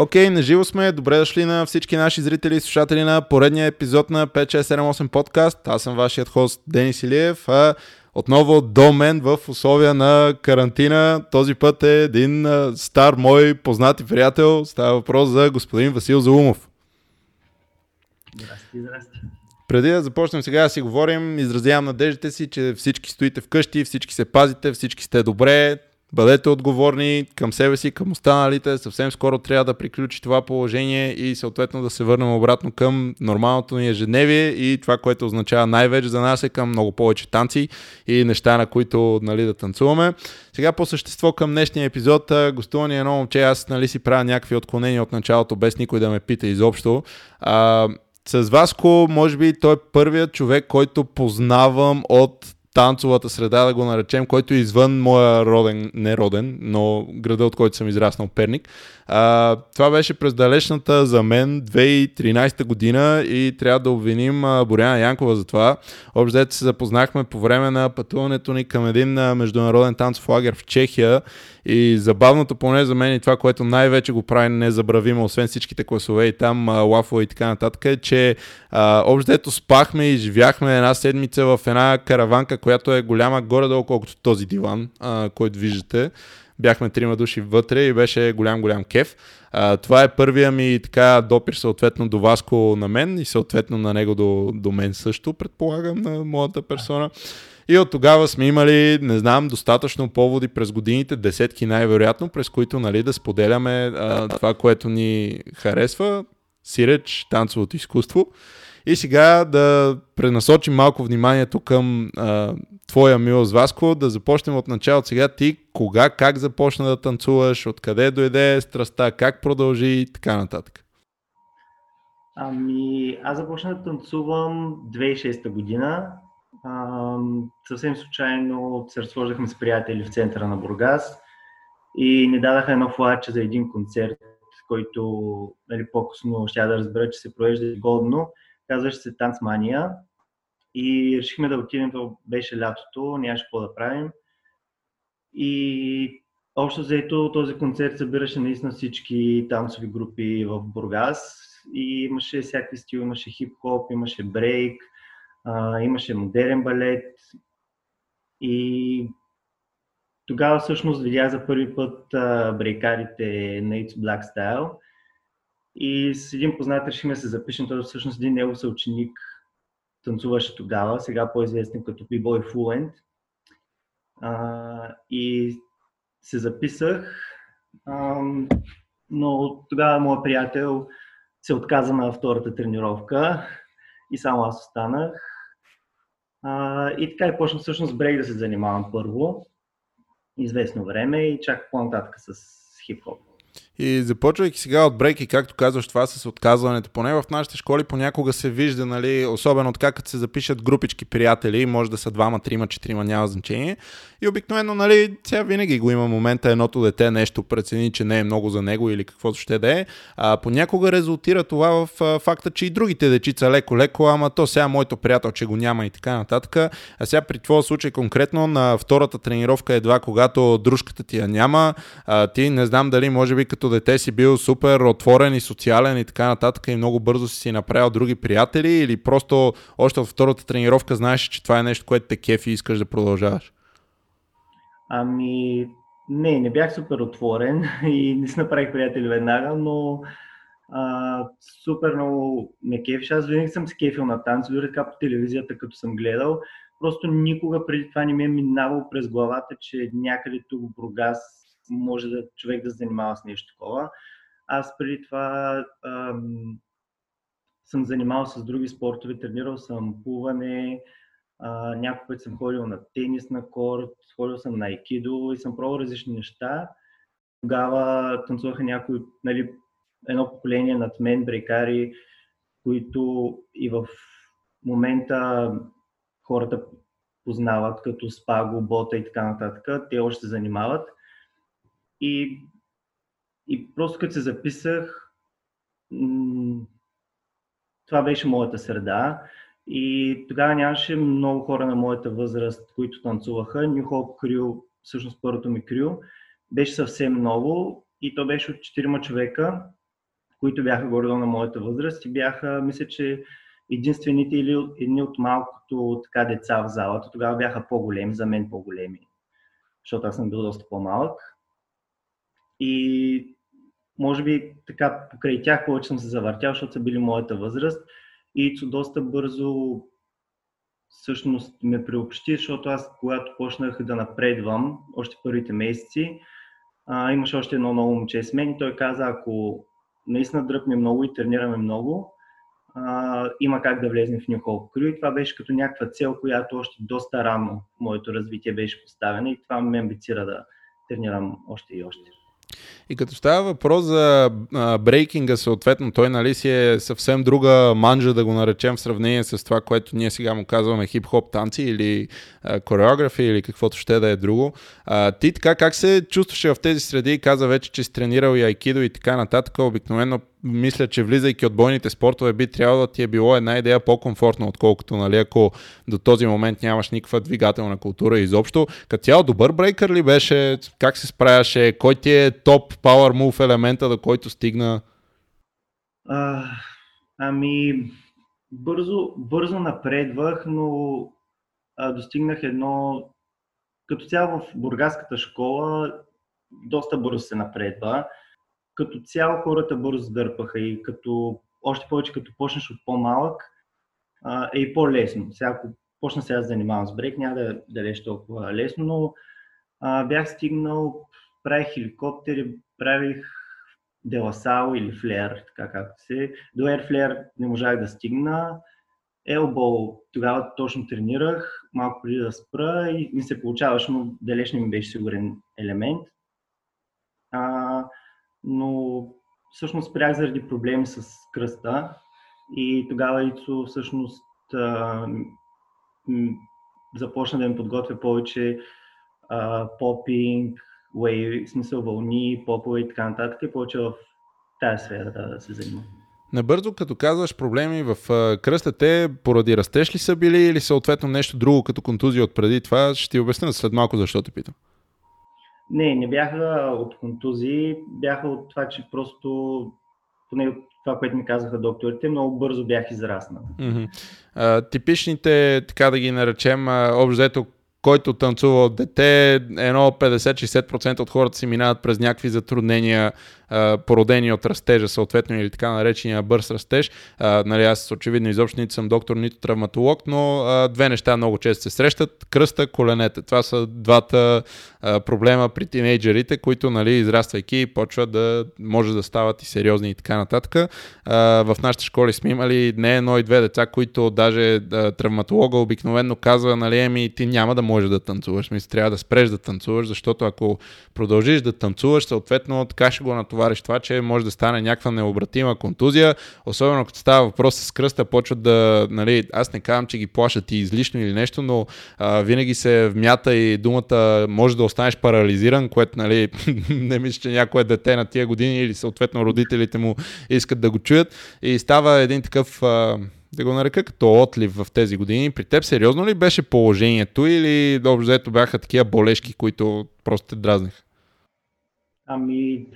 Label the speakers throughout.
Speaker 1: Окей, okay, наживо сме. Добре дошли на всички наши зрители и слушатели на поредния епизод на 5678 подкаст. Аз съм вашият хост Денис Илиев. А отново до мен в условия на карантина. Този път е един стар мой познат и приятел. Става въпрос за господин Васил Заумов.
Speaker 2: Здрасти, здрасти.
Speaker 1: Преди да започнем сега да си говорим, изразявам надеждите си, че всички стоите вкъщи, всички се пазите, всички сте добре, Бъдете отговорни към себе си, към останалите. Съвсем скоро трябва да приключи това положение и съответно да се върнем обратно към нормалното ни ежедневие и това, което означава най-вече за нас е към много повече танци и неща, на които нали, да танцуваме. Сега по същество към днешния епизод гостуване едно момче. Аз нали, си правя някакви отклонения от началото, без никой да ме пита изобщо. А, с Васко, може би той е първият човек, който познавам от танцовата среда, да го наречем, който е извън моя роден, не роден, но града, от който съм израснал, Перник. А, това беше през далечната за мен 2013 година и трябва да обвиним Боряна Янкова за това. Общо се запознахме по време на пътуването ни към един международен танцов лагер в Чехия и забавното поне за мен и това, което най-вече го прави незабравимо, освен всичките класове и там лафове и така нататък, е, че общо ето спахме и живяхме една седмица в една караванка, която е голяма горе-долу колкото този диван, а, който виждате. Бяхме трима души вътре и беше голям-голям кеф. А, това е първия ми така допир съответно до Васко на мен и съответно на него до, до мен също, предполагам, на моята персона. И от тогава сме имали, не знам, достатъчно поводи през годините, десетки най-вероятно, през които нали, да споделяме а, това, което ни харесва, сиреч, танцовото изкуство. И сега да пренасочим малко вниманието към а, твоя милост, Васко, да започнем от начало. Сега ти кога, как започна да танцуваш, откъде дойде страста, как продължи и така нататък.
Speaker 2: Ами, аз започнах да танцувам 2006 година. А, съвсем случайно се разхождахме с приятели в центъра на Бургас и ни дадаха едно флаче за един концерт, който нали, по-късно ще да разбера, че се провежда годно. Казваше се Танцмания и решихме да отидем, то беше лятото, нямаше какво да правим. И общо заето този концерт събираше наистина всички танцови групи в Бургас. И имаше всякакви стил, имаше хип-хоп, имаше брейк, а, имаше модерен балет. И тогава всъщност видях за първи път а, брейкарите на It's Black Style. И с един познат решихме да се запишем, той всъщност един негов съученик танцуваше тогава, сега по-известен като B-Boy Fluent. А, и се записах, а, но тогава моят приятел се отказа на втората тренировка и само аз останах. А, и така и почнах всъщност брейк да се занимавам първо, известно време и чак по-нататък с хип-хоп.
Speaker 1: И започвайки сега от брейки, както казваш това с отказването, поне в нашите школи понякога се вижда, нали, особено така, като се запишат групички приятели, може да са двама, трима, четирима, няма значение. И обикновено, нали, сега винаги го има момента едното дете нещо прецени, че не е много за него или каквото ще да е. А, понякога резултира това в а, факта, че и другите дечица леко-леко, ама то сега моето приятел, че го няма и така нататък. А сега при твоя случай конкретно на втората тренировка едва когато дружката ти я няма, а, ти не знам дали може би като дете си бил супер отворен и социален и така нататък и много бързо си си направил други приятели или просто още от втората тренировка знаеш, че това е нещо, което те кефи и искаш да продължаваш?
Speaker 2: Ами, не, не бях супер отворен и не си направих приятели веднага, но а, супер много ме кефиш. Аз винаги съм се кефил на танци, дори така по телевизията, като съм гледал. Просто никога преди това не ми е минавало през главата, че някъде тук в Бургас може да човек да се занимава с нещо такова. Аз преди това ам, съм занимавал с други спортове, тренирал съм плуване, а, няколко съм ходил на тенис на корт, ходил съм на айкидо и съм пробвал различни неща. Тогава танцуваха някои, нали, едно поколение над мен, брейкари, които и в момента хората познават като Спаго, Бота и така нататък. Те още се занимават. И, и просто като се записах, това беше моята среда. И тогава нямаше много хора на моята възраст, които танцуваха. New Hope Crew, всъщност първото ми крю, беше съвсем ново и то беше от четирима човека. които бяха горе на моята възраст и бяха, мисля, че единствените или едни от малкото така деца в залата. Тогава бяха по-големи, за мен по-големи, защото аз съм бил доста по-малък. И може би така покрай тях повече съм се завъртял, защото са били моята възраст. И доста бързо всъщност ме приобщи, защото аз, когато почнах да напредвам, още първите месеци, а, имаше още едно ново момче с мен и той каза, ако наистина дръпне много и тренираме много, а, има как да влезем в New Hope и това беше като някаква цел, която още доста рано моето развитие беше поставена и това ме амбицира да тренирам още и още.
Speaker 1: И като става въпрос за а, брейкинга, съответно, той нали си е съвсем друга манжа, да го наречем в сравнение с това, което ние сега му казваме хип-хоп танци или кореографи или каквото ще да е друго. А, ти така как се чувстваше в тези среди? Каза вече, че си тренирал и айкидо и така нататък. Обикновено мисля, че влизайки от бойните спортове би трябвало да ти е било една идея по-комфортна, отколкото нали, ако до този момент нямаш никаква двигателна култура изобщо. Като цяло добър брейкър ли беше? Как се справяше? Кой ти е топ power move елемента, до който стигна?
Speaker 2: А, ами, бързо, бързо напредвах, но а, достигнах едно... Като цяло в бургаската школа доста бързо се напредва като цяло хората бързо дърпаха и като, още повече като почнеш от по-малък, е и по-лесно. Сега, ако почна сега да занимавам с брейк, няма да, да е толкова лесно, но а, бях стигнал, правих хеликоптери, правих деласао или флер, така както се. До Airflare не можах да стигна. Елбол тогава точно тренирах, малко преди да спра и ми се получаваше, но далеч не ми беше сигурен елемент. А, но всъщност спрях заради проблеми с кръста и тогава Ицо всъщност а, м- започна да ми подготвя повече а, попинг, wave, смисъл вълни, попове и така нататък и повече в тази сфера да се занимавам.
Speaker 1: Набързо, като казваш проблеми в кръста, те поради растеж ли са били или съответно нещо друго като контузия от преди това? Ще ти обясня след малко защо те питам.
Speaker 2: Не, не бяха от контузии, бяха от това, че просто, поне това, което ми казаха докторите, много бързо бях израснал.
Speaker 1: Mm-hmm. А, типичните, така да ги наречем, общо който танцува от дете, едно 50-60% от хората си минават през някакви затруднения, породени от растежа, съответно, или така наречения бърз растеж. А, нали, аз очевидно изобщо нито съм доктор, нито травматолог, но а, две неща много често се срещат. Кръста, коленете. Това са двата а, проблема при тинейджерите, които, нали, израствайки, почват да може да стават и сериозни и така нататък. А, в нашите школи сме имали не едно и две деца, които даже а, травматолога обикновено казва, нали, еми, ти няма да можеш да танцуваш. Мисля, трябва да спреш да танцуваш, защото ако продължиш да танцуваш, съответно така ще го натовариш товариш това, че може да стане някаква необратима контузия, особено като става въпрос с кръста, почват да, нали, аз не казвам, че ги плашат и излишно или нещо, но а, винаги се вмята и думата може да останеш парализиран, което, нали, не мисля, че някое дете на тия години или съответно родителите му искат да го чуят и става един такъв а, да го нарека като отлив в тези години. При теб сериозно ли беше положението или общо бяха такива болешки, които просто те дразниха?
Speaker 2: Ами,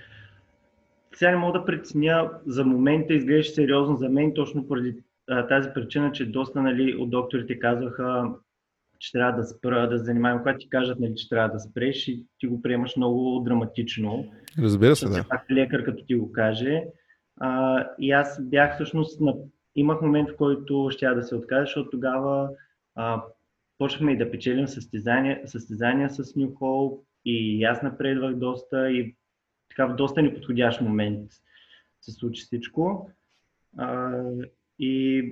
Speaker 2: сега не мога да преценя, за момента изглежда сериозно за мен, точно поради а, тази причина, че доста нали, от докторите казваха, че трябва да спра, да се занимавам, когато ти кажат, нали, че трябва да спреш и ти го приемаш много драматично.
Speaker 1: Разбира се, да.
Speaker 2: Пак лекар, като ти го каже. А, и аз бях всъщност, на... имах момент, в който ще да се откажа, защото тогава а, почнахме и да печелим състезания, състезания с Нюхол и аз напредвах доста и така в доста неподходящ момент се случи всичко. А, и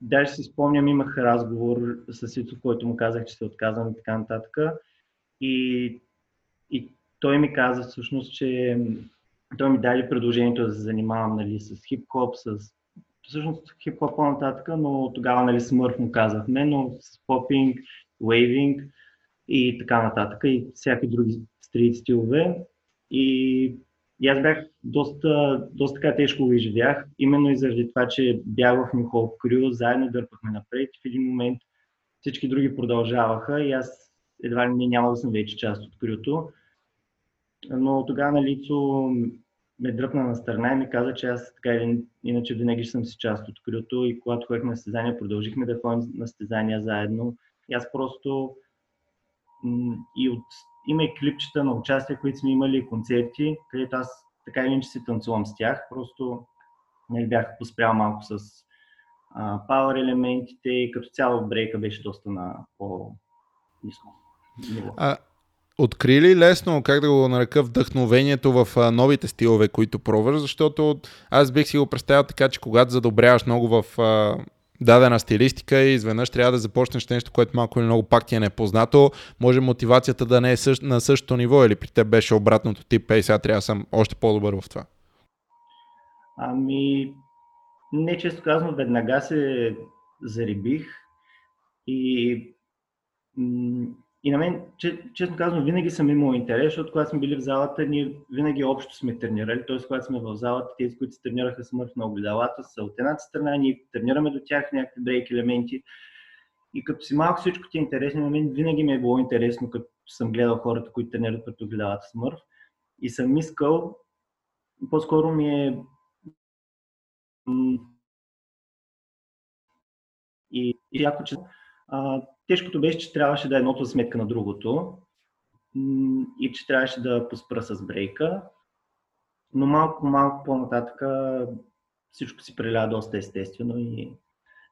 Speaker 2: даже си спомням, имах разговор с Ицо, който му казах, че се отказвам и така нататък. И, и той ми каза всъщност, че той ми даде предложението да се занимавам нали, с хип-хоп, с всъщност хип-хоп по-нататък, но тогава нали, смърт му казахме, но с попинг, вейвинг и така нататък и всякакви други стрит стилове. И, и аз бях доста, доста така тежко го изживях, именно и заради това, че бях в Михол Крю, заедно дърпахме напред в един момент всички други продължаваха и аз едва ли не няма да съм вече част от Крюто. Но тогава на лицо ме дръпна на страна и ми каза, че аз така или иначе винаги съм си част от крилото и когато ходихме на състезания, продължихме да ходим на състезания заедно. И аз просто и от, има и клипчета на участия, които сме имали, концерти, където аз така или иначе си танцувам с тях. Просто нали, бях поспрял малко с а, power елементите и като цяло брейка беше доста на по-низко
Speaker 1: А, откри ли лесно, как да го нарека, вдъхновението в новите стилове, които пробваш, защото аз бих си го представил така, че когато задобряваш много в дадена стилистика и изведнъж трябва да започнеш нещо, което малко или много пак ти е непознато, може мотивацията да не е на същото ниво или при теб беше обратното тип, ей сега трябва да съм още по-добър в това.
Speaker 2: Ами, не често казвам, веднага се зарибих и и на мен, честно казвам, винаги съм имал интерес, защото когато сме били в залата, ние винаги общо сме тренирали, т.е. когато сме в залата, тези, които се тренираха смърт на огледалата, са от едната страна, ние тренираме до тях някакви брейк елементи. И като си малко всичко ти е интересно, на мен винаги ми е било интересно, като съм гледал хората, които тренират пред огледалата смърт. И съм искал, по-скоро ми е и, и ако че а, Тежкото беше, че трябваше да е едното за сметка на другото и че трябваше да поспра с брейка. Но малко, малко по-нататък всичко си преля доста естествено и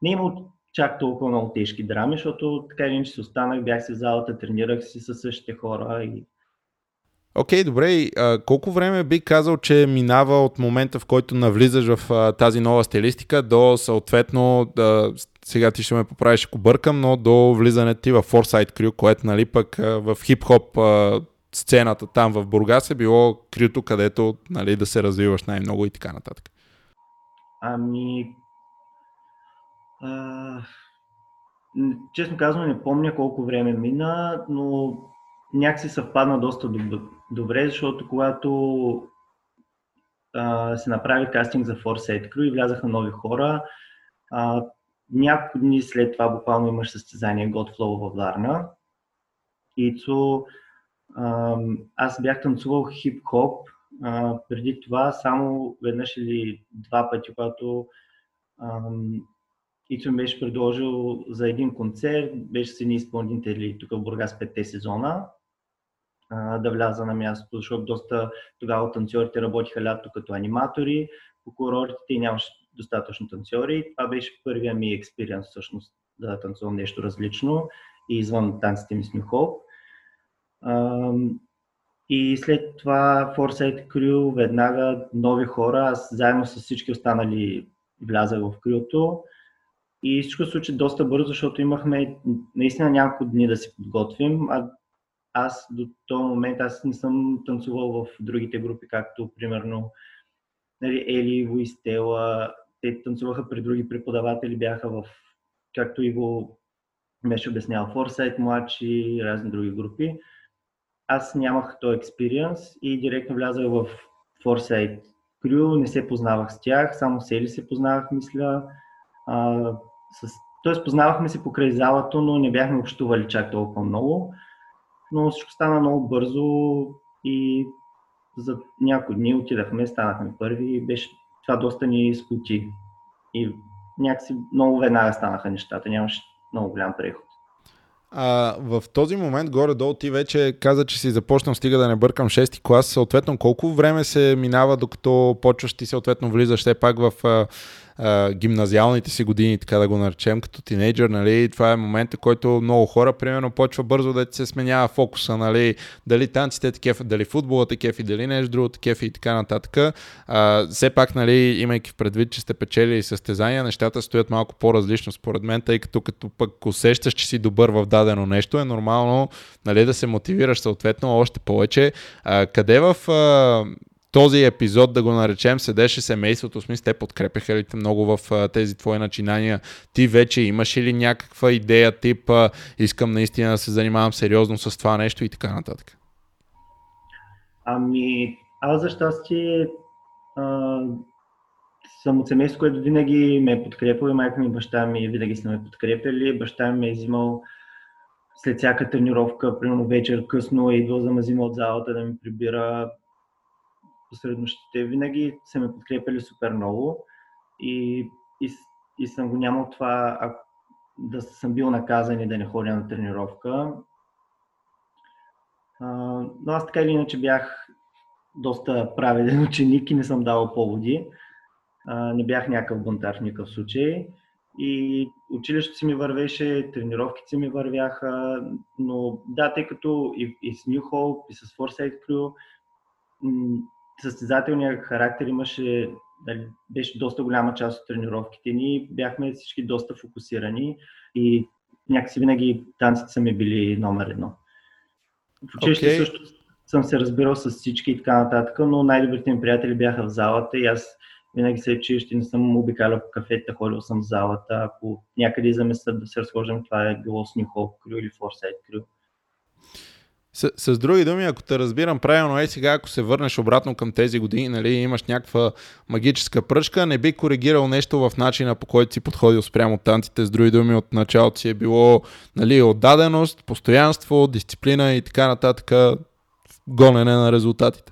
Speaker 2: не е имало чак толкова много тежки драми, защото така или иначе си останах, бях си в залата, тренирах си със същите хора и
Speaker 1: Окей, okay, добре. А, колко време би казал, че минава от момента, в който навлизаш в а, тази нова стилистика до съответно, да, сега ти ще ме поправиш, ако бъркам, но до влизането ти в Foresight Crew, което нали пък в хип-хоп сцената там в Бургас е било крито, където нали, да се развиваш най-много и така нататък.
Speaker 2: Ами... А... Честно казвам, не помня колко време мина, но някакси съвпадна доста добре, защото когато а, се направи кастинг за Force Crew и влязаха нови хора, а, няколко дни след това буквално имаш състезание Godflow във Варна. И то, а, аз бях танцувал хип-хоп преди това само веднъж или два пъти, когато Ицо ми беше предложил за един концерт, беше с едни изпълнители тук в Бургас 5 сезона а, да вляза на място, защото доста тогава танцорите работиха лято като аниматори, по курортите и нямаше достатъчно танцори. Това беше първия ми експириенс всъщност да танцувам нещо различно и извън танците ми с Нюхоп. И след това Foresight Crew, веднага нови хора, аз заедно с всички останали влязах в крилото. И всичко се случи доста бързо, защото имахме наистина няколко дни да се подготвим, а аз до този момент аз не съм танцувал в другите групи, както примерно нали, Ели, Войстела, те танцуваха при други преподаватели, бяха в, както и го беше обяснял, Foresight младши и разни други групи. Аз нямах този експириенс и директно влязах в Foresight Crew, не се познавах с тях, само Сели се познавах, мисля. А, с... Тоест познавахме се покрай залата, но не бяхме общували чак толкова много но всичко стана много бързо и за няколко дни отидахме, станахме първи и беше, това доста ни сплоти. И някакси много веднага станаха нещата, нямаше много голям преход.
Speaker 1: А, в този момент горе-долу ти вече каза, че си започнал, стига да не бъркам 6 клас. Съответно, колко време се минава, докато почваш ти съответно влизаш все пак в гимназиалните си години, така да го наречем, като тинейджър, нали, това е момента, който много хора, примерно, почва бързо да се сменява фокуса, нали, дали танците такива, дали футбола такива, дали нещо друго такива и така нататък. А, все пак, нали, имайки в предвид, че сте печели състезания, нещата стоят малко по-различно според мен, тъй като като пък усещаш, че си добър в дадено нещо, е нормално нали, да се мотивираш съответно още повече. А, къде в а, този епизод, да го наречем, седеше семейството, смисъл, те подкрепяха ли те много в а, тези твои начинания? Ти вече имаш ли някаква идея, тип а, искам наистина да се занимавам сериозно с това нещо и така нататък?
Speaker 2: Ами, аз за щастие а, съм от семейство, което винаги ме е подкрепило и майка ми и баща ми винаги са ме подкрепили. Баща ми е взимал след всяка тренировка, примерно вечер късно, е идвал за взима от залата да ми прибира посреднощите винаги са ме подкрепили супер много и, и, и съм го нямал това а, да съм бил наказан и да не ходя на тренировка. А, но аз така или иначе бях доста праведен ученик и не съм давал поводи. А, не бях някакъв бунтар в никакъв случай. И училището си ми вървеше, тренировките си ми вървяха, но да, тъй като и, и с New Hope, и с Foresight Crew, състезателният характер имаше, дали, беше доста голяма част от тренировките ни, бяхме всички доста фокусирани и някакси винаги танците са ми били номер едно. В училище okay. също съм се разбирал с всички и така нататък, но най-добрите ми приятели бяха в залата и аз винаги се училище не съм обикалял по кафета, ходил съм в залата. Ако някъде заместят да се разхождам, това е било с New Крю или Foresight Крю.
Speaker 1: С, с други думи, ако те разбирам правилно, е сега, ако се върнеш обратно към тези години, нали, имаш някаква магическа пръчка, не би коригирал нещо в начина по който си подходил спрямо танците. С други думи, от началото си е било нали, отдаденост, постоянство, дисциплина и така нататък, гонене на резултатите.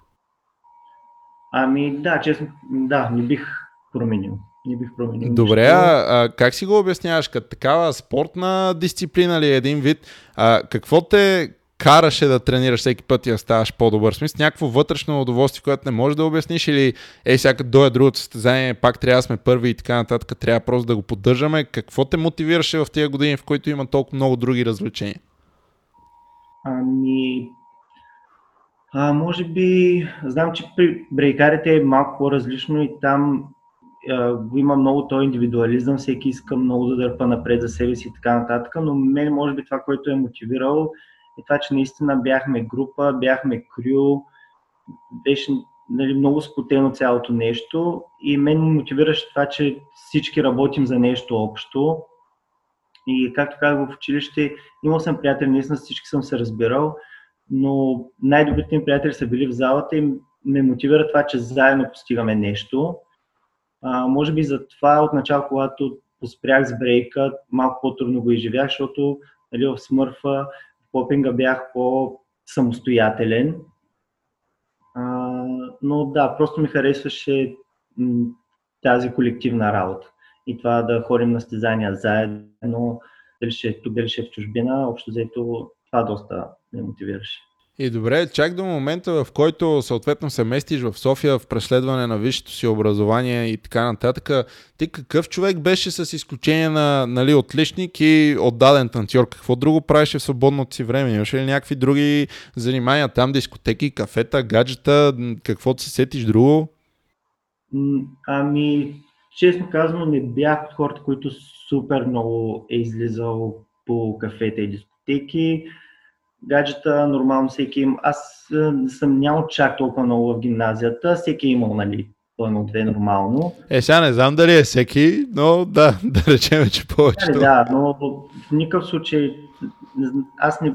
Speaker 2: Ами да, честно, да, не бих променил. Не бих променил.
Speaker 1: Добре, а, а как си го обясняваш? Като такава спортна дисциплина ли е един вид? А, какво те караше да тренираш всеки път и да ставаш по-добър? Смисъл, някакво вътрешно удоволствие, което не можеш да обясниш или ей, сега като дойде другото състезание, пак трябва да сме първи и така нататък, трябва просто да го поддържаме. Какво те мотивираше в тези години, в които има толкова много други развлечения?
Speaker 2: Ами, а, може би, знам, че при брейкарите е малко по-различно и там го има много този индивидуализъм, всеки иска много да дърпа напред за себе си и така нататък, но мен може би това, което е мотивирало е това, че наистина бяхме група, бяхме крю, беше нали, много спотено цялото нещо и мен мотивираше това, че всички работим за нещо общо. И както казах в училище, имал съм приятели, наистина всички съм се разбирал, но най-добрите ми приятели са били в залата и ме мотивира това, че заедно постигаме нещо. А, може би за това отначало, когато поспрях с брейка, малко по-трудно го изживях, защото нали, в смърфа, попинга бях по-самостоятелен. А, но да, просто ми харесваше тази колективна работа. И това да ходим на стезания заедно, дали ще е тук, дали ще е в чужбина, общо взето това доста ме мотивираше.
Speaker 1: И добре, чак до момента, в който съответно се местиш в София в преследване на висшето си образование и така нататък, ти какъв човек беше с изключение на нали, отличник и отдаден танцор? Какво друго правеше в свободното си време? Имаше ли някакви други занимания там, дискотеки, кафета, гаджета, каквото се сетиш друго?
Speaker 2: Ами, честно казано, не бях от хората, които супер много е излизал по кафета и дискотеки гаджета, нормално всеки им. Аз не съм нямал чак толкова много в гимназията, всеки е имал, нали, едно-две нормално.
Speaker 1: Е, сега не знам дали е всеки, но да, да речем, че повече.
Speaker 2: Да, да, но в никакъв случай аз не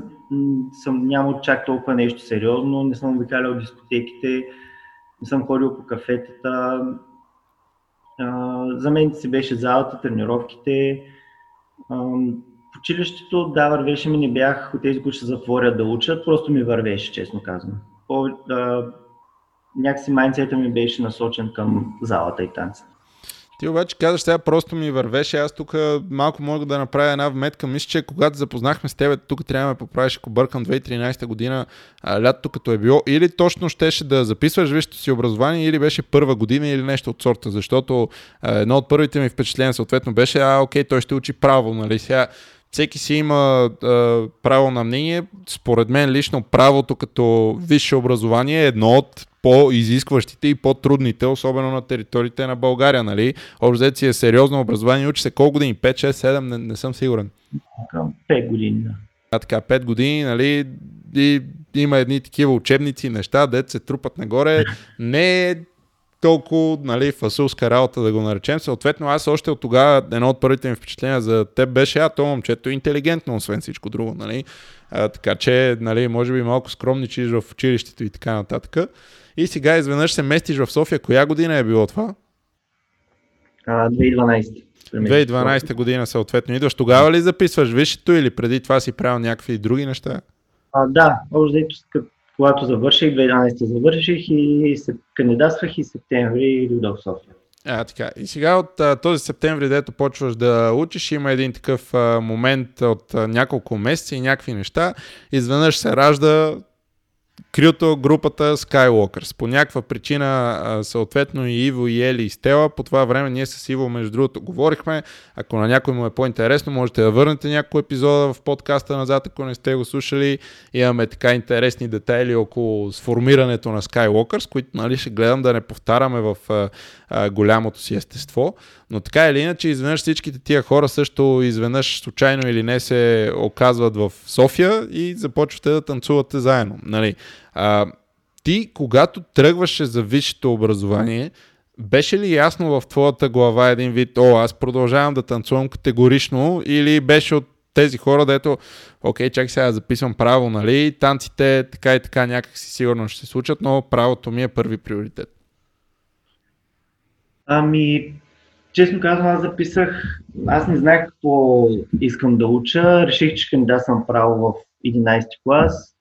Speaker 2: съм нямал чак толкова нещо сериозно, не съм обикалял дискотеките, не съм ходил по кафетата. За мен си беше залата, тренировките училището, да, вървеше ми, не бях от тези, които ще затворят да учат, просто ми вървеше, честно казвам. По, а, някакси майнцета ми беше насочен към залата и танца.
Speaker 1: Ти обаче казваш, сега просто ми вървеше. Аз тук малко мога да направя една вметка. Мисля, че когато запознахме с теб, тук трябва да ме поправиш, ако бъркам 2013 година, лятото като е било, или точно щеше да записваш висшето си образование, или беше първа година, или нещо от сорта. Защото едно от първите ми впечатления съответно беше, а, окей, той ще учи право, нали? Сега всеки си има а, право на мнение. Според мен лично правото като висше образование е едно от по-изискващите и по-трудните, особено на териториите на България. Нали? Общо си е сериозно образование, учи се колко години? 5, 6, 7, не, не съм сигурен.
Speaker 2: 5 години, да.
Speaker 1: А така, 5 години, нали, и има едни такива учебници, неща, дете се трупат нагоре. Не е толкова нали, фасулска работа, да го наречем. Съответно, аз още от тогава едно от първите ми впечатления за теб беше, а то момчето е интелигентно, освен всичко друго. Нали? А, така че, нали, може би малко скромничиш в училището и така нататък. И сега изведнъж се местиш в София. Коя година е било това?
Speaker 2: А, 2012.
Speaker 1: 2012 година съответно. Идваш тогава ли записваш висшето или преди това си правил някакви други неща?
Speaker 2: А, да, още когато завърших, 2011 завърших и се кандидатствах и септември дойдох в София.
Speaker 1: А, така. И сега от а, този септември, дето почваш да учиш, има един такъв а, момент от а, няколко месеца и някакви неща. Изведнъж се ражда крито групата Skywalkers. По някаква причина, съответно и Иво, и Ели, и Стела, по това време ние с Иво, между другото, говорихме. Ако на някой му е по-интересно, можете да върнете някой епизода в подкаста назад, ако не сте го слушали. Имаме така интересни детайли около сформирането на Skywalkers, които нали, ще гледам да не повтаряме в а, а, голямото си естество. Но така или иначе, изведнъж всичките тия хора също изведнъж случайно или не се оказват в София и започвате да танцувате заедно. Нали? А, ти, когато тръгваше за висшето образование, беше ли ясно в твоята глава един вид, о, аз продължавам да танцувам категорично или беше от тези хора, дето, окей, чакай сега записвам право, нали, танците така и така някак си сигурно ще се случат, но правото ми е първи приоритет.
Speaker 2: Ами, честно казвам, аз записах, аз не знаех какво искам да уча, реших, че кандидатствам право в 11 клас,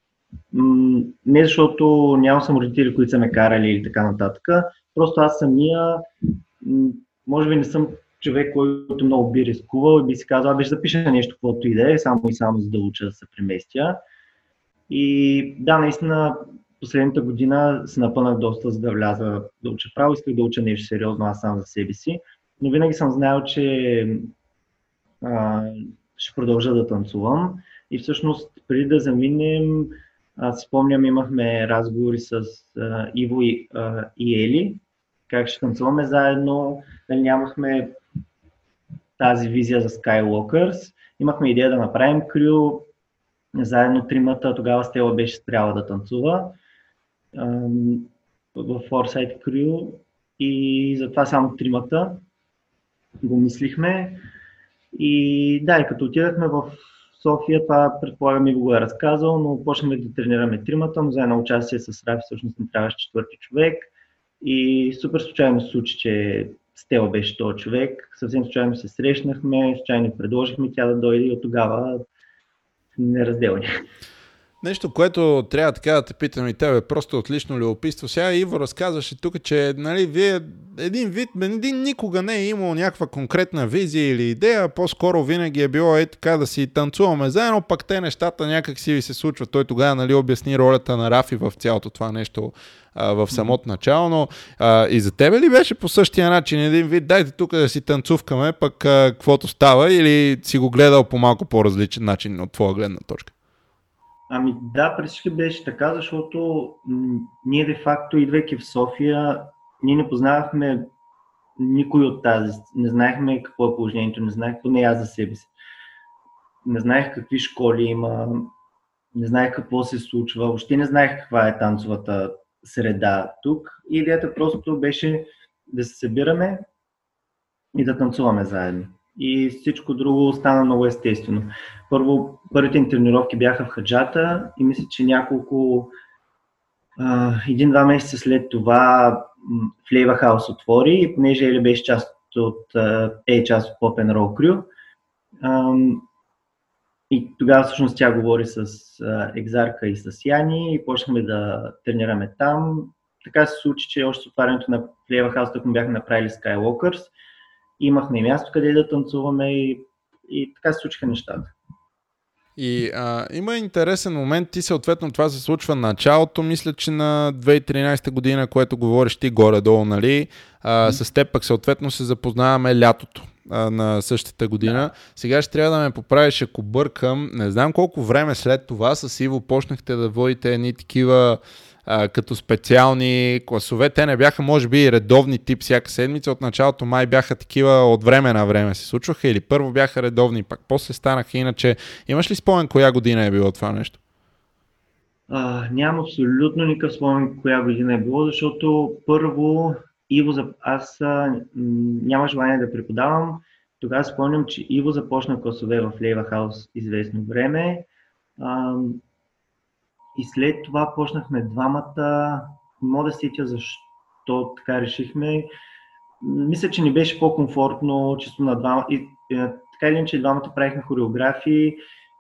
Speaker 2: не защото нямам съм родители, които са ме карали или така нататък, просто аз самия, може би не съм човек, който много би рискувал и би си казал, беше запиша нещо, каквото и да е, само и само за да уча да се преместя. И да, наистина, последната година се напънах доста, за да вляза да уча право. Исках да уча нещо сериозно аз сам за себе си. Но винаги съм знаел, че а, ще продължа да танцувам. И всъщност, преди да заминем, аз спомням, имахме разговори с а, Иво и, а, и Ели, как ще танцуваме заедно. Дали нямахме тази визия за Skywalkers. Имахме идея да направим крю, заедно тримата, тогава Стела беше спряла да танцува в Foresight Crew и затова само тримата го мислихме. И да, и като отидахме в София, това предполагам и го е разказал, но почнахме да тренираме тримата, но за едно участие с Рафи всъщност не трябваше четвърти човек. И супер случайно се случи, че Стела беше този човек. Съвсем случайно се срещнахме, случайно предложихме тя да дойде и от тогава неразделни.
Speaker 1: Нещо, което трябва така да те питам и тебе, просто отлично любопитство. Сега Иво разказваше тук, че нали, вие един вид, един никога не е имал някаква конкретна визия или идея, по-скоро винаги е било е така да си танцуваме заедно, пък те нещата някак си ви се случват. Той тогава нали, обясни ролята на Рафи в цялото това нещо а, в самото начало, но а, и за тебе ли беше по същия начин един вид, дайте тук да си танцувкаме, пък каквото става или си го гледал по малко по-различен начин от твоя гледна точка?
Speaker 2: Ами да, през всички беше така, защото ние де-факто, идвайки в София, ние не познавахме никой от тази. Не знаехме какво е положението, не знаех поне аз за себе си. Не знаех какви школи има, не знаех какво се случва, въобще не знаех каква е танцовата среда тук. И идеята просто беше да се събираме и да танцуваме заедно. И всичко друго стана много естествено. Първо, първите ни тренировки бяха в Хаджата и мисля, че няколко, един-два месеца след това Flavor House отвори и понеже Ели беше част от, е част от Pop and Roll Crew, и тогава всъщност тя говори с Екзарка и с Яни и почнахме да тренираме там. Така се случи, че още с отварянето на Flavor House тук му бяхме направили Skywalkers. Имахме място къде да танцуваме и, и така се случиха нещата.
Speaker 1: И а, има интересен момент, ти съответно това се случва началото, мисля, че на 2013 година, което говориш ти горе-долу, нали? А, mm-hmm. С теб пък съответно се запознаваме лятото а, на същата година. Да. Сега ще трябва да ме поправиш, ако бъркам. Не знам колко време след това с Иво почнахте да водите едни такива като специални класове. Те не бяха, може би, редовни тип всяка седмица. От началото май бяха такива от време на време се случваха или първо бяха редовни, пак после станаха иначе. Имаш ли спомен коя година е било това нещо?
Speaker 2: А, нямам абсолютно никакъв спомен коя година е било, защото първо Иво, аз а, няма желание да преподавам. Тогава спомням, че Иво започна класове в Лейва Хаус известно време. А, и след това почнахме двамата. Не мога да сетя защо така решихме. Мисля, че ни беше по-комфортно, често на двама. И, и, е, така или иначе, двамата правихме хореографии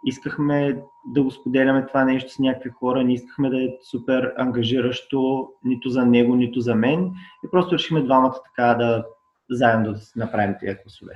Speaker 2: искахме да го споделяме това нещо с някакви хора, не искахме да е супер ангажиращо нито за него, нито за мен и просто решихме двамата така да заедно да направим тези класове.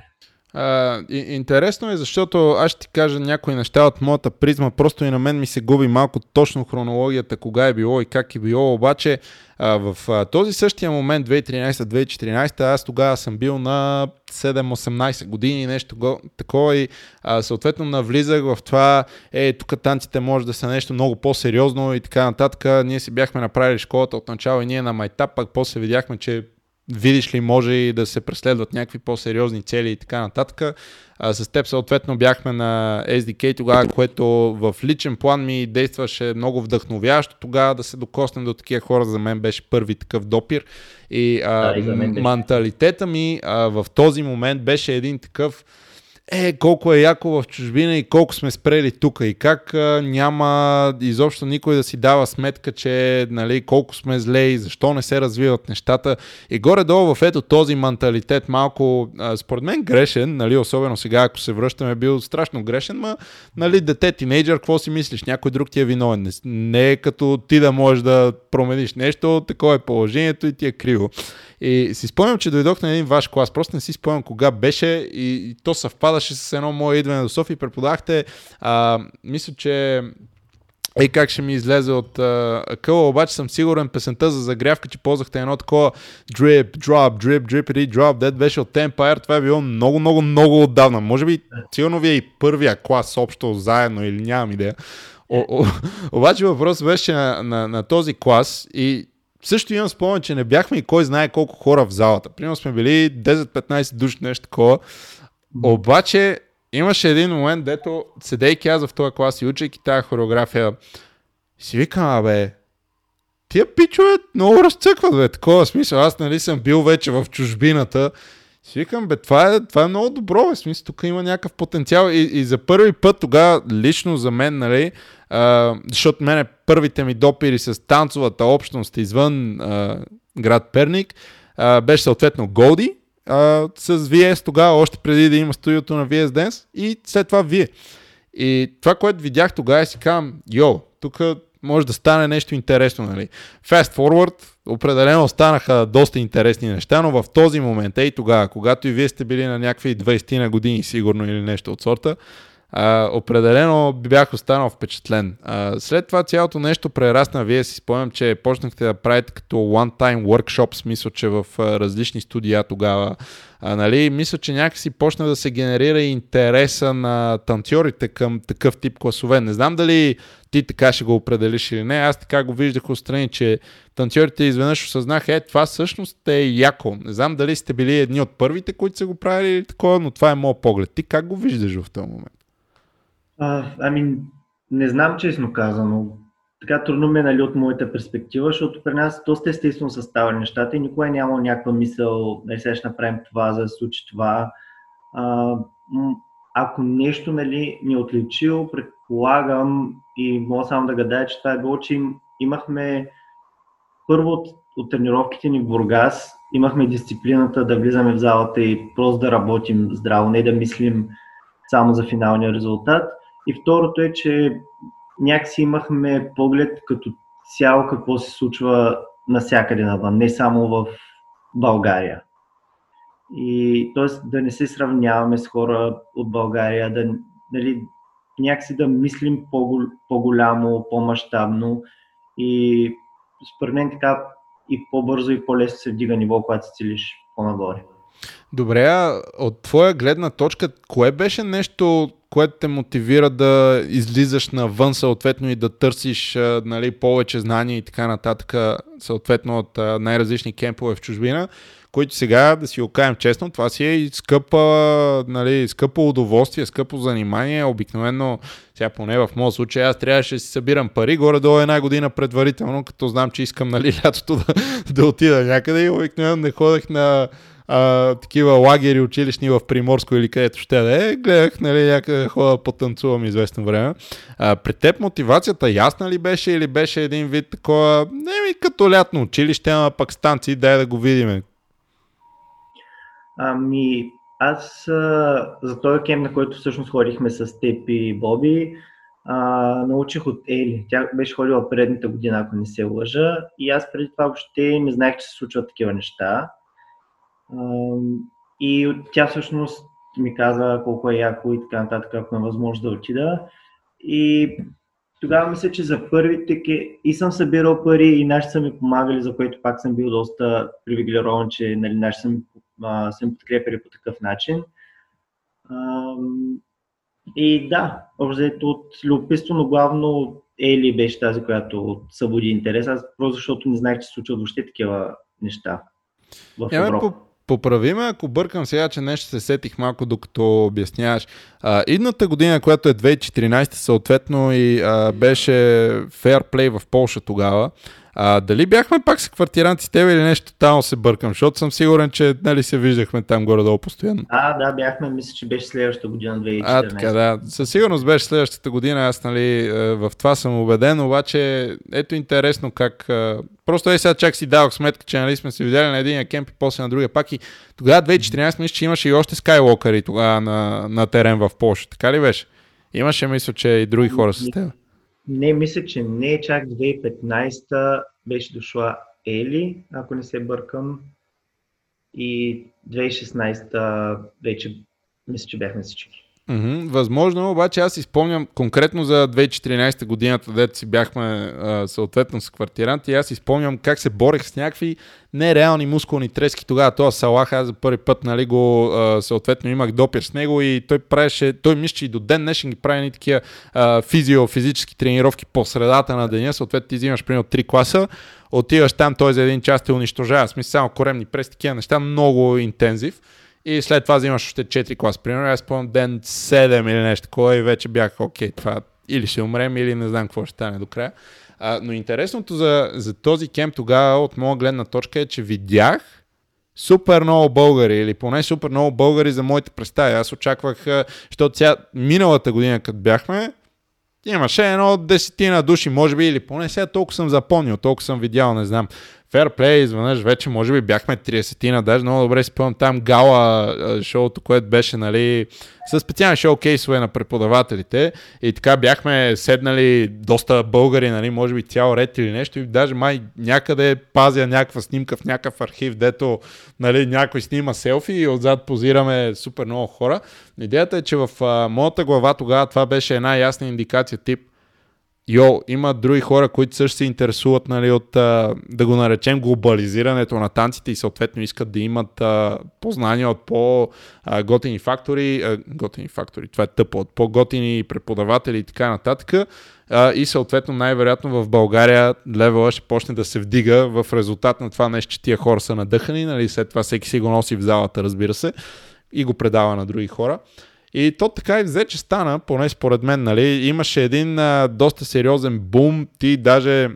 Speaker 1: А, интересно е, защото аз ще ти кажа някои неща от моята призма, просто и на мен ми се губи малко точно хронологията, кога е било и как е било, обаче а, в а, този същия момент, 2013-2014, аз тогава съм бил на 7-18 години, нещо го, такова и а, съответно навлизах в това, е, тук танците може да са нещо много по-сериозно и така нататък. Ние си бяхме направили школата от начало и ние на майтап, пък после видяхме, че видиш ли, може и да се преследват някакви по-сериозни цели и така нататък. А, с теб съответно бяхме на SDK тогава, което в личен план ми действаше много вдъхновящо тогава да се докоснем до такива хора. За мен беше първи такъв допир. И, а, да, и менталитета ми а, в този момент беше един такъв е, колко е яко в чужбина и колко сме спрели тук и как а, няма изобщо никой да си дава сметка, че нали, колко сме зле и защо не се развиват нещата. И горе-долу в ето този менталитет малко, а, според мен грешен, нали, особено сега, ако се връщаме, е бил страшно грешен, ма нали, дете, тинейджър, какво си мислиш? Някой друг ти е виновен. Не, не е като ти да можеш да промениш нещо, такова е положението и ти е криво. И си спомням, че дойдох на един ваш клас, просто не си спомням кога беше и, и то съвпадаше с едно мое идване до София и преподахте, а, мисля, че Ей как ще ми излезе от uh, къла, обаче съм сигурен песента за загрявка, че ползвахте едно такова drip, drop, drip, drip, drop, дед беше от Empire, това е било много, много, много отдавна. Може би сигурно ви е и първия клас общо заедно или нямам идея. О, о, обаче въпрос беше на, на, на този клас и също имам спомен, че не бяхме и кой знае колко хора в залата. Примерно сме били 10-15 души, нещо такова. Обаче имаше един момент, дето седейки аз в този клас и учейки тази хореография, си викам, абе, тия пичове много разцъкват, бе, такова смисъл. Аз нали съм бил вече в чужбината. Си викам, бе, това е, това е много добро, бе, смисъл, тук има някакъв потенциал. И, и за първи път тогава, лично за мен, нали, а, защото мене първите ми допири с танцовата общност извън а, град Перник а, беше съответно Голди а, с VS тогава, още преди да има студиото на VS Dance и след това Вие. И това, което видях тогава, си казвам, йо, тук може да стане нещо интересно, нали? Fast forward, определено станаха доста интересни неща, но в този момент, ей тогава, когато и вие сте били на някакви 20 на години, сигурно или нещо от сорта, а, определено бях останал впечатлен. А, след това цялото нещо прерасна. Вие си спомням, че почнахте да правите като one-time workshop, смисъл, че в а, различни студия тогава. А, нали, мисля, че някакси почна да се генерира интереса на танцорите към такъв тип класове. Не знам дали ти така ще го определиш или не. Аз така го виждах отстрани, че танцорите изведнъж осъзнаха, е, това всъщност е яко. Не знам дали сте били едни от първите, които са го правили или такова, но това е моят поглед. Ти как го виждаш в този момент?
Speaker 2: А, ами, не знам честно казано. Така трудно ме нали, от моята перспектива, защото при нас доста естествено са ставали нещата и никога е нямало някаква мисъл, да сега ще направим това, за да се случи това. А, ако нещо нали, ни е отличил, предполагам и мога само да гадая, че това е било, че им, имахме първо от, от тренировките ни в Бургас, имахме дисциплината да влизаме в залата и просто да работим здраво, не да мислим само за финалния резултат. И второто е, че някакси имахме поглед като цяло какво се случва насякъде навън, не само в България. И т.е. да не се сравняваме с хора от България, да нали, някакси да мислим по-голямо, по-масштабно и според мен така и по-бързо и по-лесно се вдига ниво, когато се целиш по-нагоре.
Speaker 1: Добре, а от твоя гледна точка, кое беше нещо, което те мотивира да излизаш навън съответно и да търсиш нали, повече знания и така нататък, съответно от най-различни кемпове в чужбина, които сега, да си го кажем честно, това си е и скъпа, нали, скъпо удоволствие, скъпо занимание. Обикновено, сега поне в моят случай, аз трябваше да си събирам пари горе-долу една година предварително, като знам, че искам нали, лятото да, да отида някъде и обикновено не ходех на а, такива лагери училищни в Приморско или където ще да е, гледах, нали, някъде хода потанцувам известно време. А, при теб мотивацията ясна ли беше или беше един вид такова, не ми като лятно училище, ама пак станции, дай да го видим.
Speaker 2: Ами, аз а, за този кем, на който всъщност ходихме с теб и Боби, а, научих от Ели. Тя беше ходила предната година, ако не се лъжа. И аз преди това въобще не знаех, че се случват такива неща. И тя всъщност ми каза колко е яко и така нататък, ако е възможност да отида. И тогава мисля, че за първите и съм събирал пари и нашите са ми помагали, за което пак съм бил доста привилегирован, че нали, нашите са ми, а, са ми подкрепили по такъв начин. А, и да, общо от любопитство, но главно Ели беше тази, която събуди интерес. Аз просто защото не знаех, че се случват въобще такива неща в Европа. По,
Speaker 1: поправи ме, ако бъркам сега, че нещо се сетих малко докато обясняваш. А, идната година, която е 2014, съответно и а, беше фейрплей в Полша тогава, а, дали бяхме пак с квартиранти с теб или нещо тотално се бъркам, защото съм сигурен, че нали, се виждахме там горе-долу постоянно.
Speaker 2: А, да, бяхме, мисля, че беше следващата година, 2014.
Speaker 1: А, така, да. Със сигурност беше следващата година, аз нали, е, в това съм убеден, обаче ето интересно как... Е, просто е сега чак си давах сметка, че нали, сме се видяли на един кемп и после на другия пак и тогава 2014 мисля, че имаше и още скайлокъри тогава на, на терен в Польша, така ли беше? Имаше, мисля, че и други хора с теб.
Speaker 2: Не, мисля, че не чак 2015 беше дошла Ели, ако не се бъркам. И 2016 вече мисля, че бяхме всички.
Speaker 1: Mm-hmm, възможно, обаче аз изпомням конкретно за 2014 годината, дето си бяхме а, съответно с квартиранти, аз изпомням как се борех с някакви нереални мускулни трески тогава. Това Салах, аз за първи път нали, го а, съответно имах допир с него и той правеше, той мисля, че и до ден днешен ги прави такива а, физио, физически тренировки по средата на деня, съответно ти взимаш примерно 3 класа, отиваш там, той за един час те унищожава, смисъл само коремни прес, такива неща, много интензив. И след това взимаш още 4 клас. Примерно аз спомням ден 7 или нещо такова и вече бях окей, това или ще умрем, или не знам какво ще стане до края. А, но интересното за, за този кемп тогава от моя гледна точка е, че видях супер много българи, или поне супер много българи за моите представи. Аз очаквах, защото ця, миналата година, като бяхме, имаше едно десетина души, може би, или поне сега толкова съм запомнил, толкова съм видял, не знам. Fairplay, изведнъж вече може би бяхме 30-тина, даже много добре си спомням там гала шоуто, което беше, нали, с специални шоукейсове на преподавателите и така бяхме седнали доста българи, нали, може би цял ред или нещо и даже май някъде пазя някаква снимка в някакъв архив, дето нали, някой снима селфи и отзад позираме супер много хора. Идеята е, че в а, моята глава тогава това беше една ясна индикация тип – Йо, има други хора, които също се интересуват нали, от, да го наречем, глобализирането на танците и съответно искат да имат познания от по-готини фактори, готини фактори, това е тъпо, от по-готини преподаватели и така нататък. И съответно най-вероятно в България левела ще почне да се вдига в резултат на това нещо, че тия хора са надъхани, нали, след това всеки си го носи в залата, разбира се, и го предава на други хора. И то така и взе, че стана, поне според мен, нали, имаше един а, доста сериозен бум, ти даже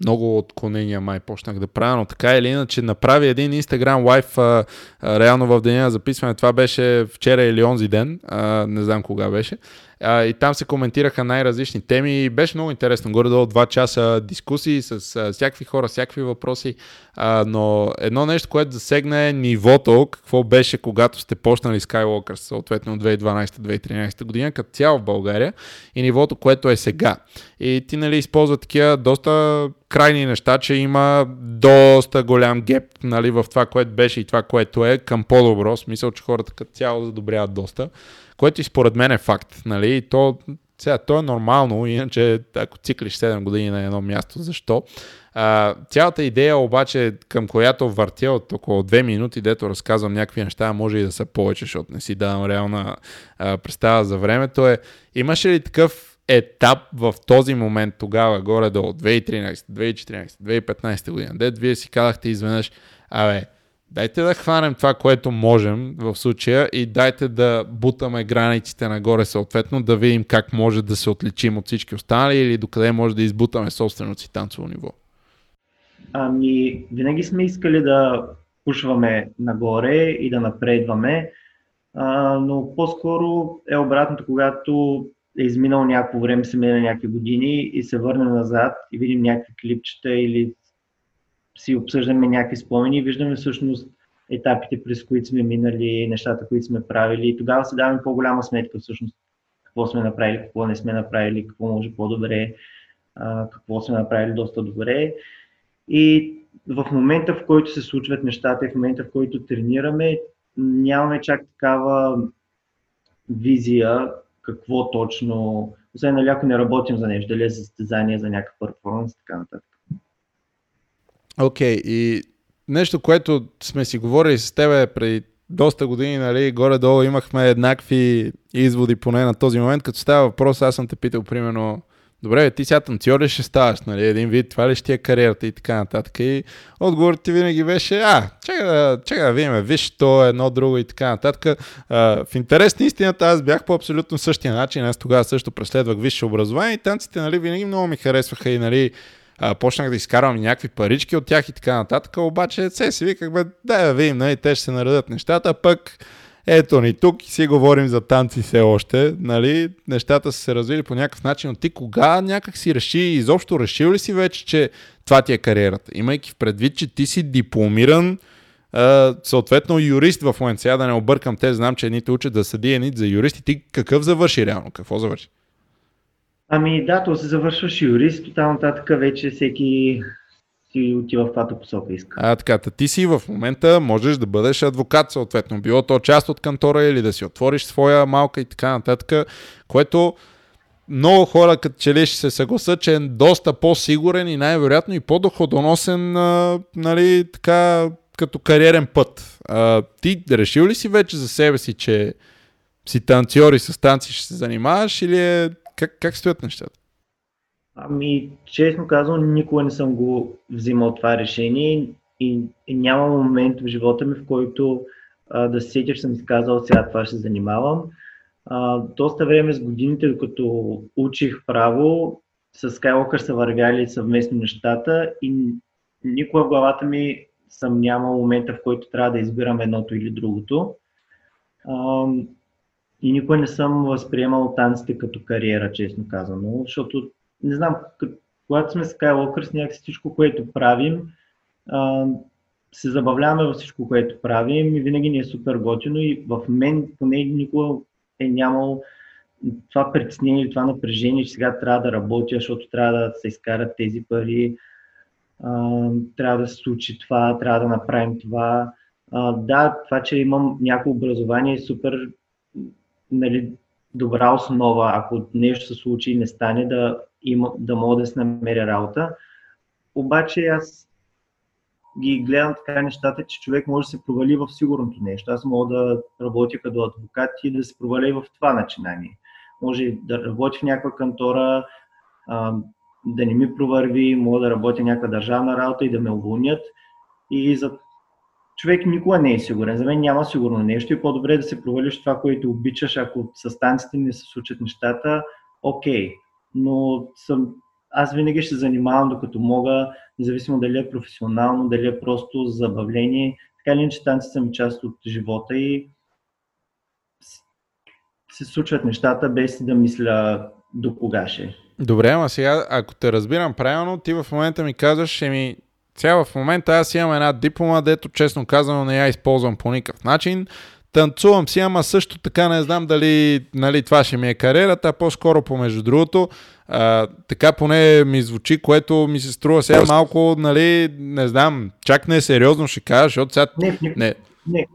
Speaker 1: много отклонения май почнах да правя, но така или иначе направи един Instagram лайф а, а, реално в деня на записване. Това беше вчера или онзи ден, а, не знам кога беше. А, и там се коментираха най-различни теми и беше много интересно. Горе-долу два часа дискусии с а, всякакви хора, всякакви въпроси. А, но едно нещо, което засегна е нивото, какво беше когато сте почнали Skywalker, съответно 2012-2013 година, като цяло в България и нивото, което е сега. И ти нали използва такива доста крайни неща, че има доста голям геп нали, в това, което беше и това, което е към по-добро. Смисъл, че хората като цяло задобряват доста което и според мен е факт. Нали? И то, сега, то е нормално, иначе ако циклиш 7 години на едно място, защо? А, цялата идея обаче, към която въртя от около 2 минути, дето разказвам някакви неща, може и да са повече, защото не си давам реална а, представа за времето, е имаше ли такъв етап в този момент тогава, горе до 2013, 2014, 2015 година, дето вие си казахте изведнъж, абе, дайте да хванем това, което можем в случая и дайте да бутаме границите нагоре съответно, да видим как може да се отличим от всички останали или докъде може да избутаме собственото си танцово ниво.
Speaker 2: Ами, винаги сме искали да пушваме нагоре и да напредваме, а, но по-скоро е обратното, когато е изминало някакво време, се мина някакви години и се върнем назад и видим някакви клипчета или си обсъждаме някакви спомени и виждаме всъщност етапите, през които сме минали, нещата, които сме правили. И тогава се даваме по-голяма сметка всъщност какво сме направили, какво не сме направили, какво може по-добре, какво сме направили доста добре. И в момента, в който се случват нещата и в момента, в който тренираме, нямаме чак такава визия какво точно, освен нали ако не работим за нещо, дали е за състезание, за някакъв перформанс и така нататък.
Speaker 1: Окей, okay, и нещо, което сме си говорили с тебе преди доста години, нали, горе-долу имахме еднакви изводи поне на този момент, като става въпрос, аз съм те питал примерно добре, ти сега танцор ли ще ставаш, нали, един вид, това ли ще ти е кариерата и така нататък. И отговорът ти винаги беше, а, чакай да, чакай да видим, виж, то е едно друго и така нататък. А, в интерес на истината аз бях по абсолютно същия начин, аз тогава също преследвах висше образование и танците, нали, винаги много ми харесваха и, нали, а, почнах да изкарвам някакви парички от тях и така нататък, обаче се си виках, бе, дай да видим, нали, те ще се наредят нещата, пък ето ни тук си говорим за танци все още, нали, нещата са се развили по някакъв начин, но ти кога някак си реши, изобщо решил ли си вече, че това ти е кариерата? Имайки в предвид, че ти си дипломиран, Uh, съответно юрист в момента. Сега да не объркам те, знам, че едните учат да съди, едните за юристи. Ти какъв завърши реално? Какво завърши?
Speaker 2: Ами да, то се завършваш юрист, тотално нататък вече всеки си отива в тази посока иска.
Speaker 1: А, така, ти си в момента можеш да бъдеш адвокат, съответно. Било то част от кантора или да си отвориш своя малка и така нататък, което много хора като че ли ще се съгласат, че е доста по-сигурен и най-вероятно и по-доходоносен а, нали, така, като кариерен път. А, ти решил ли си вече за себе си, че си танцор и с танци ще се занимаваш или е... как, как стоят нещата?
Speaker 2: Ами, честно казвам, никога не съм го взимал това решение и, и няма момент в живота ми, в който а, да се сетя, че съм изказал сега това ще занимавам. А, доста време с годините, докато учих право, с Skywalker са вървяли съвместно нещата и никога в главата ми съм нямал момента, в който трябва да избирам едното или другото. И никога не съм възприемал танците като кариера, честно казано, защото не знам, когато сме Skywalkers, някакси всичко, което правим, се забавляваме във всичко, което правим и винаги ни е супер готино и в мен поне никога е нямал това притеснение това напрежение, че сега трябва да работя, защото трябва да се изкарат тези пари, трябва да се случи това, трябва да направим това. Да, това, че имам някакво образование е супер нали, добра основа, ако нещо се случи и не стане, да, има, да мога да се намеря работа. Обаче аз ги гледам така нещата, че човек може да се провали в сигурното нещо. Аз мога да работя като адвокат и да се проваля и в това начинание. Може да работя в някаква кантора, да не ми провърви, мога да работя някаква държавна работа и да ме уволнят. И за човек никога не е сигурен. За мен няма сигурно нещо и по-добре да се провалиш това, което обичаш, ако с станците не се случат нещата, окей. Okay. Но съм, аз винаги ще занимавам докато мога, независимо дали е професионално, дали е просто забавление. Така ли, че танците са ми част от живота и се случват нещата без да мисля до кога ще.
Speaker 1: Добре, ама сега, ако те разбирам правилно, ти в момента ми казваш, ми сега в момента аз имам една диплома, дето честно казано не я използвам по никакъв начин. Танцувам си, ама също така не знам дали нали, това ще ми е кариерата, а по-скоро помежду другото. А, така поне ми звучи, което ми се струва сега малко, нали, не знам, чак не е сериозно ще кажа, защото сега...
Speaker 2: Не, не, не.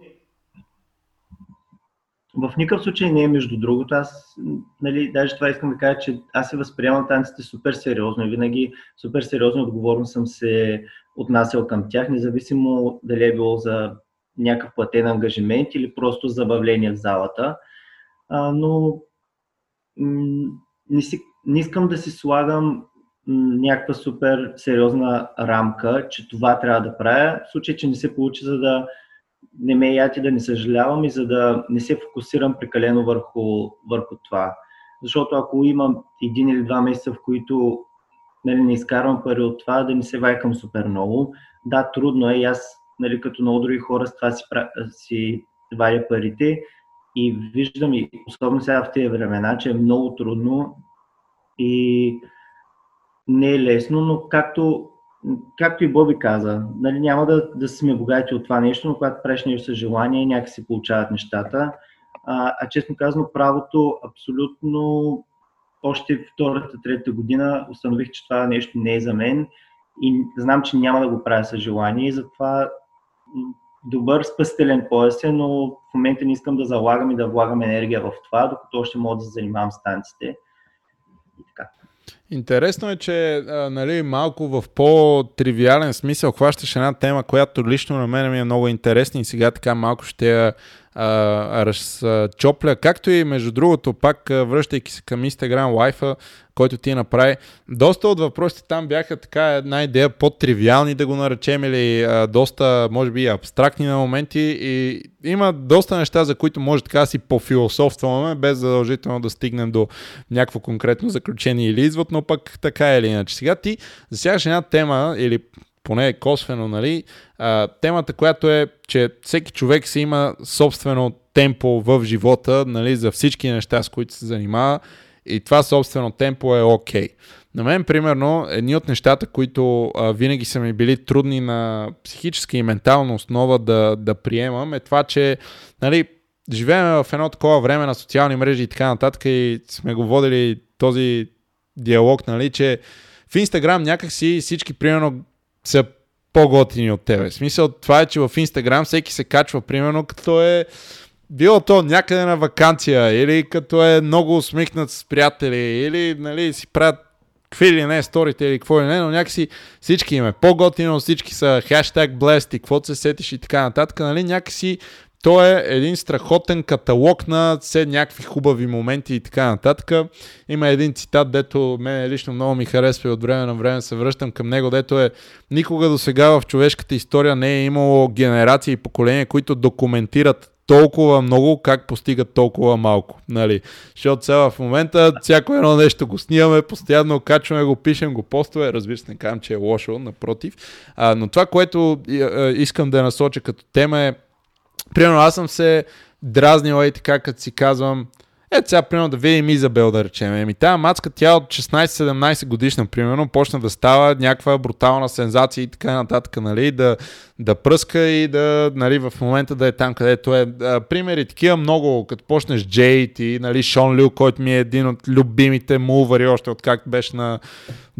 Speaker 2: В никакъв случай не е между другото. Аз, нали, даже това искам да кажа, че аз се възприемам танците супер сериозно и винаги супер сериозно отговорно съм се отнасял към тях, независимо дали е било за някакъв платен ангажимент или просто забавление в залата. А, но не, си, не искам да си слагам някаква супер сериозна рамка, че това трябва да правя, в случай, че не се получи, за да не ме яти да не съжалявам и за да не се фокусирам прекалено върху, върху това. Защото ако имам един или два месеца, в които нали, не изкарвам пари от това, да не се вайкам супер много. Да, трудно е и аз, нали, като много други хора, с това си, си вадя парите и виждам, и особено сега в тези времена, че е много трудно и не е лесно, но както както и Боби каза, нали, няма да, да сме богати от това нещо, но когато правиш нещо с желание, някакси получават нещата. А, а честно казано, правото абсолютно още втората, трета година установих, че това нещо не е за мен и знам, че няма да го правя с желание и затова добър спасителен пояс е, но в момента не искам да залагам и да влагам енергия в това, докато още мога да се занимавам с танците. И така.
Speaker 1: Интересно е, че а, нали, малко в по-тривиален смисъл хващаш една тема, която лично на мен ми е много интересна и сега така малко ще я разчопля, както и между другото, пак връщайки се към Instagram лайфа, който ти направи, доста от въпросите там бяха така една идея по-тривиални да го наречем или а, доста, може би, абстрактни на моменти. И има доста неща, за които може така си пофилософстваме, без задължително да стигнем до някакво конкретно заключение или извод, но пък така или иначе. Сега ти засягаш една тема или поне косвено, нали, а, темата, която е, че всеки човек си има собствено темпо в живота, нали, за всички неща, с които се занимава и това собствено темпо е окей. Okay. На мен, примерно, едни от нещата, които а, винаги са ми били трудни на психическа и ментална основа да, да приемам, е това, че нали, живеем в едно такова време на социални мрежи и така нататък и сме го водили този диалог, нали, че в Инстаграм някакси всички, примерно, са по-готини от тебе. Смисъл това е, че в Инстаграм всеки се качва, примерно, като е било то някъде на вакансия, или като е много усмихнат с приятели, или нали, си правят какви ли не сторите или какво ли не, но някакси всички им е по-готино, всички са хештаг blessed и каквото се сетиш и така нататък, нали, някакси то е един страхотен каталог на все някакви хубави моменти и така нататък. Има един цитат, дето мен лично много ми харесва и от време на време се връщам към него, дето е никога до сега в човешката история не е имало генерации и поколения, които документират толкова много, как постигат толкова малко. Нали? Защото сега в момента всяко едно нещо го снимаме, постоянно качваме го, пишем го постове. Разбира се, не казвам, че е лошо, напротив. А, но това, което искам да насоча като тема е Примерно аз съм се дразнила и така, като си казвам, ето сега, примерно, да видим Изабел, да речем. Еми, тази мацка, тя от 16-17 годишна, примерно, почна да става някаква брутална сензация и така нататък, нали, да, да пръска и да, нали, в момента да е там, където е. Примери такива много, като почнеш Джейт и, нали, Шон Лю, който ми е един от любимите мувари, още от как беше на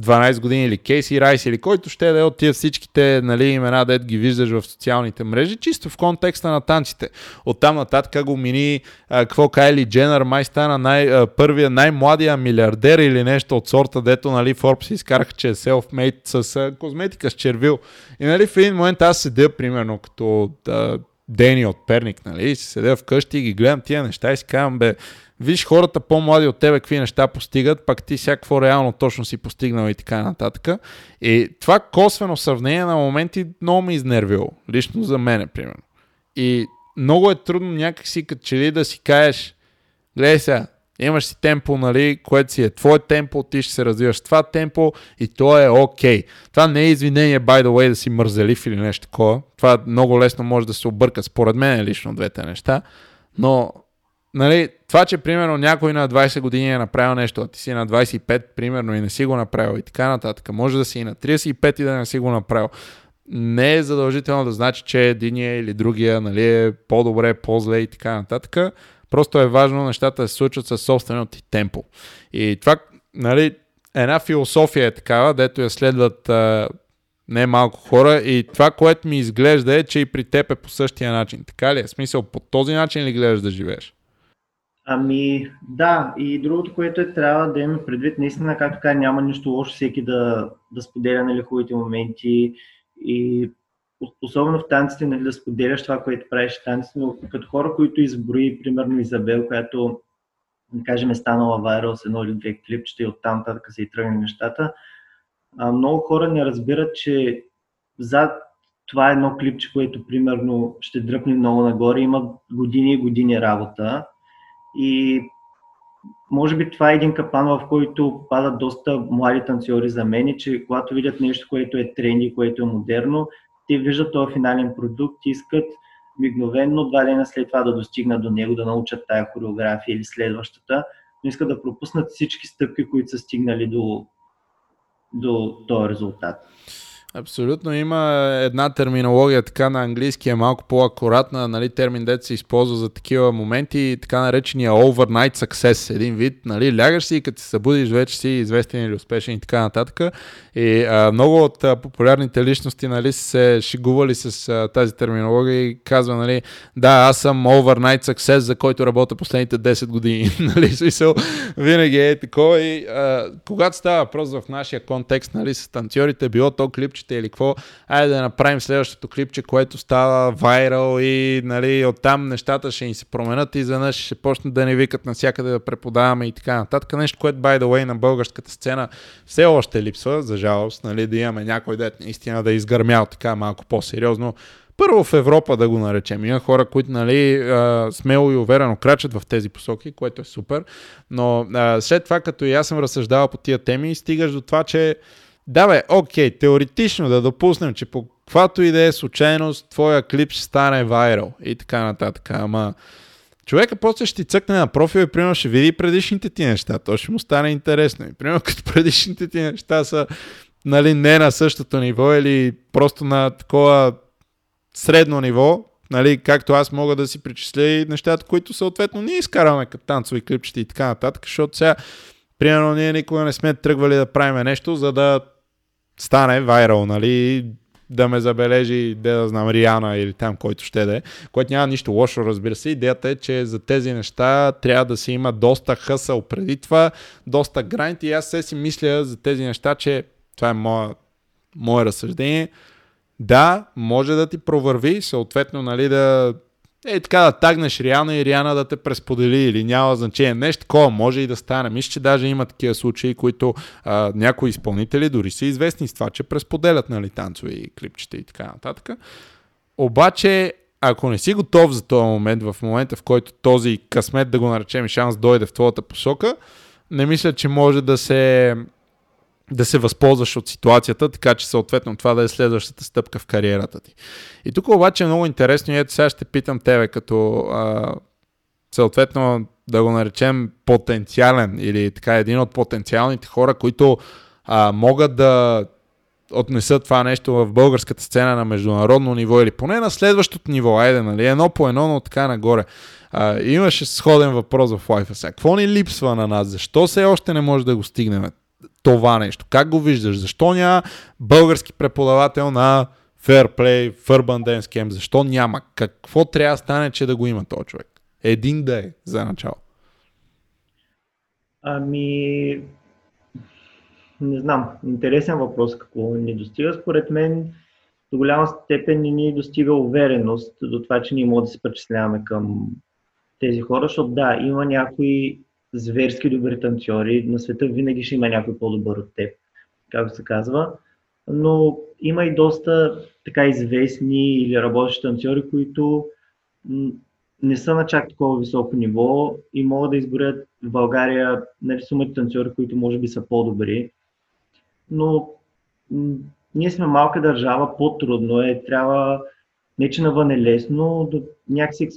Speaker 1: 12 години, или Кейси Райс, или който ще да е от тия всичките, нали, имена, дет ги виждаш в социалните мрежи, чисто в контекста на танците. Оттам нататък го мини, какво Кайли Дженър, май стана най, първия, най-младия милиардер или нещо от сорта, дето, нали, Forbes изкараха, че е self-made с а, козметика, с червил. И, нали, в един момент аз седя, примерно, като да, Дени от Перник, нали, си седя вкъщи и ги гледам тия неща и си казвам, бе, виж хората по-млади от тебе какви неща постигат, пак ти всякакво реално точно си постигнал и така нататък. И това косвено сравнение на моменти много ме изнервило, лично за мене, примерно. И много е трудно някакси, като че ли да си кажеш, гледай сега, Имаш си темпо, нали, което си е твое темпо, ти ще се развиваш това темпо и то е окей. Okay. Това не е извинение, by the way, да си мързелив или нещо такова. Това много лесно може да се обърка, според мен лично двете неща. Но, нали, това, че примерно някой на 20 години е направил нещо, а ти си на 25, примерно, и не си го направил и така нататък, може да си и на 35 и да не си го направил. Не е задължително да значи, че единия или другия нали, е по-добре, по-зле и така нататък Просто е важно нещата да се случват със собственото ти темпо. И това, нали, една философия е такава, дето я следват а, не малко хора и това, което ми изглежда е, че и при теб е по същия начин. Така ли е? Смисъл, по този начин ли гледаш да живееш?
Speaker 2: Ами, да. И другото, което е, трябва да имаме предвид, наистина, както така, няма нищо лошо всеки да, да споделя нали, хубавите моменти и особено в танците, нали, да споделяш това, което правиш в танците, но като хора, които изброи, примерно Изабел, която, да кажем, е станала вайрал с едно или две клипчета и оттам нататък се и тръгне нещата, а, много хора не разбират, че зад това е едно клипче, което примерно ще дръпне много нагоре, има години и години работа и може би това е един капан, в който падат доста млади танцори за мен, че когато видят нещо, което е тренди, което е модерно, те виждат този финален продукт и искат мигновенно два дена след това да достигнат до него, да научат тая хореография или следващата, но искат да пропуснат всички стъпки, които са стигнали до, до този резултат.
Speaker 1: Абсолютно има една терминология така на английски е малко по-акуратна, нали, термин дет се използва за такива моменти, така наречения overnight success, един вид, нали, лягаш си и като се събудиш вече си известен или успешен и така нататък. И а, много от а, популярните личности нали, се шигували с а, тази терминология и казва, нали, да, аз съм overnight success, за който работя последните 10 години. нали, смисъл, винаги е такова и а, когато става въпрос в нашия контекст, нали, с танцорите, било то клипчета или какво, айде да направим следващото клипче, което става вайрал и нали, оттам нещата ще ни се променят и изведнъж ще почнат да ни викат навсякъде да преподаваме и така нататък. Нещо, което, by the way, на българската сцена все още липсва, за жалост, нали, да имаме някой дет наистина да е изгърмял така малко по-сериозно. Първо в Европа да го наречем. Има хора, които нали, смело и уверено крачат в тези посоки, което е супер. Но след това, като и аз съм разсъждавал по тия теми, стигаш до това, че да бе, окей, теоретично да допуснем, че по каквато и да е случайност, твоя клип ще стане вайрал и така нататък. Ама човека после ще ти цъкне на профил и примерно ще види предишните ти неща. То ще му стане интересно. И примерно като предишните ти неща са нали, не на същото ниво или просто на такова средно ниво, нали, както аз мога да си причисля и нещата, които съответно ние изкарваме като танцови клипчета и така нататък, защото сега, примерно, ние никога не сме тръгвали да правим нещо, за да стане вайрал, нали, да ме забележи, да, да знам, Риана или там, който ще да е, което няма нищо лошо, разбира се. Идеята е, че за тези неща трябва да се има доста хъсъл преди това, доста грайнд и аз се си мисля за тези неща, че това е мое, мое разсъждение. Да, може да ти провърви, съответно, нали, да е така да тагнеш Риана и Риана да те пресподели или няма значение. Нещо такова може и да стане. Мисля, че даже има такива случаи, които а, някои изпълнители дори са известни с това, че пресподелят нали, танцови клипчета и така нататък. Обаче, ако не си готов за този момент, в момента в който този късмет, да го наречем шанс, дойде в твоята посока, не мисля, че може да се да се възползваш от ситуацията, така че съответно това да е следващата стъпка в кариерата ти. И тук обаче е много интересно и ето сега ще питам тебе като а, съответно да го наречем потенциален или така един от потенциалните хора, които а, могат да отнесат това нещо в българската сцена на международно ниво или поне на следващото ниво, айде, нали, едно по едно, но така нагоре. А, имаше сходен въпрос в лайфа сега. Какво ни липсва на нас? Защо все още не може да го стигнем? Това нещо? Как го виждаш? Защо няма български преподавател на Fairplay в Urban Dance Camp? Защо няма? Какво трябва да стане, че да го има този човек? Един да е за начало.
Speaker 2: Ами, не знам, интересен въпрос какво ни достига. Според мен до голяма степен не ни достига увереност до това, че ние можем да се причисляваме към тези хора, защото да, има някои зверски добри танцори. На света винаги ще има някой по-добър от теб, както се казва. Но има и доста така известни или работещи танцори, които не са на чак такова високо ниво и могат да изборят в България нали, сумата танцори, които може би са по-добри. Но ние сме малка държава, по-трудно е, трябва, не че навън е лесно, да някакси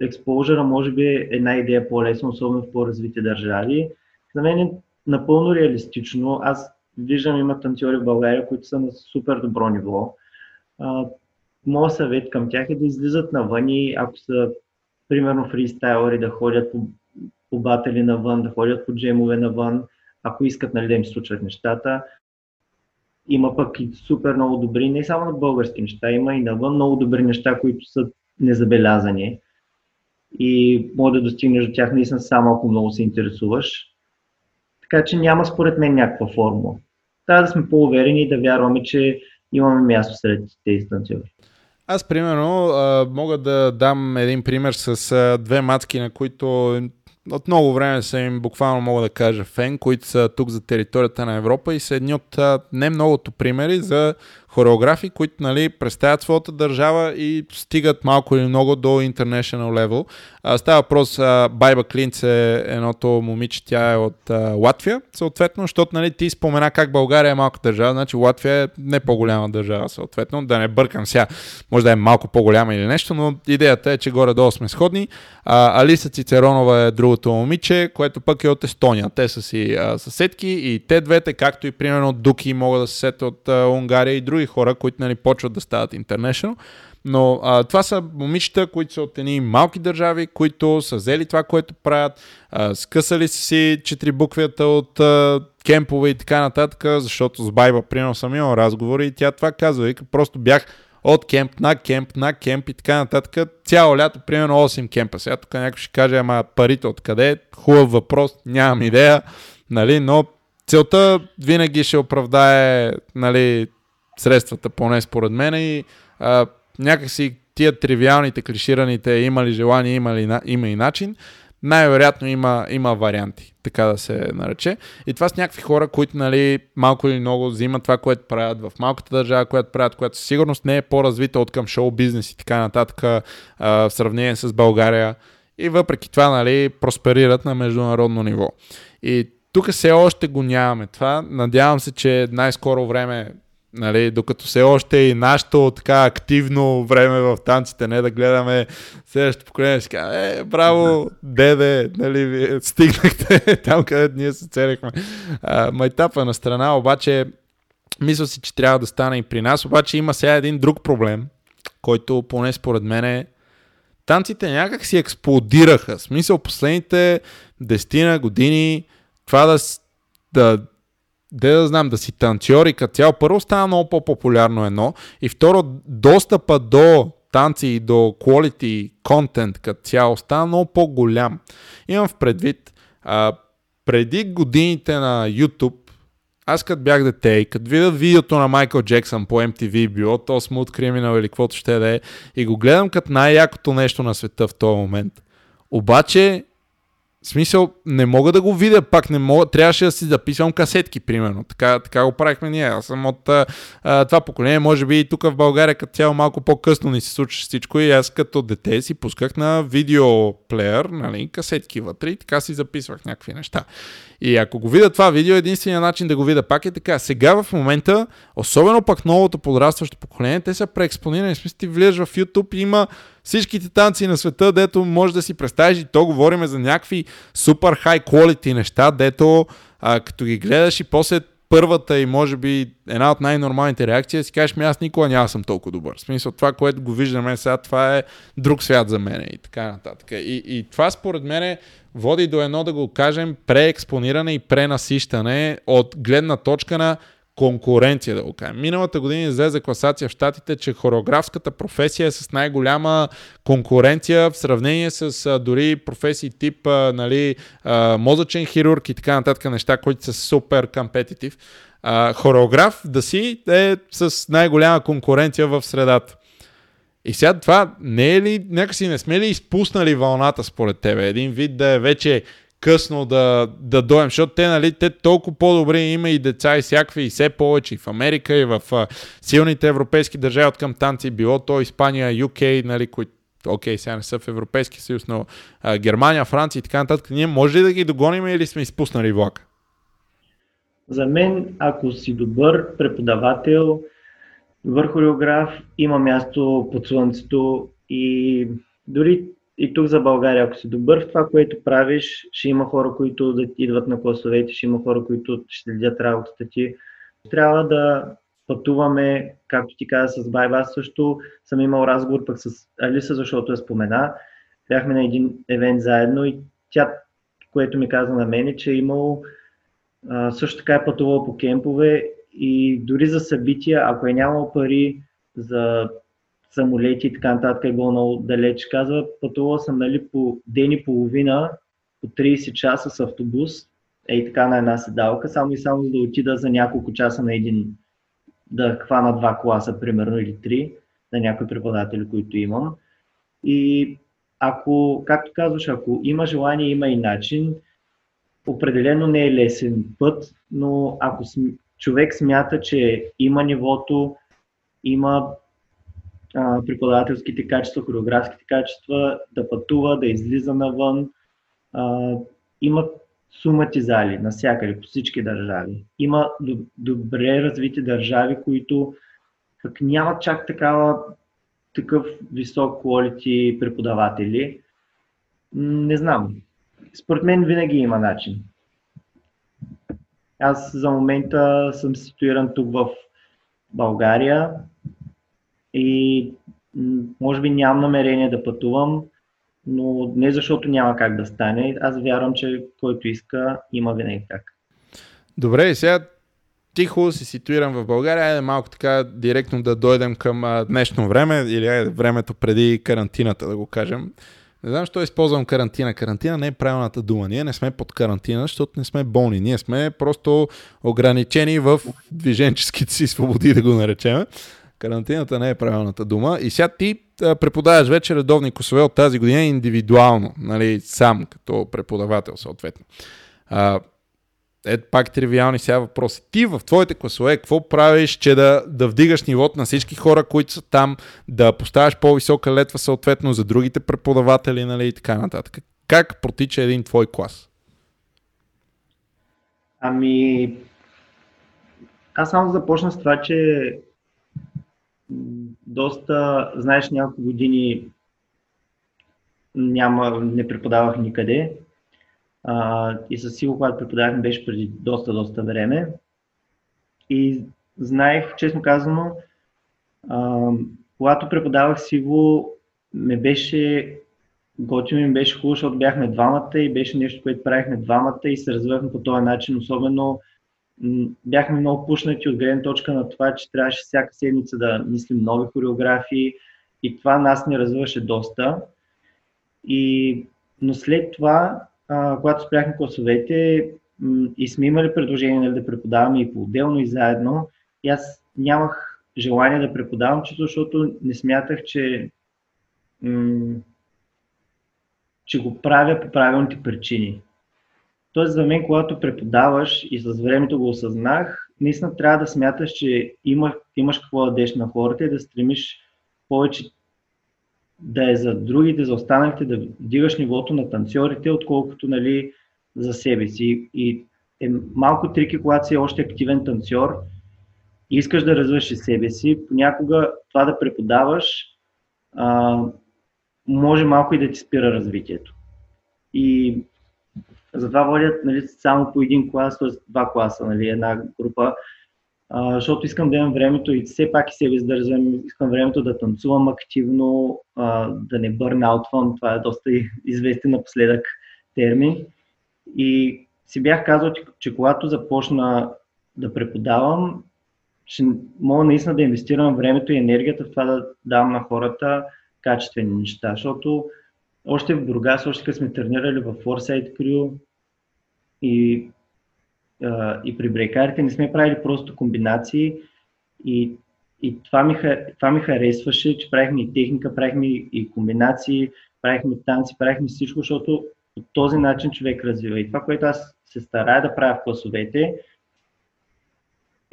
Speaker 2: експожера може би е една идея по-лесна, особено в по-развити държави. За мен е напълно реалистично. Аз виждам, има танцори в България, които са на супер добро ниво. Моят съвет към тях е да излизат навън и ако са примерно фристайлери, да ходят по, по батали навън, да ходят по джемове навън, ако искат нали, да им случват нещата. Има пък и супер много добри, не само на български неща, има и навън много добри неща, които са незабелязани и може да достигнеш до тях наистина само ако много се интересуваш. Така че няма според мен някаква формула. Трябва да сме по-уверени и да вярваме, че имаме място сред тези танцори.
Speaker 1: Аз, примерно, мога да дам един пример с две матки, на които от много време са им, буквално мога да кажа, фен, които са тук за територията на Европа и са едни от не многото примери за хореографи, които нали, представят своята държава и стигат малко или много до international level. А, става въпрос, а, Байба Клинц е едното момиче, тя е от а, Латвия, съответно, защото нали, ти спомена как България е малка държава, значи Латвия е не по-голяма държава, съответно, да не бъркам сега, може да е малко по-голяма или нещо, но идеята е, че горе-долу сме сходни. А, Алиса Цицеронова е другото момиче, което пък е от Естония. Те са си а, съседки и те двете, както и примерно Дуки, могат да се сетят от а, Унгария и други хора, които нали, почват да стават international. Но а, това са момичета, които са от едни малки държави, които са взели това, което правят, а, скъсали си четири буквията от а, кемпове и така нататък, защото с Байба, примерно, съм имал разговори и тя това казва. Вика, просто бях от кемп на кемп на кемп и така нататък. Цяло лято, примерно 8 кемпа. Сега тук някой ще каже, ама парите откъде? Хубав въпрос, нямам идея, нали, но целта винаги ще оправдае нали, средствата, поне според мен и а, някакси тия тривиалните, клишираните, има ли желание, има, ли, има и начин, най-вероятно има, има варианти, така да се нарече. И това са някакви хора, които нали, малко или много взимат това, което правят в малката държава, която правят, която със сигурност не е по-развита от към шоу бизнес и така нататък а, в сравнение с България. И въпреки това нали, просперират на международно ниво. И тук все още го нямаме това. Надявам се, че най-скоро време Нали, докато все още и нашето така активно време в танците, не да гледаме следващото поколение, ще кажа, е, браво, деде, нали, вие стигнахте там, където ние се целихме. майтапа на страна, обаче, мисля си, че трябва да стане и при нас, обаче има сега един друг проблем, който поне според мен е танците някак си експлодираха. В смисъл, последните десетина години това да, да де да знам, да си танцори като цяло, първо става много по-популярно едно и второ, достъпа до танци и до quality content като цяло става много по-голям. Имам в предвид, а, преди годините на YouTube, аз като бях дете и като видя видеото на Майкъл Джексън по MTV, било то Smooth Criminal или каквото ще да е, и го гледам като най-якото нещо на света в този момент. Обаче в смисъл, не мога да го видя, пак не мога, трябваше да си записвам касетки, примерно. Така, така го правихме ние. Аз съм от а, това поколение, може би и тук в България като цяло малко по-късно ни се случи всичко и аз като дете си пусках на видеоплеер, нали, касетки вътре и така си записвах някакви неща. И ако го видя това видео, единственият начин да го видя пак е така. Сега в момента, особено пък новото подрастващо поколение, те са преекспонирани. В смисъл ти влизаш в YouTube и има всичките танци на света, дето може да си представиш и то говорим за някакви супер хай quality неща, дето а, като ги гледаш и после първата и може би една от най-нормалните реакции е си кажеш, ми аз никога няма съм толкова добър. В смисъл това, което го виждаме сега, това е друг свят за мен и така нататък. И, и това според мен води до едно, да го кажем, преекспониране и пренасищане от гледна точка на конкуренция, да го кажем. Миналата година излезе класация в Штатите, че хореографската професия е с най-голяма конкуренция в сравнение с а, дори професии тип а, нали, а, мозъчен хирург и така нататък неща, които са супер компетитив. хореограф да си е с най-голяма конкуренция в средата. И сега това не е ли, някакси не сме ли изпуснали вълната според тебе? Един вид да е вече късно да, да дойдем, защото те, нали, те толкова по-добре има и деца и всякакви и все повече и в Америка и в а, силните европейски държави от към танци, било то Испания, UK, нали, които окей, сега не са в Европейски съюз, но а, Германия, Франция и така нататък, ние може ли да ги догоним или сме изпуснали влака?
Speaker 2: За мен, ако си добър преподавател, добър хореограф, има място под слънцето и дори и тук за България, ако си добър в това, което правиш, ще има хора, които да идват на класовете, ще има хора, които ще следят работата ти. Трябва да пътуваме, както ти каза с Байба, аз също съм имал разговор пък с Алиса, защото я спомена. Бяхме на един евент заедно и тя, което ми каза на мен, че е имал също така е пътувал по кемпове и дори за събития, ако е нямал пари за самолети и така нататък е било много далеч. Казва, пътувал съм нали, по ден и половина, по 30 часа с автобус, ей така на една седалка, само и само да отида за няколко часа на един, да хвана два класа, примерно, или три, на някои преподаватели, които имам. И ако, както казваш, ако има желание, има и начин. Определено не е лесен път, но ако човек смята, че има нивото, има преподавателските качества, хореографските качества, да пътува, да излиза навън. А, има сумати зали навсякъде, по всички държави. Има добре развити държави, които пък нямат чак такава, такъв висок quality преподаватели. Не знам. според мен винаги има начин. Аз за момента съм ситуиран тук в България и може би нямам намерение да пътувам, но не защото няма как да стане. Аз вярвам, че който иска, има винаги как.
Speaker 1: Добре, сега тихо се ситуирам в България. Айде малко така директно да дойдем към а, днешно време или айде, времето преди карантината, да го кажем. Не знам, защо използвам карантина. Карантина не е правилната дума. Ние не сме под карантина, защото не сме болни. Ние сме просто ограничени в движенческите си свободи, да го наречем. Карантината не е правилната дума. И сега ти преподаваш вече редовни косове от тази година индивидуално, нали, сам като преподавател съответно. А, е пак тривиални сега въпроси. Ти в твоите класове какво правиш, че да, да вдигаш нивото на всички хора, които са там, да поставяш по-висока летва съответно за другите преподаватели нали, и така нататък. Как протича един твой клас?
Speaker 2: Ами, аз само започна с това, че доста, знаеш, няколко години няма, не преподавах никъде а, и със сигурно, когато преподавах, беше преди доста, доста време. И знаех, честно казано, а, когато преподавах сиво, ме беше готино ми беше хубаво, защото бяхме двамата и беше нещо, което правихме двамата и се развивахме по този начин. Особено бяхме много пушнати от гледна точка на това, че трябваше всяка седмица да мислим нови хореографии и това нас ни развиваше доста. И, но след това а, когато спряхме класовете и сме имали предложение нали, да преподаваме и по-отделно и заедно, и аз нямах желание да преподавам, защото не смятах, че, м- че го правя по правилните причини. Тоест за мен, когато преподаваш и с времето го осъзнах, наистина трябва да смяташ, че има, имаш какво да дадеш на хората и да стремиш повече да е за другите, за останалите, да вдигаш нивото на танцорите, отколкото нали, за себе си. И е малко трики, когато си още активен танцор и искаш да развиваш себе си, понякога това да преподаваш а, може малко и да ти спира развитието. И затова водят нали, само по един клас, т.е. два класа, нали, една група, а, защото искам да имам времето и все пак и себе издържам, искам времето да танцувам активно, а, да не бърнаутвам, това е доста известен напоследък термин. И си бях казал, че, че когато започна да преподавам, ще мога наистина да инвестирам времето и енергията в това да давам на хората качествени неща, защото още в Бургас, още като сме тренирали в Foresight Crew и и при брейкарите не сме правили просто комбинации и, и това, ми, това ми харесваше, че правихме и техника, правихме и комбинации, правихме танци, правихме всичко, защото по този начин човек развива. И това, което аз се старая да правя в класовете,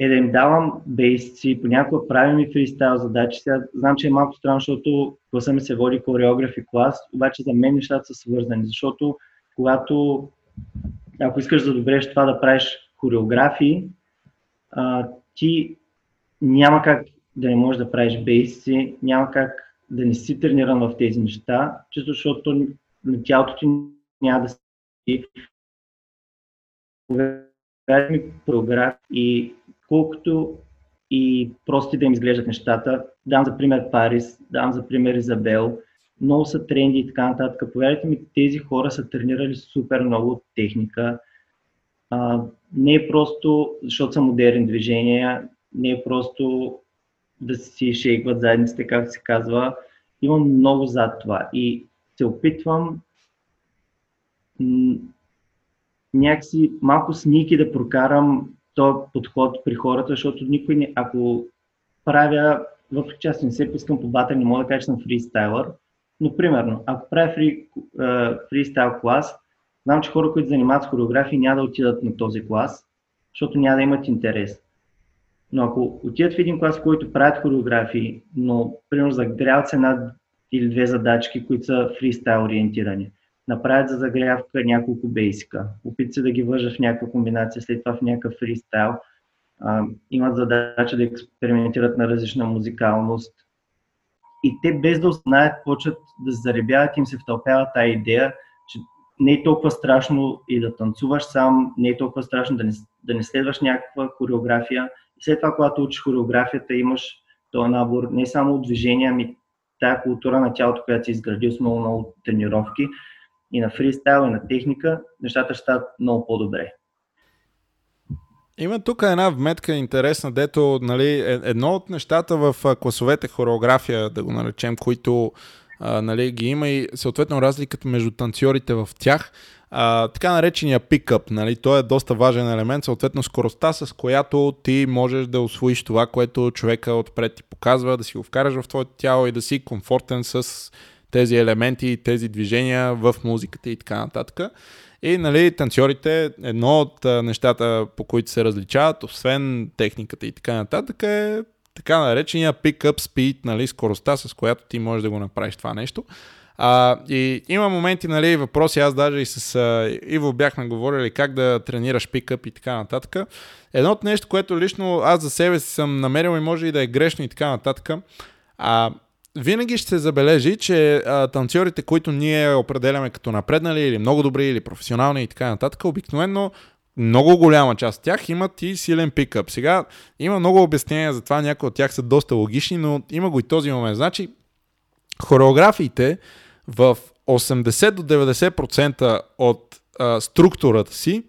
Speaker 2: е да им давам бейсици, понякога правим и фристайл задачи. Сега знам, че е малко странно, защото класа ми се води хореограф и клас, обаче за мен нещата са свързани, защото когато ако искаш да добреш това да правиш хореографии, а, ти няма как да не можеш да правиш бейси, няма как да не си трениран в тези неща, чисто защото на тялото ти няма да си ми хореограф и колкото и прости да им изглеждат нещата. Дам за пример Парис, дам за пример Изабел, много са тренди и така нататък. Повярвайте ми, тези хора са тренирали супер много техника. А, не е просто, защото са модерни движения, не е просто да си шейкват задниците, както се казва. Имам много зад това и се опитвам някакси малко сники да прокарам този подход при хората, защото никой не, ако правя, въпреки че аз не се пускам по батър, не мога да кажа, че съм фристайлър, но, примерно, ако правя фри, фристайл клас, знам, че хора, които занимават с хореографии, няма да отидат на този клас, защото няма да имат интерес. Но ако отидат в един клас, който правят хореографии, но, примерно, загряват се една или две задачки, които са фристайл ориентирани, направят за загрявка няколко бейсика, опитат се да ги вържат в някаква комбинация, след това в някакъв фристайл, имат задача да експериментират на различна музикалност, и те без да знаят, почват да заребяват им се втълпява тази идея, че не е толкова страшно и да танцуваш сам, не е толкова страшно да не, да не следваш някаква хореография. И след това, когато учиш хореографията, имаш този набор не само от движения, ами тая култура на тялото, която си изградил с много, много тренировки и на фристайл, и на техника, нещата ще стават много по-добре.
Speaker 1: Има тук една вметка интересна, дето нали, е, едно от нещата в класовете хореография, да го наречем, които а, нали, ги има и съответно разликата между танцорите в тях. А, така наречения пикъп, нали, той е доста важен елемент, съответно скоростта, с която ти можеш да освоиш това, което човека отпред ти показва, да си го вкараш в твоето тяло и да си комфортен с тези елементи, тези движения в музиката и така нататък. И нали, танцорите, едно от нещата, по които се различават, освен техниката и така нататък, е така наречения pick-up speed, нали, скоростта, с която ти можеш да го направиш това нещо. А, и има моменти, нали, въпроси, аз даже и с а, Иво бяхме говорили как да тренираш пикъп и така нататък. Едно от нещо, което лично аз за себе си съм намерил и може и да е грешно и така нататък. А, винаги ще се забележи, че а, танцорите, които ние определяме като напреднали или много добри или професионални и така нататък, обикновено много голяма част от тях имат и силен пикъп. Сега има много обяснения за това, някои от тях са доста логични, но има го и този момент. Значи, хореографиите в 80 до 90% от а, структурата си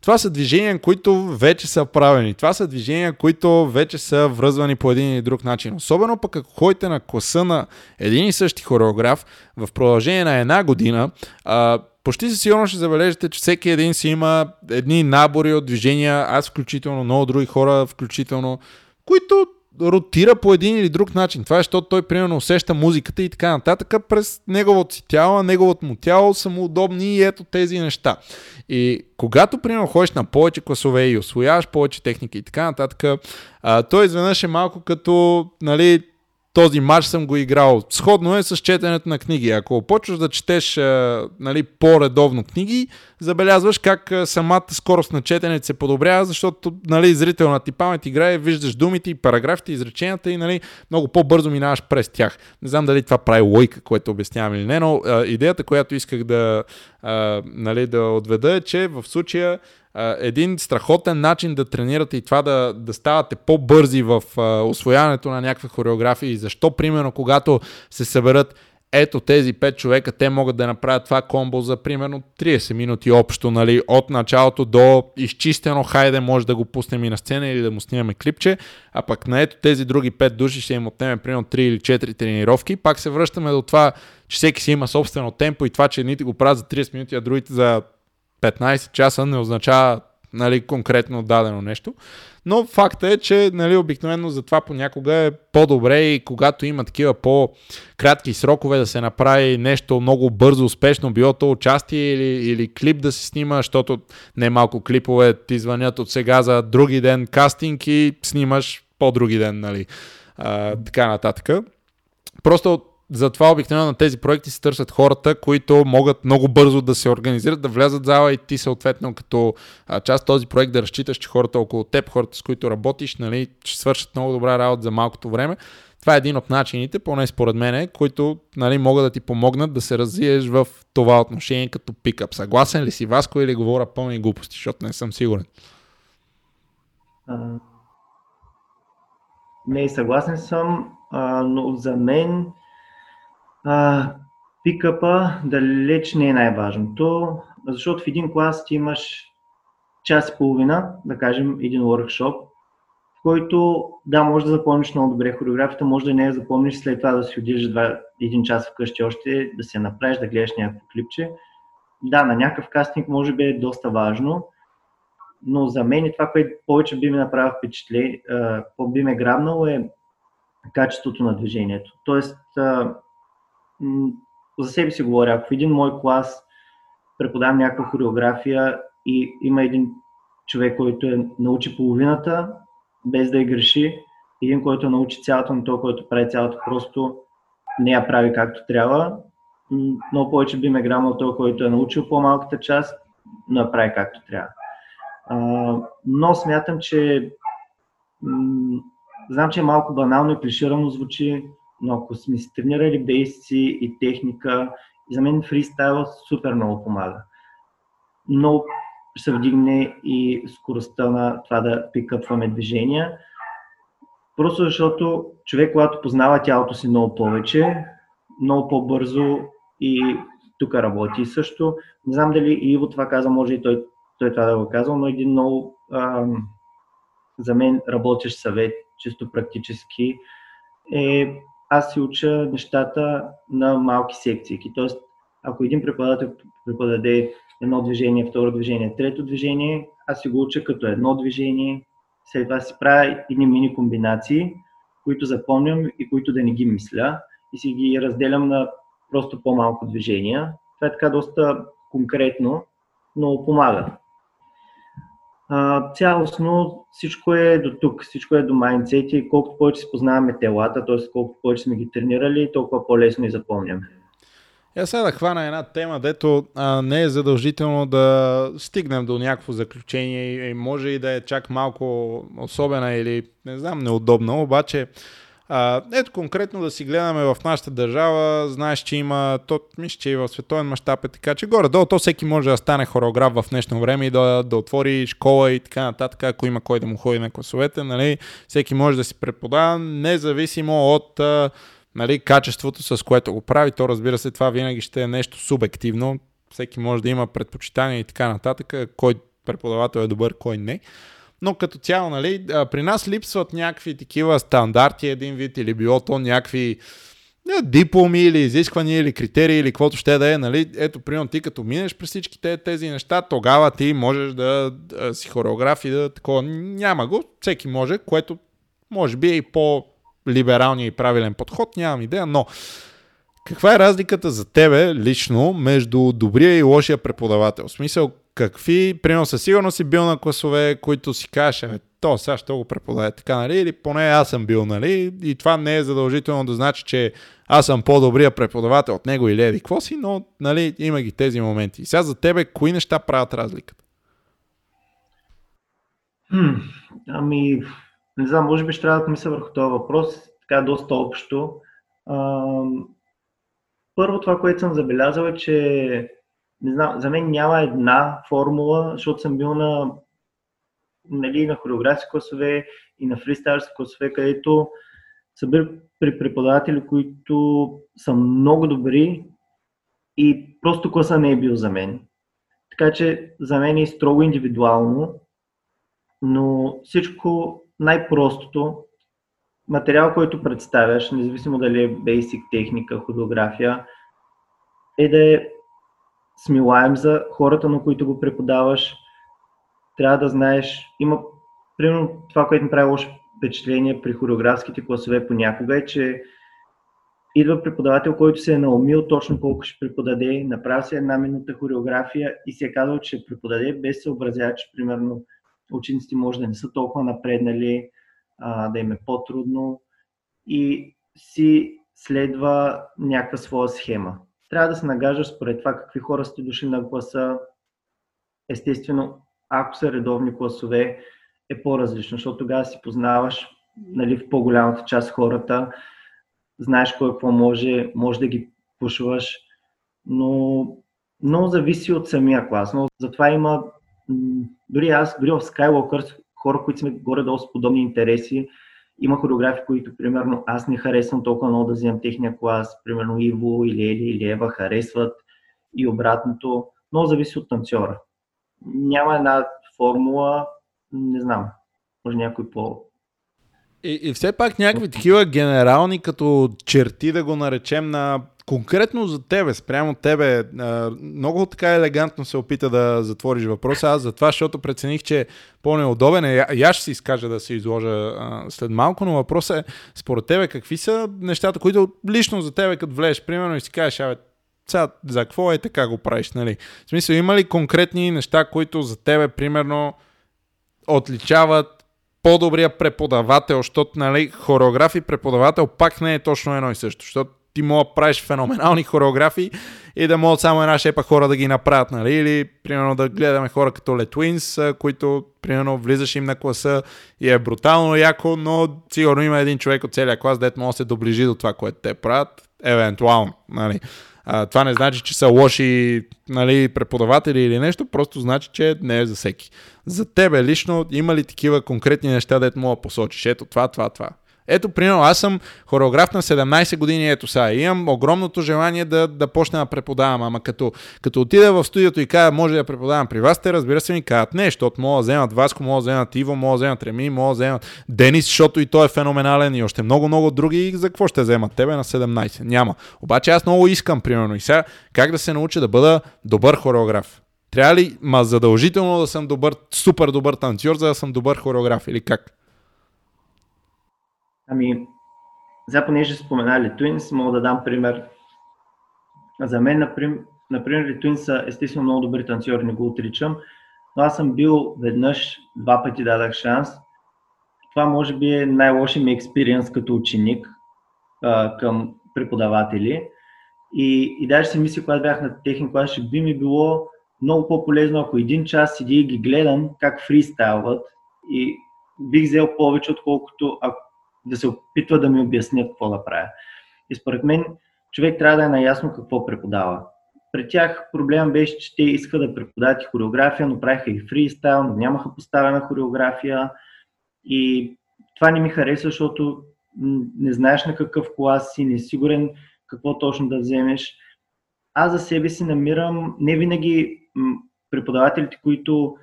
Speaker 1: това са движения, които вече са правени. Това са движения, които вече са връзвани по един или друг начин. Особено пък ако ходите на класа на един и същи хореограф в продължение на една година, а, почти със сигурно ще забележите, че всеки един си има едни набори от движения, аз включително, много други хора включително, които ротира по един или друг начин. Това е, защото той примерно усеща музиката и така нататък през неговото си тяло, неговото му тяло са му удобни и ето тези неща. И когато примерно ходиш на повече класове и освояваш повече техники и така нататък, а, той изведнъж е малко като нали, този матч съм го играл. Сходно е с четенето на книги. Ако почваш да четеш а, нали, по-редовно книги, забелязваш как самата скорост на четенето се подобрява, защото нали, зрителната ти памет играе, виждаш думите и параграфите, изреченията и нали, много по-бързо минаваш през тях. Не знам дали това прави лойка, което обяснявам или не, но а, идеята, която исках да, а, нали, да отведа е, че в случая един страхотен начин да тренирате и това да, да ставате по-бързи в а, освояването на някаква хореография и защо, примерно, когато се съберат ето тези 5 човека, те могат да направят това комбо за примерно 30 минути общо, нали, от началото до изчистено, хайде може да го пуснем и на сцена или да му снимаме клипче, а пък на ето тези други 5 души ще им отнеме примерно 3 или 4 тренировки, пак се връщаме до това, че всеки си има собствено темпо и това, че едните го правят за 30 минути, а другите за 15 часа не означава нали, конкретно дадено нещо. Но факта е, че нали, обикновено за това понякога е по-добре и когато има такива по-кратки срокове да се направи нещо много бързо, успешно, било то участие или, или клип да се снима, защото не малко клипове ти звънят от сега за други ден кастинг и снимаш по-други ден, нали, а, така нататък. Просто затова обикновено на тези проекти се търсят хората, които могат много бързо да се организират, да влязат в зала и ти съответно като част от този проект да разчиташ, че хората около теб, хората с които работиш, нали, ще свършат много добра работа за малкото време. Това е един от начините, поне според мен, които нали, могат да ти помогнат да се развиеш в това отношение като пикап. Съгласен ли си, Васко, или говоря пълни глупости, защото не съм сигурен? А,
Speaker 2: не, съгласен съм, а, но за мен а, пикъпа далеч не е най-важното, защото в един клас ти имаш час и половина, да кажем един workshop, в който да, може да запомниш много добре хореографията, може да не я запомниш след това да си отидеш един час вкъщи още, да се направиш, да гледаш някакво клипче. Да, на някакъв кастинг може би е доста важно, но за мен това, което повече би ми направило впечатление, би ме грабнало е качеството на движението. Тоест, за себе си говоря, ако в един мой клас преподавам някаква хореография и има един човек, който е научи половината, без да я греши, един, който научи цялата, но той, който прави цялата, просто не я прави както трябва. Много повече би ме грамал той, който е научил по-малката част, но я прави както трябва. но смятам, че знам, че е малко банално и клиширано звучи, но ако сме си тренирали бейсици и техника, и за мен фристайл супер много помага. много се вдигне и скоростта на това да пикъпваме движения. Просто защото човек, когато познава тялото си много повече, много по-бързо и тук работи също. Не знам дали Иво това каза, може и той, той това да го казва, но един много ам, за мен работещ съвет, чисто практически, е аз си уча нещата на малки секции. Тоест, ако един преподавател преподаде едно движение, второ движение, трето движение, аз си го уча като едно движение, след това си правя едни мини комбинации, които запомням и които да не ги мисля и си ги разделям на просто по-малко движения. Това е така доста конкретно, но помага. Цялостно всичко е до тук, всичко е до майндсет и колкото повече си познаваме телата, т.е. колкото повече сме ги тренирали, толкова по-лесно и запомняме.
Speaker 1: Я сега да хвана една тема, дето а, не е задължително да стигнем до някакво заключение и може и да е чак малко особена или не знам, неудобна, обаче ето конкретно да си гледаме в нашата държава, знаеш, че има, то, мисля, че и в световен мащаб е така, че горе-долу то всеки може да стане хореограф в днешно време и да, да отвори школа и така нататък, ако има кой да му ходи на класовете, нали, всеки може да си преподава, независимо от нали, качеството, с което го прави. То разбира се, това винаги ще е нещо субективно. Всеки може да има предпочитания и така нататък, кой преподавател е добър, кой не. Но като цяло, нали, при нас липсват някакви такива стандарти един вид или било то някакви дипломи или изисквания или критерии или каквото ще да е, нали, ето, примерно ти като минеш през всички тези неща, тогава ти можеш да, да си хореограф и да такова. Няма го, всеки може, което може би е и по либералния и правилен подход, нямам идея, но каква е разликата за тебе лично между добрия и лошия преподавател? В смисъл, какви, примерно със сигурност си бил на класове, които си кажеш, то сега ще го преподава така, нали? Или поне аз съм бил, нали? И това не е задължително да значи, че аз съм по-добрия преподавател от него или еди какво си, но нали, има ги тези моменти. И сега за тебе, кои неща правят разликата?
Speaker 2: Хм, ами, не знам, може би ще трябва да мисля върху този въпрос, така доста общо. Първо това, което съм забелязал е, че не знам, за мен няма една формула, защото съм бил на, нали, на хореографски класове и на фристайлски класове, където са били при преподаватели, които са много добри и просто класа не е бил за мен. Така че за мен е строго индивидуално, но всичко най-простото, материал, който представяш, независимо дали е basic техника, хореография, е да е смилаем за хората, на които го преподаваш. Трябва да знаеш, има, примерно това, което ми прави лошо впечатление при хореографските класове понякога е, че идва преподавател, който се е наумил точно колко ще преподаде, направи се една минута хореография и се е казал, че ще преподаде без съобразява, че примерно учениците може да не са толкова напреднали, а, да им е по-трудно и си следва някаква своя схема. Трябва да се нагаждаш според това какви хора сте дошли на класа. Естествено, ако са редовни класове, е по-различно, защото тогава си познаваш нали, в по-голямата част хората, знаеш кой какво може, може да ги пушваш, но много зависи от самия клас. Но затова има дори аз, дори в Skywalker, хора, които сме горе-долу с подобни интереси, има хореографи, които, примерно, аз не харесвам толкова много да вземам техния клас, примерно Иво или Ели или Ева харесват и обратното. Много зависи от танцора. Няма една формула, не знам, може някой по
Speaker 1: и, и все пак някакви такива генерални като черти да го наречем на конкретно за тебе, спрямо тебе, много така елегантно се опита да затвориш въпроса. Аз за това, защото прецених, че е по-неудобен е. И аз ще си изкажа да се изложа след малко, но въпросът е, според тебе, какви са нещата, които лично за тебе, като влезеш, примерно, и си кажеш, абе, сега, за какво е така го правиш, нали? В смисъл, има ли конкретни неща, които за тебе, примерно, отличават по-добрия преподавател, защото, нали, хореограф и преподавател пак не е точно едно и също, защото ти мога да правиш феноменални хореографии и да могат само една шепа хора да ги направят, нали? Или, примерно, да гледаме хора като Летвинс, които, примерно, влизаш им на класа и е брутално яко, но сигурно има един човек от целия клас, дето може да се доближи до това, което те правят. евентуално. Нали. А, това не значи, че са лоши нали, преподаватели или нещо, просто значи, че не е за всеки. За тебе лично има ли такива конкретни неща, дето мога да посочиш? Ето това, това, това. Ето, примерно, аз съм хореограф на 17 години, ето сега. Имам огромното желание да, да почна да преподавам, ама като, като отида в студиото и кажа, може да преподавам при вас, те разбира се ми казват не, защото мога да вземат Васко, мога да вземат Иво, мога да вземат Реми, мога да вземат Денис, защото и той е феноменален и още много-много други. За какво ще вземат тебе на 17? Няма. Обаче аз много искам, примерно, и сега как да се науча да бъда добър хореограф. Трябва ли, ма задължително да съм добър, супер добър танцор, за да съм добър хореограф или как?
Speaker 2: Ами, за понеже споменали Twins, мога да дам пример. За мен, например, например Twins са естествено много добри танцори, не го отричам, но аз съм бил веднъж, два пъти дадах шанс. Това може би е най-лоши ми експириенс като ученик а, към преподаватели. И, и даже си мисля, когато бях на техни клас, би ми било много по-полезно, ако един час седи и ги гледам как фристайлват и бих взел повече, отколкото ако да се опитва да ми обяснят какво да правя. И според мен човек трябва да е наясно какво преподава. При тях проблем беше, че те искаха да преподават и хореография, но правиха и фристайл, но нямаха поставена хореография. И това не ми хареса, защото не знаеш на какъв клас си, не си сигурен какво точно да вземеш. Аз за себе си намирам не винаги преподавателите, които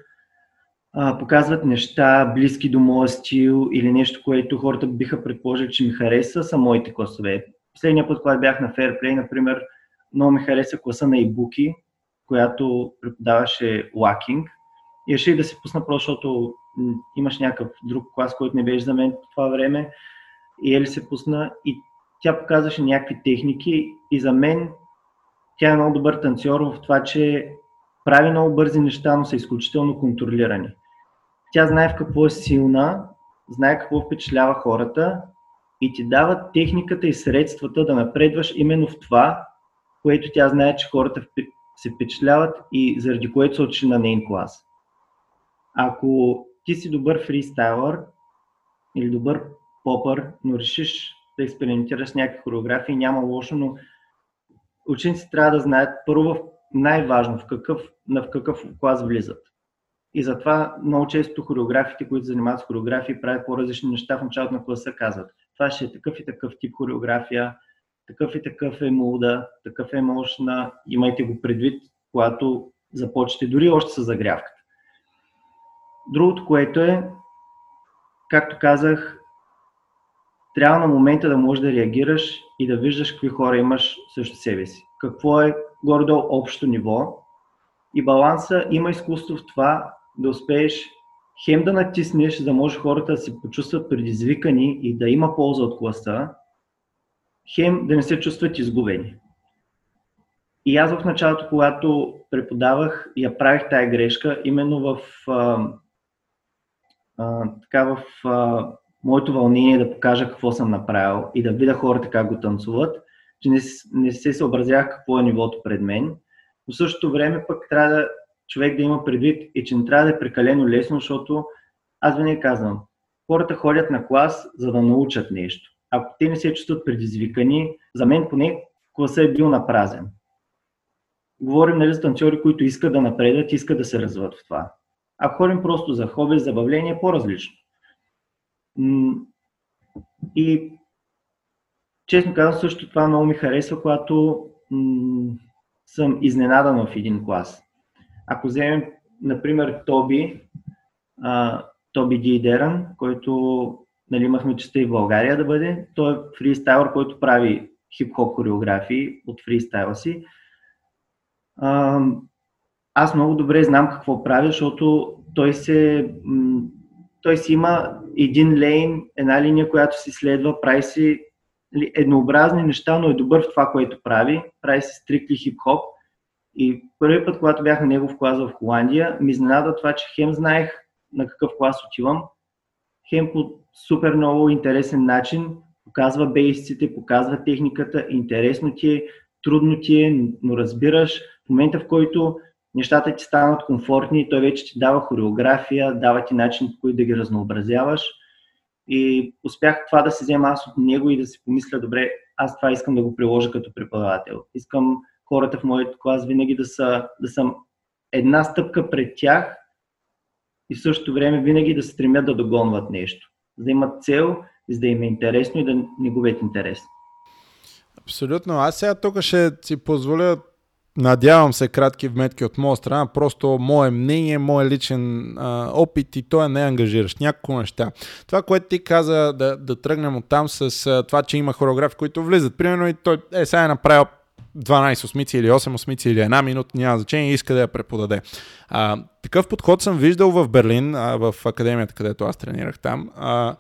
Speaker 2: а, показват неща близки до моя стил или нещо, което хората биха предположили, че ми хареса, са моите класове. Последния път, когато бях на Fairplay, например, много ми хареса класа на Ибуки, която преподаваше лакинг. И реших да се пусна просто, защото имаш някакъв друг клас, който не беше за мен по това време. И Ели се пусна и тя показваше някакви техники и за мен тя е много добър танцор в това, че прави много бързи неща, но са изключително контролирани. Тя знае в какво е силна, знае какво впечатлява хората и ти дава техниката и средствата да напредваш именно в това, което тя знае, че хората се впечатляват и заради което са отшли на нейн клас. Ако ти си добър фристайлър или добър попър, но решиш да експериментираш с някакви хореографии, няма лошо, но ученици трябва да знаят първо най-важно в какъв, в какъв клас влизат. И затова много често хореографите, които занимават с хореографии, правят по-различни неща в началото на класа, казват това ще е такъв и такъв тип хореография, такъв и такъв е муда, такъв е мощна, имайте го предвид, когато започнете дори още с загрявката. Другото, което е, както казах, трябва на момента да можеш да реагираш и да виждаш какви хора имаш срещу себе си. Какво е горе-долу общо ниво. И баланса има изкуство в това да успееш хем да натиснеш, за да може хората да се почувстват предизвикани и да има полза от класа, хем да не се чувстват изгубени. И аз в началото, когато преподавах, я правих тая грешка, именно в, а, а, така в а, моето вълнение да покажа какво съм направил и да видя хората как го танцуват, че не, не се съобразях какво е нивото пред мен. Но в същото време пък трябва да човек да има предвид и че не трябва да е прекалено лесно, защото аз винаги казвам, хората ходят на клас, за да научат нещо. Ако те не се чувстват предизвикани, за мен поне класа е бил напразен. Говорим нали, за танцори, които искат да напредат, искат да се развиват в това. Ако ходим просто за хоби, забавление, е по-различно. И честно казвам, също това много ми харесва, когато м- съм изненадан в един клас. Ако вземем, например, Тоби, а, Тоби Дидеран, който нали, имахме честа и в България да бъде, той е фристайлър, който прави хип-хоп хореографии от фристайла си. А, аз много добре знам какво прави, защото той се той си има един лейн, една линия, която си следва, прави си нали, еднообразни неща, но е добър в това, което прави. Прави си стрикли хип-хоп. И първи път, когато бях на негов клас в Холандия, ми изненада това, че хем знаех на какъв клас отивам, хем по супер много интересен начин показва бейсиците, показва техниката, интересно ти е, трудно ти е, но разбираш в момента, в който нещата ти станат комфортни, той вече ти дава хореография, дава ти начин по който да ги разнообразяваш И успях това да се взема аз от него и да си помисля, добре, аз това искам да го приложа като преподавател. Искам хората в моят клас винаги да са, да съм една стъпка пред тях и в същото време винаги да се стремят да догонват нещо. Да имат цел, за да им е интересно и да не губят интерес.
Speaker 1: Абсолютно. Аз сега тук ще си позволя надявам се, кратки вметки от моя страна, просто мое мнение, мое личен а, опит и той е не ангажиращ. Няколко неща. Това, което ти каза да, да тръгнем от там с а, това, че има хореографи, които влизат. Примерно и той е сега е направил 12 осмици или 8 осмици или една минута, няма значение, иска да я преподаде. А, такъв подход съм виждал в Берлин, а, в академията, където аз тренирах там. А,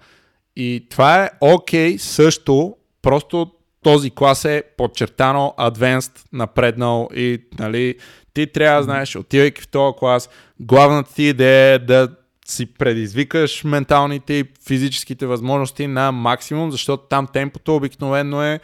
Speaker 1: и това е окей okay, също, просто този клас е подчертано advanced, напреднал и нали, ти трябва да знаеш, отивайки в този клас, главната ти идея е да си предизвикаш менталните и физическите възможности на максимум, защото там темпото обикновено е,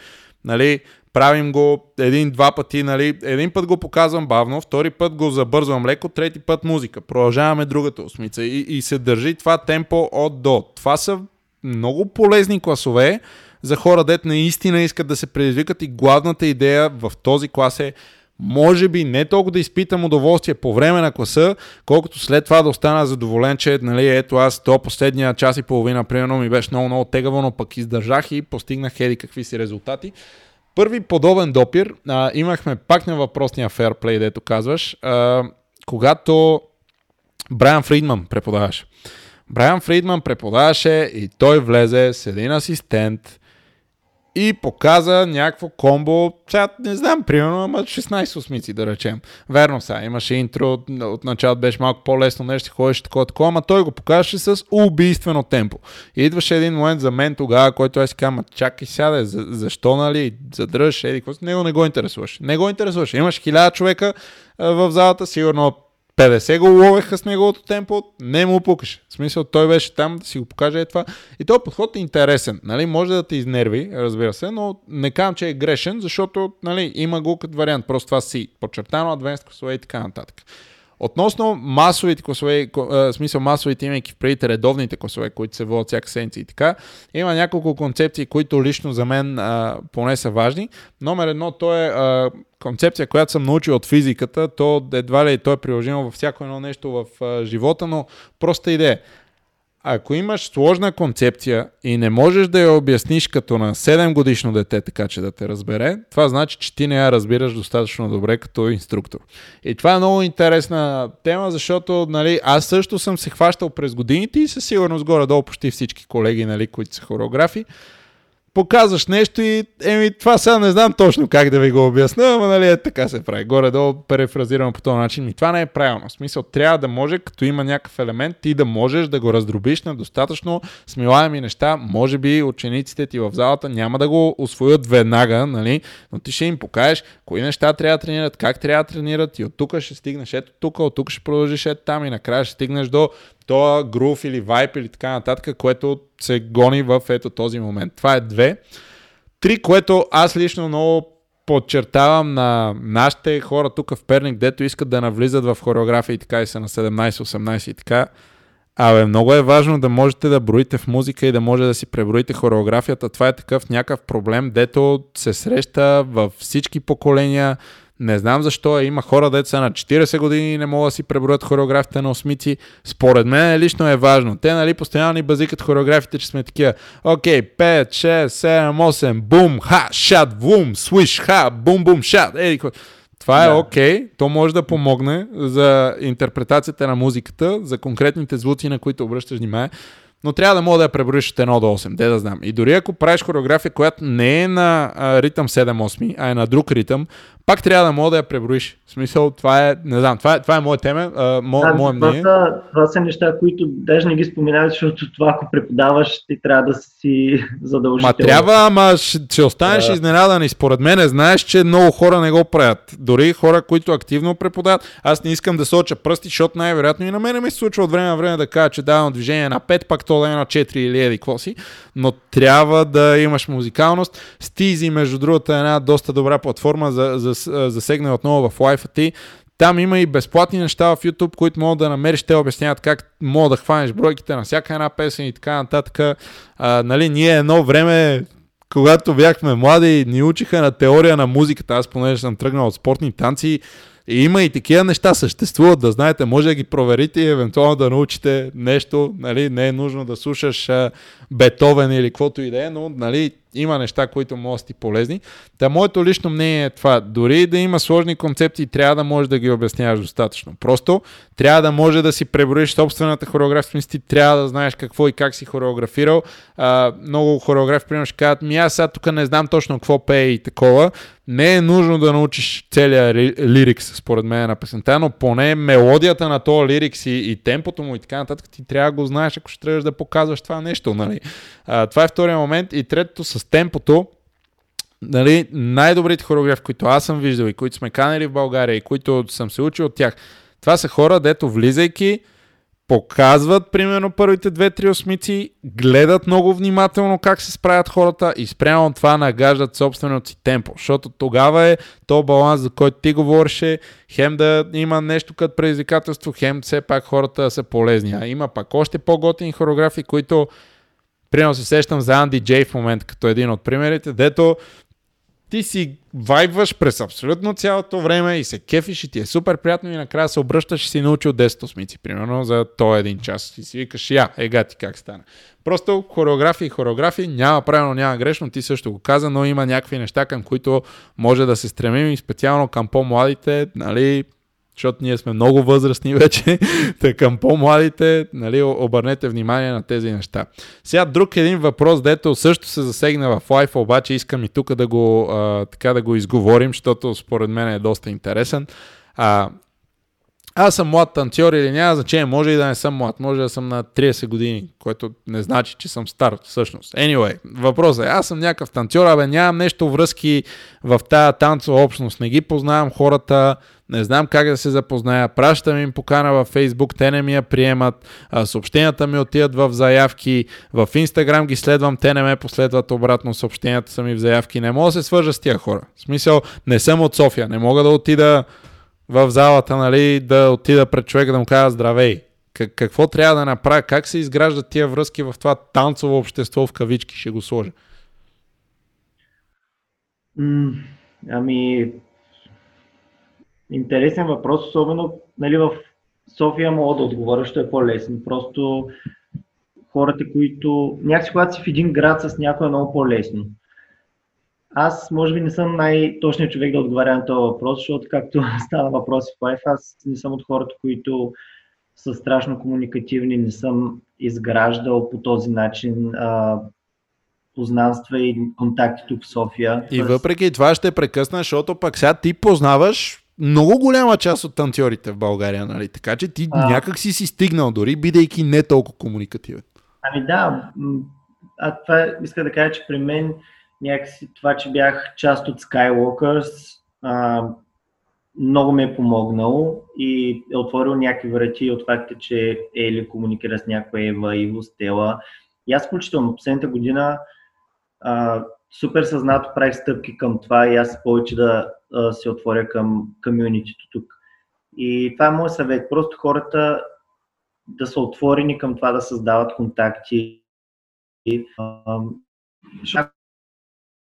Speaker 1: нали, правим го един-два пъти, нали, един път го показвам бавно, втори път го забързвам леко, трети път музика. Продължаваме другата осмица и, и се държи това темпо от до. Това са много полезни класове, за хора, дет наистина искат да се предизвикат и главната идея в този клас е може би не толкова да изпитам удоволствие по време на класа, колкото след това да остана задоволен, че нали, ето аз то последния час и половина, примерно, ми беше много, много тегаво, но пък издържах и постигнах еди какви си резултати. Първи подобен допир а, имахме пак на въпросния ферплей, дето казваш, а, когато Брайан Фридман преподаваше. Брайан Фридман преподаваше и той влезе с един асистент, и показа някакво комбо, сега не знам, примерно, ама 16 осмици да речем. Верно сега, имаше интро, от началото беше малко по-лесно нещо, ходиш такова, такова, ама той го покажеше с убийствено темпо. И идваше един момент за мен тогава, който аз си казвам, чакай сяде, за, защо нали, задръж, еди, какво него не го интересуваше. Не го интересуваше. Имаш хиляда човека в залата, сигурно 50 го ловеха с неговото темпо, не му пукаше. В смисъл, той беше там да си го покаже е това. И този подход е интересен. Нали? Може да те изнерви, разбира се, но не казвам, че е грешен, защото нали, има го като вариант. Просто това си подчертано, адвенст класове и така нататък. Относно масовите класове, в смисъл масовите, имайки в предите редовните класове, които се водят всяка седмица и така, има няколко концепции, които лично за мен а, поне са важни. Номер едно, то е а, концепция, която съм научил от физиката, то едва ли то е приложимо във всяко едно нещо в а, живота, но проста идея. Ако имаш сложна концепция и не можеш да я обясниш като на 7 годишно дете, така че да те разбере, това значи, че ти не я разбираш достатъчно добре като инструктор. И това е много интересна тема, защото нали, аз също съм се хващал през годините и със сигурност горе-долу почти всички колеги, нали, които са хореографи, показваш нещо и еми, това сега не знам точно как да ви го обясня, ама нали е така се прави. Горе-долу перефразирано по този начин. И това не е правилно. В смисъл, трябва да може, като има някакъв елемент, ти да можеш да го раздробиш на достатъчно смилаеми неща. Може би учениците ти в залата няма да го освоят веднага, нали? но ти ще им покажеш кои неща трябва да тренират, как трябва да тренират и от тук ще стигнеш ето тук, от тук ще продължиш ето там и накрая ще стигнеш до тоя грув или вайп или така нататък, което се гони в ето този момент. Това е две. Три, което аз лично много подчертавам на нашите хора тук в Перник, дето искат да навлизат в хореография и така и са на 17-18 и така. Абе, много е важно да можете да броите в музика и да може да си преброите хореографията. Това е такъв някакъв проблем, дето се среща във всички поколения. Не знам защо е. Има хора, деца на 40 години и не могат да си преброят хореографите на осмици. Според мен лично е важно. Те, нали, постоянно ни базикат хореографите, че сме такива. Окей, 5, 6, 7, 8, бум, ха, шат, вум, свиш, ха, бум, бум, шат. Ей, това е окей, okay. то може да помогне за интерпретацията на музиката, за конкретните звуци, на които обръщаш внимание но трябва да мога да я преброиш от 1 до 8, де да знам. И дори ако правиш хореография, която не е на а, ритъм 7-8, а е на друг ритъм, пак трябва да мога да я преброиш. В смисъл, това е, не знам, това е, това е мое теме, а, мо, да, мое мнение.
Speaker 2: Това са, това са неща, които даже не ги споменаваш, защото това, ако преподаваш, ти трябва да си задължителен.
Speaker 1: Ма трябва, ама ще, ще останеш да. изненадан и според мен знаеш, че много хора не го правят. Дори хора, които активно преподават. Аз не искам да соча пръсти, защото най-вероятно и на мен ми се случва от време на време да кажа, че давам движение на 5, пак то да е на 4 или еди какво си, но трябва да имаш музикалност. Стизи, между другото, е една доста добра платформа за, за, за засегне отново в лайфа ти там има и безплатни неща в YouTube, които могат да намериш. Те обясняват как мога да хванеш бройките на всяка една песен и така нататък. А, нали, ние едно време когато бяхме млади, ни учиха на теория на музиката. Аз понеже съм тръгнал от спортни танци, и има и такива неща съществуват, да знаете, може да ги проверите и евентуално да научите нещо, нали, не е нужно да слушаш а, Бетовен или каквото и да е, но нали, има неща, които могат да ти полезни. Та моето лично мнение е това. Дори да има сложни концепции, трябва да можеш да ги обясняваш достатъчно. Просто трябва да може да си преброиш собствената хореография, ти трябва да знаеш какво и как си хореографирал. А, много хореографи, примерно, ще кажат, ми аз сега тук не знам точно какво пее и такова. Не е нужно да научиш целият лирикс, според мен, на песента, но поне мелодията на този лирикс и, и темпото му и така нататък, ти трябва да го знаеш, ако ще трябваш да показваш това нещо. Нали? А, това е втория момент. И третото с темпото, нали, най-добрите хореографи, които аз съм виждал и които сме канали в България и които съм се учил от тях, това са хора, дето влизайки, показват примерно първите две-три осмици, гледат много внимателно как се справят хората и спрямо това нагаждат собственото си темпо, защото тогава е то баланс, за който ти говореше, хем да има нещо като предизвикателство, хем все пак хората са полезни. А има пак още по-готини хореографи, които Примерно се сещам за Анди Джей в момента като един от примерите, дето ти си вайбваш през абсолютно цялото време и се кефиш и ти е супер приятно и накрая се обръщаш и си научил 10 осмици, примерно за този един час. И си викаш, я, ега ти как стана. Просто хореографии, хореографии, няма правилно, няма грешно, ти също го каза, но има някакви неща, към които може да се стремим и специално към по-младите, нали, защото ние сме много възрастни вече, така към по-младите, нали, обърнете внимание на тези неща. Сега друг един въпрос, дето също се засегна в лайфа, обаче искам и тук да го, а, така да го изговорим, защото според мен е доста интересен. А, аз съм млад танцор или няма значение, може и да не съм млад, може да съм на 30 години, което не значи, че съм стар всъщност. Anyway, въпросът е, аз съм някакъв танцор, абе нямам нещо връзки в тая танцова общност, не ги познавам хората, не знам как да се запозная, пращам им покана във Facebook, те не ми я приемат, съобщенията ми отиват в заявки, в Instagram ги следвам, те не ме последват обратно, съобщенията са ми в заявки, не мога да се свържа с тия хора. В смисъл, не съм от София, не мога да отида в залата, нали, да отида пред човека да му кажа здравей. Как, какво трябва да направя? Как се изграждат тия връзки в това танцово общество в кавички? Ще го сложа.
Speaker 2: Ами, интересен въпрос, особено нали, в София мога да отговоря, ще е по-лесно. Просто хората, които... Някакси когато си в един град с някой е много по-лесно. Аз може би не съм най-точният човек да отговаря на този въпрос, защото както стана въпрос в Life, аз не съм от хората, които са страшно комуникативни, не съм изграждал по този начин а, познанства и контакти тук в София.
Speaker 1: И въпреки това ще прекъсна, защото пък сега ти познаваш много голяма част от танцорите в България, нали? Така че ти а... някак си си стигнал, дори бидейки не толкова комуникативен.
Speaker 2: Ами да, а това иска да кажа, че при мен някакси това, че бях част от Skywalkers, а, много ме е помогнало и е отворил някакви врати от факта, че Ели комуникира с някоя Ева, Иво, Стела. И аз включително последната година а, супер съзнато правих стъпки към това и аз повече да а, се отворя към комюнитито тук. И това е моят съвет. Просто хората да са отворени към това да създават контакти. А,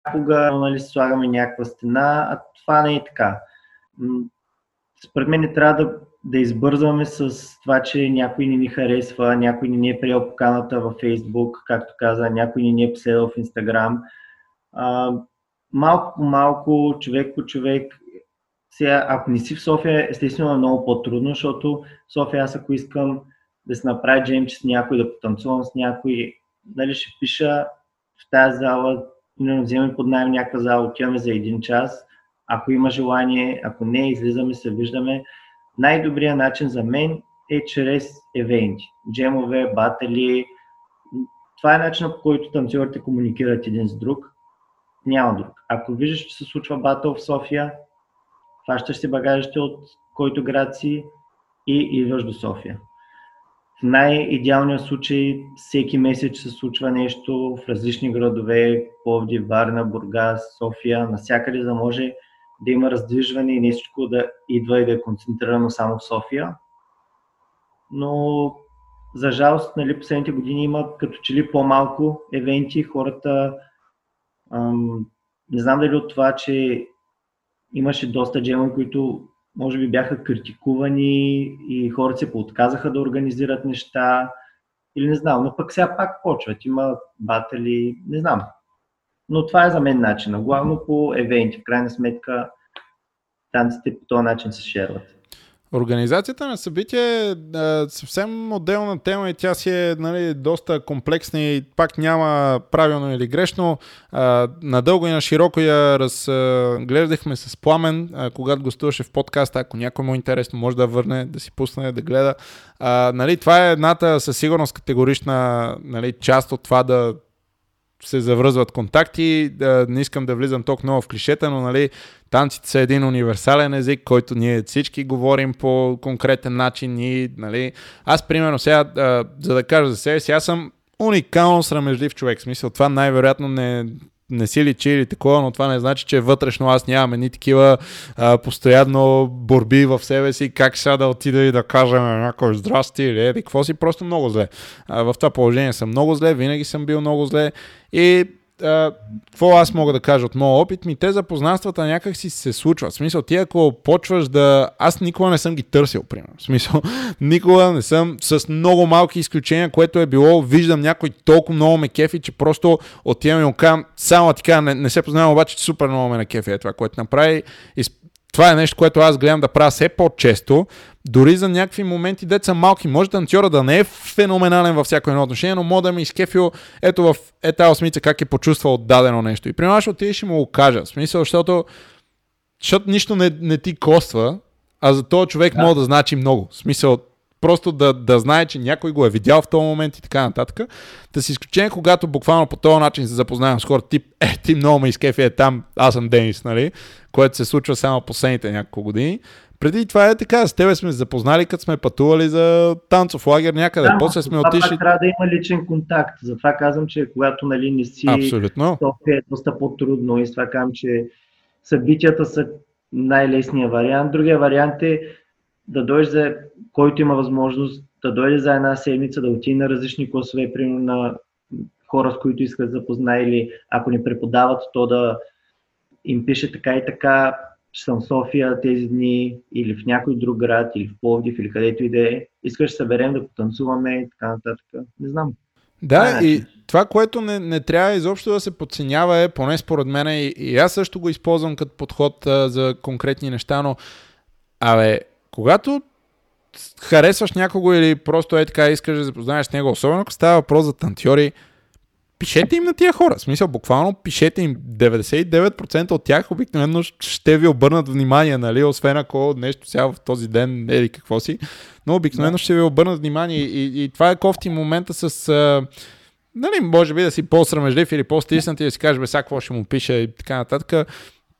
Speaker 2: Понякога нали, слагаме някаква стена, а това не е така. Според мен не трябва да, да избързваме с това, че някой не ни харесва, някой не ни е приел поканата във Facebook, както каза, някой не ни е последвал в Instagram. Малко по малко, човек по човек. Сега, ако не си в София, естествено е много по-трудно, защото в София аз ако искам да се направя джемче с някой, да потанцувам с някой, нали ще пиша в тази зала примерно вземем под найем някаква зала, отиваме за един час, ако има желание, ако не, излизаме, се виждаме. Най-добрият начин за мен е чрез евенти, джемове, батали. Това е начинът по който танцорите комуникират един с друг. Няма друг. Ако виждаш, че се случва батъл в София, хващаш си багажите от който град си и идваш до София. В най-идеалния случай всеки месец се случва нещо в различни градове, Пловди, Варна, Бургас, София, насякъде, да може да има раздвижване и не всичко да идва и да е концентрирано само в София. Но за жалост, нали, последните години има като че ли по-малко евенти, хората не знам дали от това, че имаше доста джемове, които може би бяха критикувани и хората се поотказаха да организират неща или не знам, но пък сега пак почват, има батали, не знам. Но това е за мен начина, главно по евенти, в крайна сметка танците по този начин се шерват.
Speaker 1: Организацията на събитие е съвсем отделна тема и тя си е нали, доста комплексна и пак няма правилно или грешно. Надълго и на широко я разглеждахме с Пламен, когато гостуваше в подкаста. Ако някой му е интересно, може да върне, да си пусне, да гледа. А, нали, това е едната със сигурност категорична нали, част от това да се завръзват контакти. Не искам да влизам толкова много в клишета, но нали, танците са един универсален език, който ние всички говорим по конкретен начин. И, нали, аз, примерно, сега, за да кажа за себе си, аз съм уникално срамежлив човек. В смисъл, това най-вероятно не, не си личи или такова, но това не значи, че вътрешно аз нямам ни такива а, постоянно борби в себе си, как сега да отида и да кажа на някой здрасти или еди, какво си, просто много зле. А, в това положение съм много зле, винаги съм бил много зле и какво аз мога да кажа от моят опит ми, те запознанствата някак си се случват. В смисъл, ти ако почваш да... Аз никога не съм ги търсил, примерно. В смисъл, никога не съм с много малки изключения, което е било, виждам някой толкова много ме кефи, че просто отивам и му казвам, само ти кажа, не, не се познавам, обаче че супер много ме на кефи е това, което направи. Това е нещо, което аз гледам да правя все по-често, дори за някакви моменти, деца малки. Може танцора да не е феноменален във всяко едно отношение, но може да ми изкефил ето в ета осмица как е почувствал дадено нещо. И примерно ще отидеш и му го кажа. В смисъл, защото, защото нищо не, не ти коства, а за този човек да. може да значи много. В смисъл, просто да, да знае, че някой го е видял в този момент и така нататък. Да си изключение, когато буквално по този начин се запознавам с хора, тип, е, ти много ме изкефи, е там, аз съм Денис, нали? Което се случва само последните няколко години. Преди това е така, с тебе сме запознали, като сме пътували за танцов лагер някъде. Да, После сме отишли.
Speaker 2: Трябва да има личен контакт. Затова казвам, че когато нали, не си
Speaker 1: Абсолютно.
Speaker 2: София е доста по-трудно и с това казвам, че събитията са най-лесният вариант. Другия вариант е да дойдеш за който има възможност да дойде за една седмица, да отиде на различни класове, примерно на хора, с които искат да запознае или ако ни преподават, то да им пише така и така, че съм в София тези дни или в някой друг град, или в Пловдив, или където и да е. Искаш да съберем да потанцуваме и така нататък. Не знам.
Speaker 1: Да, а, и това, което не, не трябва изобщо да се подценява е, поне според мен, и, и аз също го използвам като подход а, за конкретни неща, но абе, когато харесваш някого или просто е така искаш да запознаеш с него, особено ако става въпрос за тантьори, пишете им на тия хора. В смисъл, буквално пишете им. 99% от тях обикновено ще ви обърнат внимание, нали? Освен ако нещо сега в този ден, еди какво си. Но обикновено ще ви обърнат внимание. И, и това е кофти момента с... А, нали, може би да си по-срамежлив или по-стиснат и да си кажеш, бе, сега какво ще му пише и така нататък.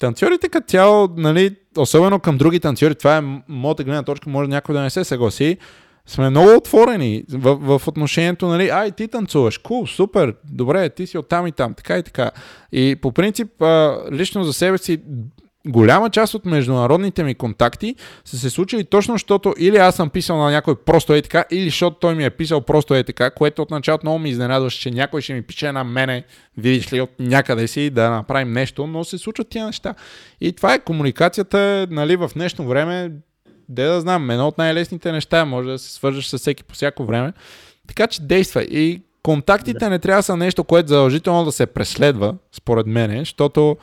Speaker 1: Танцорите като цяло, нали, особено към други танцори, това е моята гледна точка, може някой да не се съгласи, сме много отворени в, в отношението, нали, ай, ти танцуваш, кул, супер, добре, ти си оттам и там, така и така. И по принцип, лично за себе си, голяма част от международните ми контакти са се случили точно защото или аз съм писал на някой просто е така, или защото той ми е писал просто е така, което от началото много ми изненадваше, че някой ще ми пише на мене, видиш ли, от някъде си да направим нещо, но се случват тия неща. И това е комуникацията, нали, в днешно време, де да знам, едно от най-лесните неща, може да се свържеш с всеки по всяко време. Така че действа. И контактите не трябва да са нещо, което задължително да се преследва, според мен, защото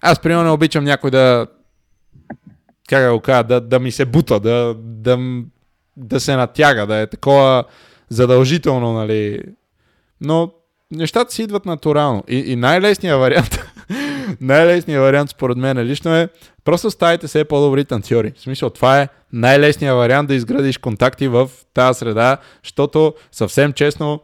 Speaker 1: аз, примерно, не обичам някой да. Как да го кажа, да, да ми се бута, да, да, да се натяга, да е такова задължително, нали. Но нещата си идват натурално. И, и най-лесният вариант, най-лесният вариант според мен лично е просто ставайте се по-добри танцори. В смисъл, това е най-лесният вариант да изградиш контакти в тази среда, защото съвсем честно,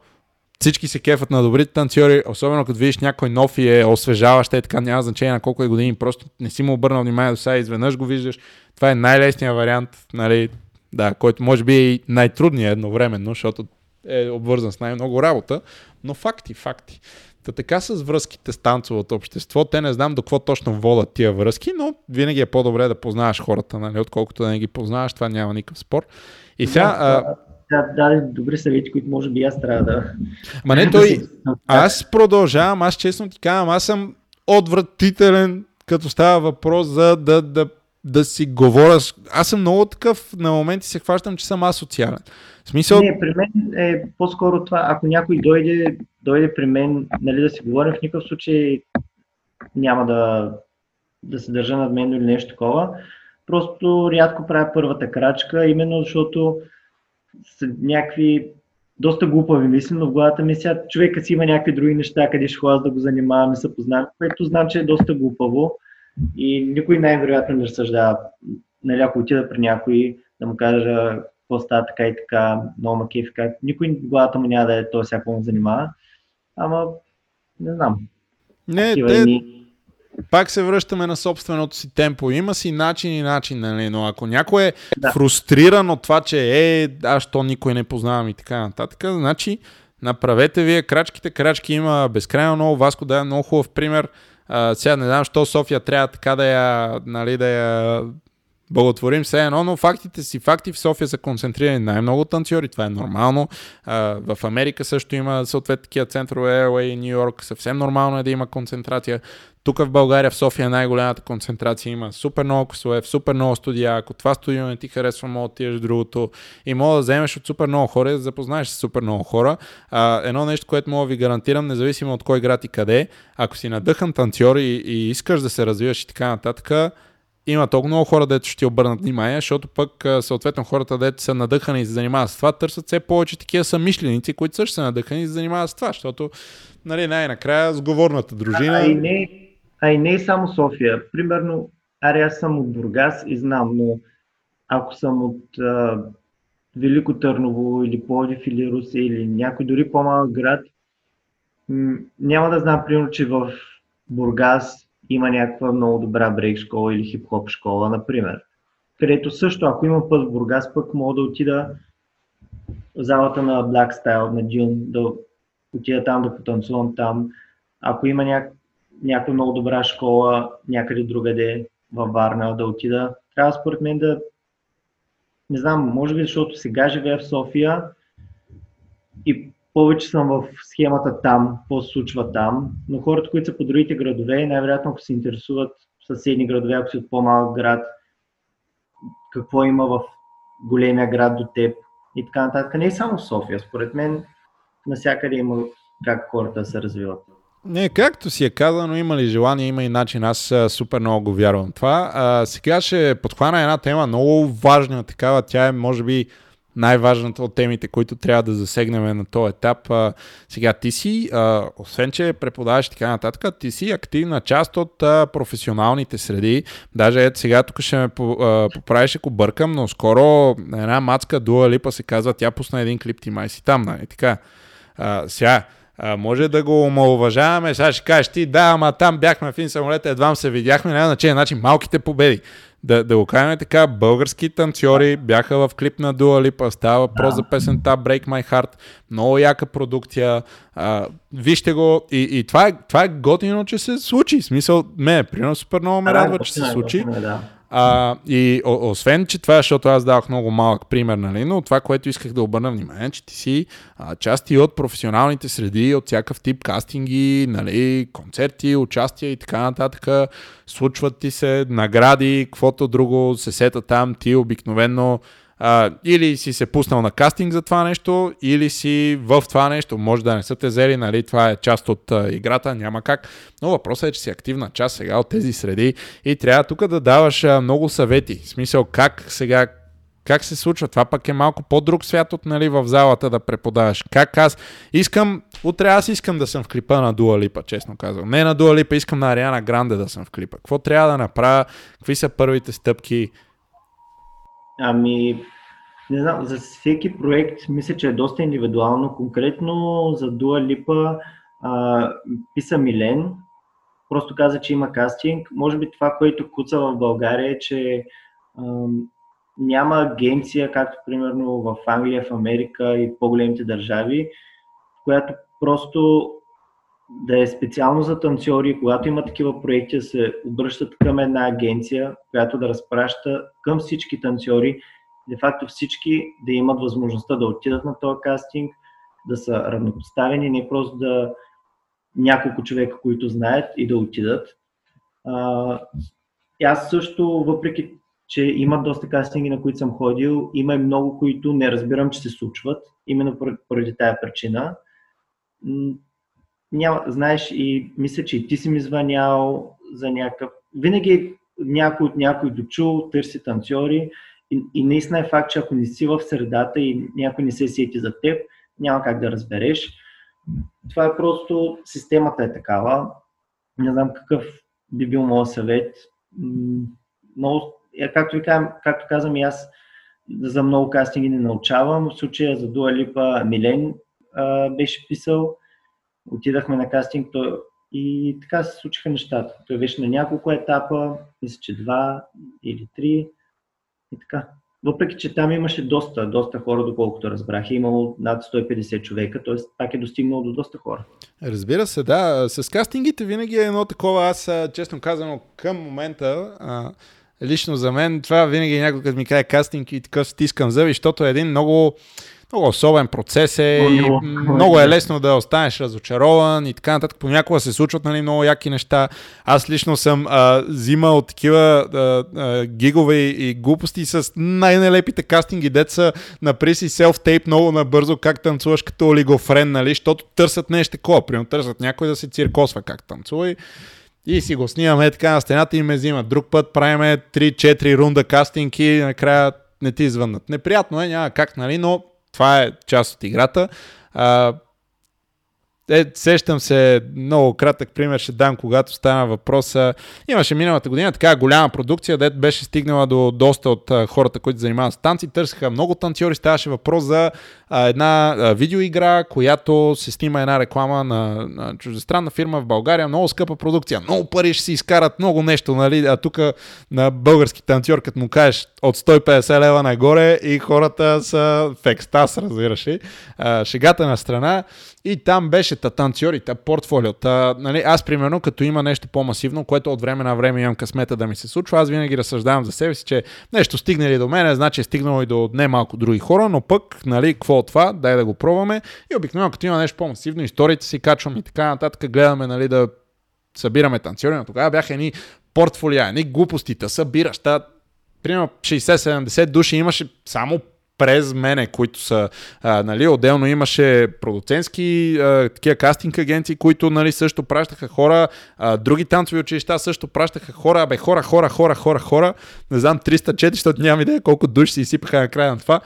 Speaker 1: всички се кефат на добрите танцори, особено като видиш някой нов и е освежаващ, е така няма значение на колко е години, просто не си му обърнал внимание до сега, изведнъж го виждаш. Това е най-лесният вариант, нали, да, който може би е и най-трудният едновременно, защото е обвързан с най-много работа, но факти, факти. Та така с връзките с танцовото общество, те не знам до какво точно водят тия връзки, но винаги е по-добре да познаваш хората, нали, отколкото да не ги познаваш, това няма никакъв спор. И сега... Да,
Speaker 2: даде добри съвети, които може би аз трябва да...
Speaker 1: Ма не, той... Аз продължавам, аз честно ти казвам, аз съм отвратителен, като става въпрос за да, да, да си говоря. Аз съм много такъв, на моменти се хващам, че съм асоциален. В смисъл...
Speaker 2: Не, при мен е по-скоро това, ако някой дойде, дойде при мен, нали, да си говорим, в никакъв случай няма да, да се държа над мен или нещо такова. Просто рядко правя първата крачка, именно защото са някакви доста глупави мисли, но в главата ми сега човека си има някакви други неща, къде ще ходя да го занимавам и се познавам, което знам, че е доста глупаво и никой най-вероятно не разсъждава. Нали, ако отида при някой да му кажа какво става така и така, много ма как никой главата му няма да е той всяко му занимава. Ама, не знам.
Speaker 1: Не, те, пак се връщаме на собственото си темпо. Има си начин и начин, нали? но ако някой е да. фрустриран от това, че е, аз то никой не познавам и така нататък, значи направете вие крачките. Крачки има безкрайно много. Васко да е много хубав пример. А, сега не знам, що София трябва така да я, нали, да я благотворим все едно, но фактите си факти в София са концентрирани най-много танцори, това е нормално. А, в Америка също има съответно такива центрове, LA и Нью Йорк, съвсем нормално е да има концентрация. Тук в България, в София, най-голямата концентрация има супер много класове, супер много студия. Ако това студио не ти харесва, мога да отидеш другото и мога да вземеш от супер много хора и да запознаеш с супер много хора. А, едно нещо, което мога да ви гарантирам, независимо от кой град и къде, ако си надъхан танцор и, и искаш да се развиваш и така нататък, има толкова много хора, дето ще ти обърнат внимание, защото пък съответно хората, дето са надъхани и се занимават с това, търсят все повече такива самишленици, които също са надъхани и се занимават с това, защото нали, най-накрая сговорната дружина...
Speaker 2: А, и не, а и не е само София. Примерно, аре аз съм от Бургас и знам, но ако съм от а, Велико Търново или Плодив или Руси или някой дори по-малък град, м- няма да знам, примерно, че в Бургас има някаква много добра брейк школа или хип-хоп школа, например. Където също, ако има път в Бургас, пък мога да отида в залата на Black Style, на Dune, да отида там да потанцувам там. Ако има няк... някаква много добра школа някъде другаде във Варна да отида, трябва според мен да не знам, може би защото сега живея в София и повече съм в схемата там, какво се случва там, но хората, които са по другите градове, най-вероятно ако се интересуват съседни градове, ако си от по-малък град, какво има в големия град до теб и така нататък. Не е само в София, според мен насякъде има как хората се развиват.
Speaker 1: Не, както си е казано, има ли желание, има и начин. Аз супер много го вярвам това. А, сега ще подхвана една тема много важна такава. Тя е, може би, най-важната от темите, които трябва да засегнем на този етап. А, сега ти си, а, освен че преподаваш така нататък, ти си активна част от а, професионалните среди. Даже ето сега тук ще ме поправиш, ако бъркам, но скоро една мацка Дуа Липа се казва, тя пусна един клип, ти май си там, нали? Така. А, сега, а, може да го омалуважаваме, сега ще кажеш ти, да, ама там бяхме в един самолет, едва се видяхме, няма значение, значи малките победи да, да го кажем така, български танцори бяха в клип на Dua Lipa, става въпрос да. за песента Break My Heart, много яка продукция, а, вижте го и, и това, е, това е готино, че се случи, в смисъл, ме, примерно супер много ме радва, че се случи. Да. А, и о, освен, че това, защото аз давах много малък пример, нали, но това, което исках да обърна внимание, че ти си а, части от професионалните среди, от всякакъв тип кастинги, нали, концерти, участия и така нататък. Случват ти се награди, каквото друго се сета там, ти обикновено а, или си се пуснал на кастинг за това нещо, или си в това нещо. Може да не са те взели, нали, това е част от а, играта, няма как. Но въпросът е, че си активна част сега от тези среди и трябва тук да даваш а, много съвети. В смисъл как сега как се случва? Това пък е малко по-друг свят от нали, в залата да преподаваш. Как аз искам, утре аз искам да съм в клипа на Дуа честно казвам. Не на Дуа Липа, искам на Ариана Гранде да съм в клипа. Какво трябва да направя? Какви са първите стъпки?
Speaker 2: Ами, не знам, за всеки проект мисля, че е доста индивидуално. Конкретно за Дуа Липа а, писа Милен, просто каза, че има кастинг. Може би това, което куца в България е, че а, няма агенция, както примерно в Англия, в Америка и по-големите държави, която просто да е специално за танцори, когато има такива проекти, се обръщат към една агенция, която да разпраща към всички танцори, де факто всички да имат възможността да отидат на този кастинг, да са равнопоставени, не просто да няколко човека, които знаят и да отидат. А, аз също, въпреки че има доста кастинги, на които съм ходил, има и много, които не разбирам, че се случват, именно поради тая причина. Няма, знаеш, и мисля, че и ти си ми звънял за някакъв... Винаги някой от някой дочул, търси танцори и, и наистина е факт, че ако не си в средата и някой не се сети за теб, няма как да разбереш. Това е просто, системата е такава. Не знам какъв би бил моят съвет. Много, е, както, ви казвам, както казвам и аз, за много кастинги не научавам. В случая за Дуа Липа Милен а, беше писал. Отидахме на кастинг той, и така се случиха нещата. Той беше на няколко етапа, мисля, че два или три и така. Въпреки, че там имаше доста, доста хора, доколкото разбрах, е имало над 150 човека, т.е. пак е достигнало до доста хора.
Speaker 1: Разбира се, да. С кастингите винаги е едно такова. Аз, честно казано, към момента, лично за мен, това винаги някой, като ми каже кастинг и така стискам зъби, защото е един много много особен процес е и много е лесно да останеш разочарован и така нататък. Понякога се случват нали, много яки неща. Аз лично съм а, взимал такива а, а, гигове и глупости с най-нелепите кастинги, деца напри си селф-тейп много набързо как танцуваш като олигофрен, нали, защото търсят нещо такова. Примерно търсят някой да се циркосва как танцува и и си го снимаме така на стената и ме взимат. Друг път правиме 3-4 рунда кастинг и накрая не ти извъннат. Неприятно е, няма как, нали, но това е част от играта. А, е, сещам се, много кратък пример ще дам, когато стана въпроса. Имаше миналата година така голяма продукция, дет беше стигнала до доста от хората, които занимават с танци. Търсиха много танцори, ставаше въпрос за една видеоигра, която се снима една реклама на, на чуждестранна фирма в България. Много скъпа продукция, много пари ще си изкарат, много нещо, нали? А тук на български танцор, като му кажеш от 150 лева нагоре и хората са в екстаз, разбираш ли. шегата на страна и там беше та танцорите, портфолиота. Нали, аз, примерно, като има нещо по-масивно, което от време на време имам късмета да ми се случва, аз винаги разсъждавам за себе си, че нещо стигнали до мен, значи е стигнало и до не малко други хора, но пък, нали, какво това, дай да го пробваме. И обикновено, като има нещо по-масивно, историите си качвам и така нататък, гледаме, нали, да събираме танцори, но тогава бяха едни портфолия, едни глупостите, събираш, та, примерно 60-70 души имаше само през мене, които са, а, нали, отделно имаше продуцентски а, такива кастинг агенции, които нали, също пращаха хора, а, други танцови училища също пращаха хора, абе хора, хора, хора, хора, хора, не знам, 300-400, нямам идея колко души си изсипаха на края на това.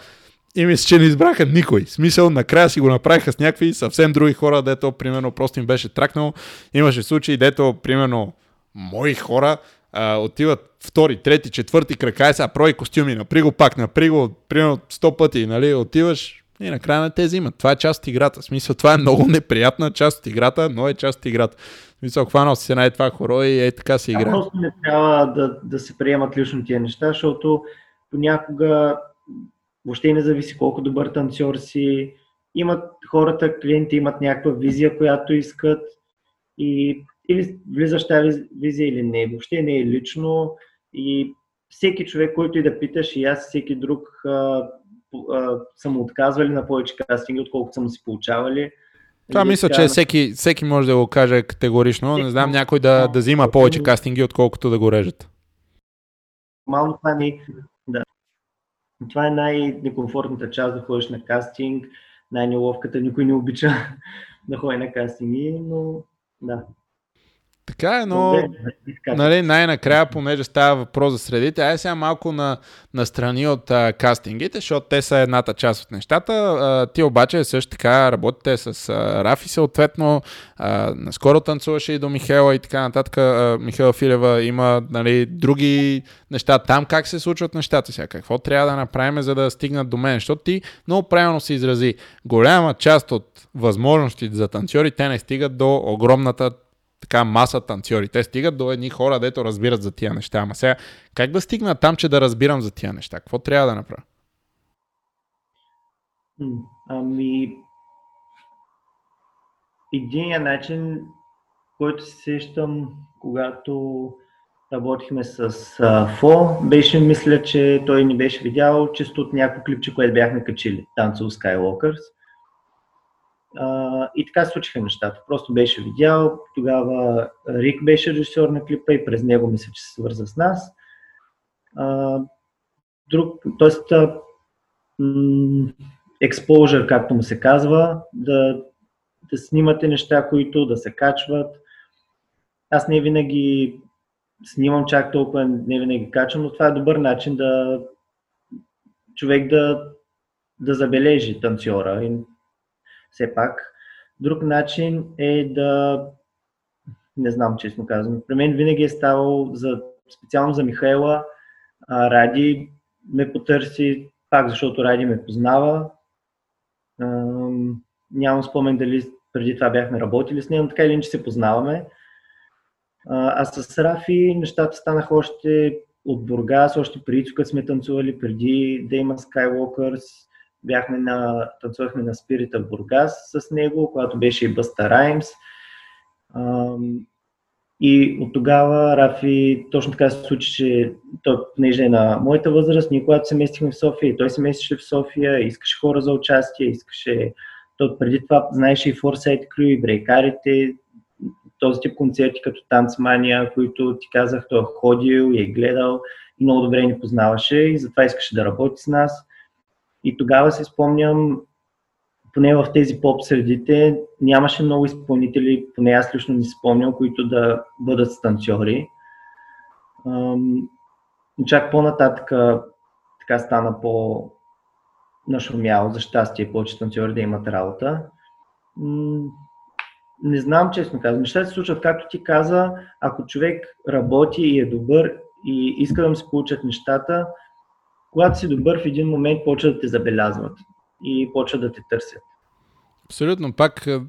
Speaker 1: И мисля, че не избраха никой. Смисъл, накрая си го направиха с някакви съвсем други хора, дето, примерно, просто им беше тракнал. Имаше случаи, дето, примерно, мои хора а, отиват втори, трети, четвърти кръг, ай сега прои костюми, напри го пак, напри го, примерно 100 пъти, нали, отиваш и накрая на тези имат. Това е част от играта. В смисъл, това е много неприятна част от играта, но е част от играта. В смисъл, хванал си най това хоро и е така се играе.
Speaker 2: Просто не трябва да, да се приемат лично тия неща, защото понякога въобще не зависи колко добър танцор си. Имат хората, клиенти имат някаква визия, която искат и или влизаш тази визия или не. Въобще не е лично и всеки човек, който и да питаш, и аз, всеки друг, а, а, са му отказвали на повече кастинги, отколкото са му си получавали.
Speaker 1: Това и мисля, че всеки, всеки може да го каже категорично. Не знам някой да, да взима повече кастинги, отколкото да го режат.
Speaker 2: Малко това не да. Това е най-некомфортната част да ходиш на кастинг, най-неловката. Никой не обича да ходи на кастинги, но да.
Speaker 1: Така е, но нали, най-накрая, понеже става въпрос за средите, ай сега малко на, на страни от а, кастингите, защото те са едната част от нещата. А, ти обаче също така работите с а, Рафи съответно. А, наскоро танцуваше и до Михела и така нататък. А, Михела Филева има нали, други неща. Там как се случват нещата сега? Какво трябва да направим, за да стигнат до мен? Защото ти много правилно се изрази. Голяма част от възможностите за танцори, те не стигат до огромната така маса танцори. Те стигат до едни хора, дето разбират за тия неща. Ама сега, как да стигна там, че да разбирам за тия неща? Какво трябва да направя?
Speaker 2: Ами, единият начин който се сещам, когато работихме с Фо, беше, мисля, че той ни беше видял чисто от някакво клипче, което бяхме качили, танцо Skywalkers. И така се случиха нещата. Просто беше видял, тогава Рик беше режисьор на клипа и през него мисля, че се свърза с нас. А, друг, т.е. exposure, както му се казва, да, да снимате неща, които да се качват. Аз не винаги снимам чак толкова, не винаги качвам, но това е добър начин да човек да, да забележи танцора. И все пак. Друг начин е да, не знам честно казвам, при мен винаги е ставало за, специално за Михайла, а, Ради ме потърси, пак защото Ради ме познава. А, нямам спомен дали преди това бяхме работили с него, но така или иначе се познаваме. А, а с Рафи нещата станаха още от Бургас, още преди тук сме танцували, преди да има Skywalkers. Бяхме на, танцувахме на Спирита Бургас с него, когато беше и Бъста Раймс. И от тогава Рафи точно така се случи, че той, понеже е на моята възраст, ние когато се местихме в София и той се местише в София, искаше хора за участие, искаше... Той преди това знаеше и Foresight Crew, и брейкарите, този тип концерти като Танцмания, които ти казах, той е ходил и е гледал и много добре ни познаваше и затова искаше да работи с нас. И тогава се спомням, поне в тези поп средите, нямаше много изпълнители, поне аз лично не спомням, които да бъдат станцори. Чак по-нататък така стана по нашумяло, за щастие, повече танцори да имат работа. Не знам, честно казвам. Нещата се случват, както ти каза, ако човек работи и е добър и иска да му се получат нещата, когато си добър в един момент, почва да те забелязват и почва да те търсят.
Speaker 1: Абсолютно. Пак е,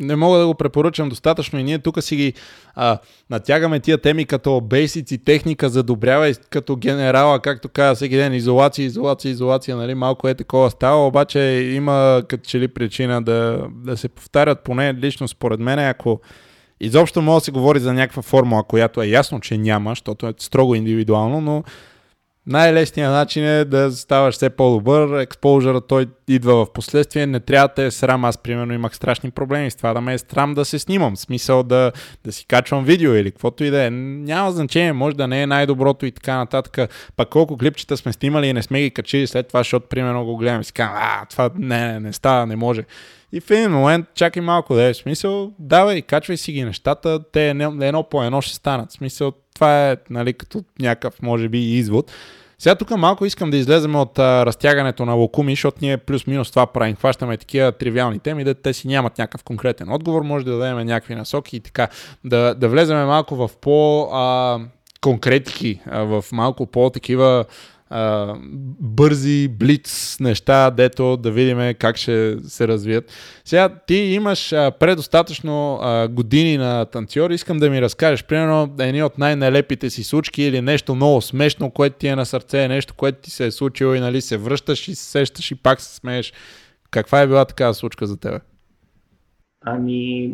Speaker 1: не мога да го препоръчам достатъчно и ние тук си ги а, натягаме тия теми като бейсици, техника, задобрява като генерала, както каза всеки ден, изолация, изолация, изолация, нали, малко е такова става, обаче има като че ли причина да, да се повтарят, поне лично според мен, ако изобщо може да се говори за някаква формула, която е ясно, че няма, защото е строго индивидуално, но най-лесният начин е да ставаш все по-добър. Експожъра той идва в последствие. Не трябва да е срам. Аз, примерно, имах страшни проблеми с това да ме е срам да се снимам. Смисъл да, да си качвам видео или каквото и да е. Няма значение, може да не е най-доброто и така нататък. Пак колко клипчета сме снимали и не сме ги качили след това, защото, примерно, го гледам и си казвам, а, това не, не, не става, не може. И в един момент, чакай малко да е смисъл, давай, качвай си ги нещата, те едно по едно ще станат. В смисъл, това е нали, като някакъв, може би, извод. Сега тук малко искам да излезем от а, разтягането на локуми, защото ние плюс-минус това правим. Хващаме такива тривиални теми, да те си нямат някакъв конкретен отговор, може да дадем някакви насоки и така. Да, да влеземе малко в по- а, конкретики, а, в малко по-такива бързи блиц неща, дето да видим как ще се развият. Сега ти имаш а, предостатъчно а, години на танцор, искам да ми разкажеш, примерно, едни от най-нелепите си случки или нещо много смешно, което ти е на сърце, нещо, което ти се е случило и нали, се връщаш и се сещаш и пак се смееш. Каква е била такава случка за тебе?
Speaker 2: Ами,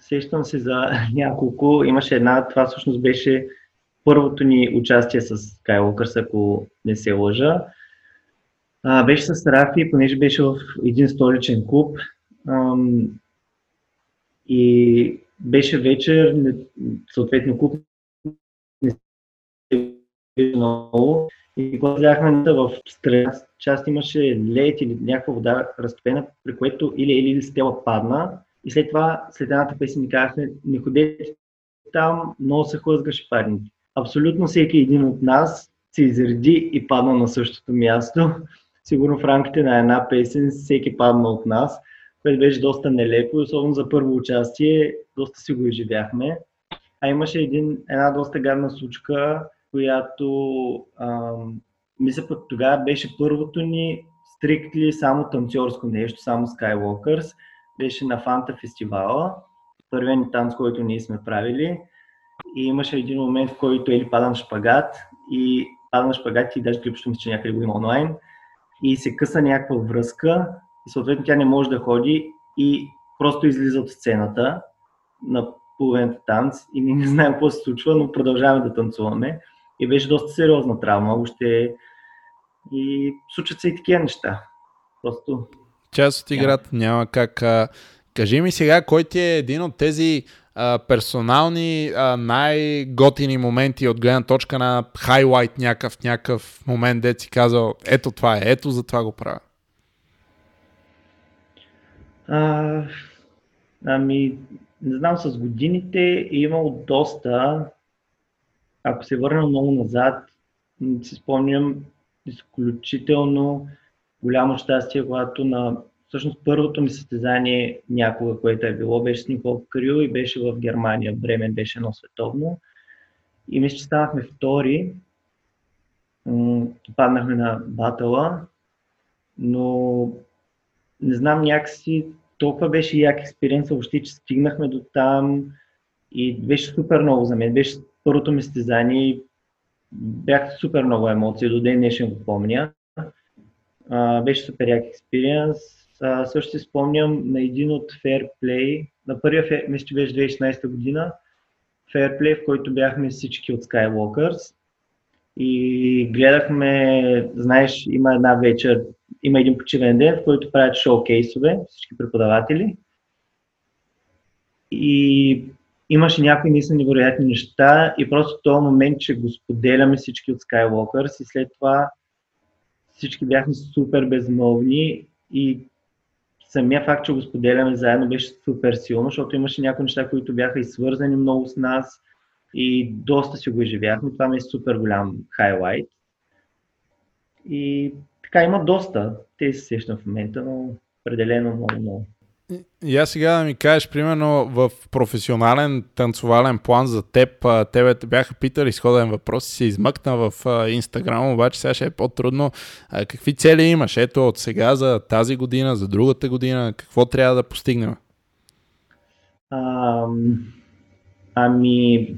Speaker 2: сещам се за няколко. Имаше една, това всъщност беше първото ни участие с Skywalkers, ако не се лъжа. А, беше с Рафи, понеже беше в един столичен клуб. Ам, и беше вечер, съответно клуб не се много. И когато бяхме в страна част имаше лед или някаква вода разтопена, при което или или стела падна. И след това, след едната песен ни казахме, не ходете там, много се хлъзгаше парните абсолютно всеки един от нас се изреди и падна на същото място. Сигурно в рамките на една песен всеки падна от нас, което беше доста нелепо, особено за първо участие, доста си го изживяхме. А имаше един, една доста гадна случка, която ам, мисля път тогава беше първото ни стриктли само танцорско нещо, само Skywalkers. Беше на Фанта фестивала, първият ни танц, който ние сме правили и имаше един момент, в който Ели пада на шпагат и пада на шпагат и даже клипчето мисля, че някъде го има онлайн и се къса някаква връзка и съответно тя не може да ходи и просто излиза от сцената на половината танц и ние не знаем какво се случва, но продължаваме да танцуваме. И беше доста сериозна травма. Още и случват се и такива неща. Просто.
Speaker 1: Част от играта няма как. Кажи ми сега, кой ти е един от тези персонални а, най-готини моменти от гледна точка на хайлайт някакъв, някакъв момент, де си казал, ето това е, ето за това го правя?
Speaker 2: А, ами, не знам, с годините е имал доста. Ако се върна много назад, си спомням изключително голямо щастие, когато на всъщност първото ми състезание някога, което е било, беше с Никол Крил и беше в Германия. Бремен беше едно световно. И мисля, че станахме втори. Паднахме на батъла, но не знам, някакси толкова беше як експериенс, въобще, че стигнахме до там и беше супер много за мен. Беше първото ми състезание и бях супер много емоции, до ден днешен го помня. Беше супер як експириенс. Също си спомням на един от Fair Play, на първия, мисля, че беше 2016 година, Fair в който бяхме всички от Skywalkers и гледахме, знаеш, има една вечер, има един почивен ден, в който правят шоукейсове, всички преподаватели. И имаше някои наистина невероятни неща и просто в този момент, че го споделяме всички от Skywalkers и след това всички бяхме супер безмолвни и самия факт, че го споделяме заедно беше супер силно, защото имаше някои неща, които бяха и свързани много с нас и доста си го изживяхме. Това ми е супер голям хайлайт. И така има доста. Те се сещам в момента, но определено много, много.
Speaker 1: И аз сега да ми кажеш, примерно в професионален танцовален план за теб, тебе те бяха питали сходен въпрос и се измъкна в Инстаграм, обаче сега ще е по-трудно. Какви цели имаш? Ето от сега за тази година, за другата година, какво трябва да постигнем?
Speaker 2: Ам, ами,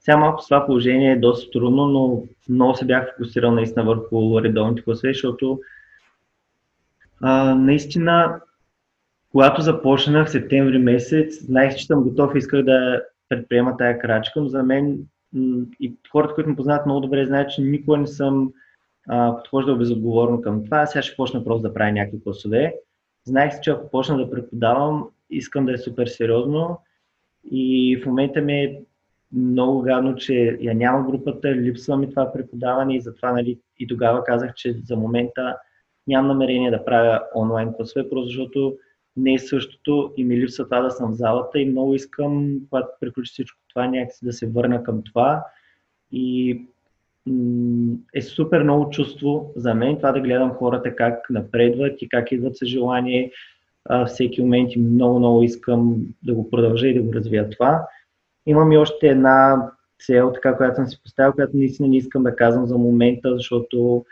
Speaker 2: сега малко с това положение е доста трудно, но много се бях фокусирал наистина върху редовните класове, защото а, наистина когато започнах в септември месец, знаех, че съм готов и исках да предприема тая крачка, но за мен и хората, които ме познават много добре, знаят, че никога не съм а, подхождал безотговорно към това. Сега ще почна просто да правя някакви класове. Знаех, че ако почна да преподавам, искам да е супер сериозно и в момента ми е много гадно, че я няма групата, липсва ми това преподаване и затова нали, и тогава казах, че за момента нямам намерение да правя онлайн класове, просто защото не е същото и ми липсва това да съм в залата и много искам, когато приключи всичко това, някакси да се върна към това и е супер много чувство за мен това да гледам хората как напредват и как идват с желание. всеки момент и много, много искам да го продължа и да го развия това. Имам и още една цел, така, която съм си поставил, която наистина не искам да казвам за момента, защото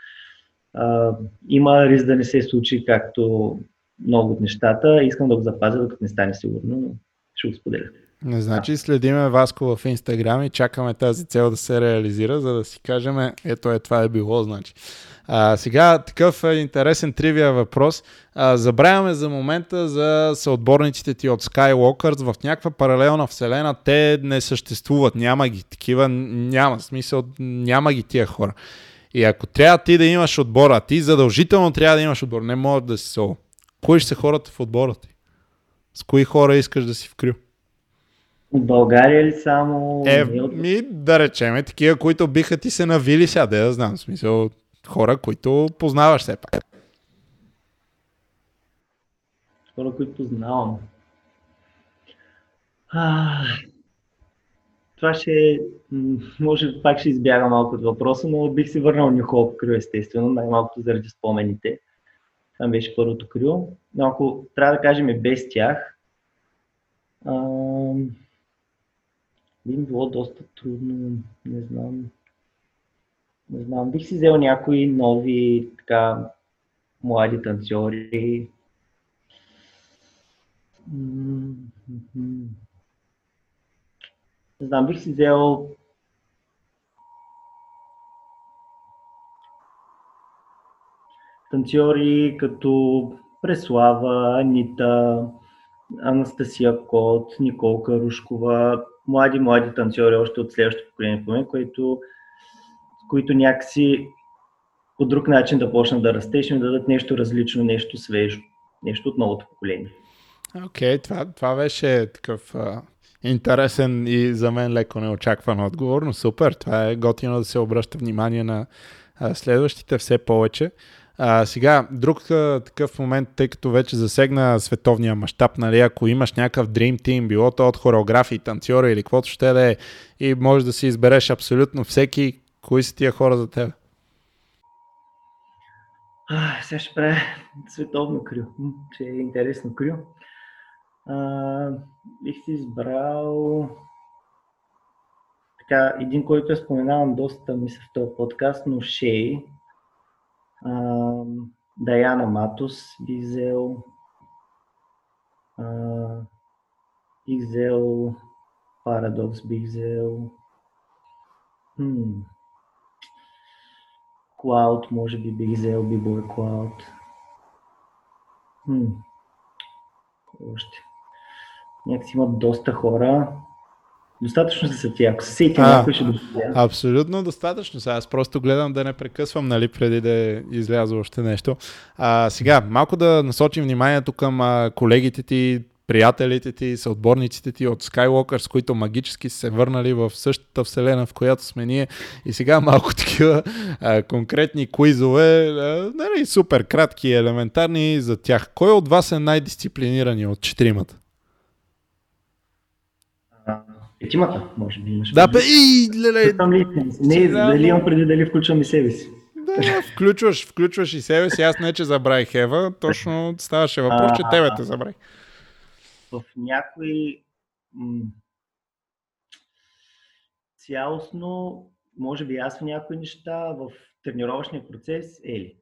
Speaker 2: а, има риск да не се случи както много от нещата. Искам да го запазя, докато не стане сигурно, но ще го споделя.
Speaker 1: Не значи следиме Васко в Инстаграм и чакаме тази цел да се реализира, за да си кажем, ето е, това е било, значи. А, сега такъв интересен тривия въпрос. А, забравяме за момента за съотборниците ти от Skywalkers. В някаква паралелна вселена те не съществуват. Няма ги. Такива няма. Смисъл, няма ги тия хора. И ако трябва ти да имаш отбора, ти задължително трябва да имаш отбор. Не може да си соло. Кои ще са хората в отбора ти? С кои хора искаш да си вкрил?
Speaker 2: От България ли само?
Speaker 1: Е, ми, да речеме, такива, които биха ти се навили сега, да я знам, в смисъл, хора, които познаваш все пак.
Speaker 2: Хора, които познавам. А, това ще, може пак ще избяга малко от въпроса, но бих се върнал Нюхол крил, естествено, най-малкото заради спомените. Там беше първото крило. Но ако трябва да кажем и без тях, а, би ми било доста трудно, не знам. Не знам, бих си взел някои нови, така, млади танцори. Не знам, бих си взел танцори като Преслава, Анита, Анастасия Кот, Николка Рушкова, млади, млади танцори още от следващото поколение, по които, които някакси по друг начин да почнат да растеш и да дадат нещо различно, нещо свежо, нещо от новото поколение.
Speaker 1: Окей, okay, това, това беше такъв а, интересен и за мен леко неочакван отговор, но супер, това е готино да се обръща внимание на а, следващите все повече. А, сега, друг а, такъв момент, тъй като вече засегна световния мащаб, нали, ако имаш някакъв Dream Team, било то от хореографии, танцори или каквото ще да е, и можеш да си избереш абсолютно всеки, кои са тия хора за теб?
Speaker 2: Сега ще правя световно крил, че е интересно крил. А, бих си избрал така, един, който е споменаван доста, мисля, в този подкаст, но Шей. А, Даяна Матус бих взел. Бих взел Парадокс бих взел. Хм. Може би бих взел B-Boy Cloud. Хм. Още. Някакси имат доста хора. Достатъчно са. Ако се сети някой ще добавя.
Speaker 1: Абсолютно достатъчно. Сега аз просто гледам да не прекъсвам, нали, преди да изляза още нещо. А, сега, малко да насочим вниманието към а, колегите ти, приятелите ти, съотборниците ти от Skywalker, с които магически се върнали в същата вселена, в която сме ние. И сега малко такива а, конкретни куизове, а, нали, супер кратки, елементарни за тях. Кой от вас е най-дисциплинирани от четиримата?
Speaker 2: Петимата, може би имаш.
Speaker 1: Да, бе, и, леле.
Speaker 2: Не, дали имам преди дали включвам и себе си.
Speaker 1: Да, включваш, включваш и себе си. Аз не, че забравих Ева, точно ставаше въпрос, че тебе те забравих.
Speaker 2: В някои м- цялостно, може би аз в някои неща, в тренировъчния процес, ели.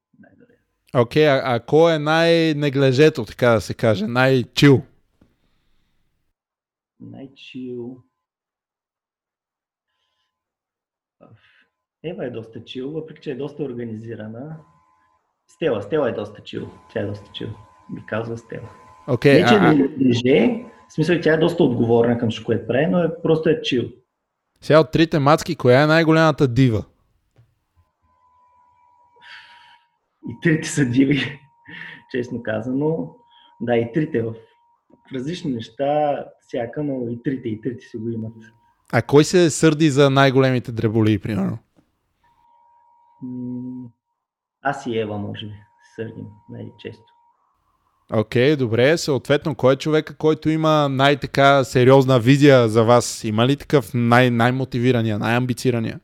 Speaker 1: Окей, okay, а, а кой е най-неглежето, така да се каже, най-чил?
Speaker 2: Най-чил. Ева е доста чил, въпреки че е доста организирана. Стела, Стела е доста чил. Тя е доста чил. Би казва Стела.
Speaker 1: Okay,
Speaker 2: не, че а, не леже, в смисъл, тя е доста отговорна към това, което прави, но е, просто е чил.
Speaker 1: Сега от трите мацки, коя е най-голямата дива?
Speaker 2: И трите са диви, честно казано. Да, и трите в различни неща, всяка, но и трите, и трите си го имат.
Speaker 1: А кой се сърди за най-големите дреболии, примерно?
Speaker 2: Аз и Ева, може би, сърдим най-често.
Speaker 1: Окей, okay, добре. Съответно, кой е човека, който има най-така сериозна визия за вас? Има ли такъв най- най-мотивирания, най-амбицирания?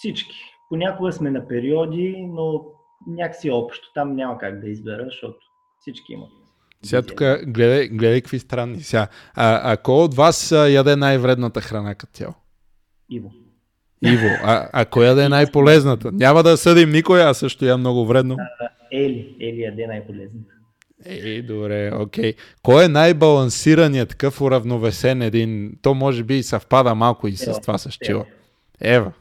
Speaker 2: всички. Понякога сме на периоди, но някакси общо. Там няма как да избера, защото всички имат.
Speaker 1: Сега тук гледай, гледай какви странни. Сега, а, а кой от вас яде най-вредната храна като цяло?
Speaker 2: Иво.
Speaker 1: Иво. А, а коя да е най-полезната? Няма да съдим никой, аз също я много вредно.
Speaker 2: Ели. Ели яде най-полезната.
Speaker 1: Ей, добре, окей. Кой е най-балансираният, такъв уравновесен един? То може би съвпада малко и с това с Чила. Ева.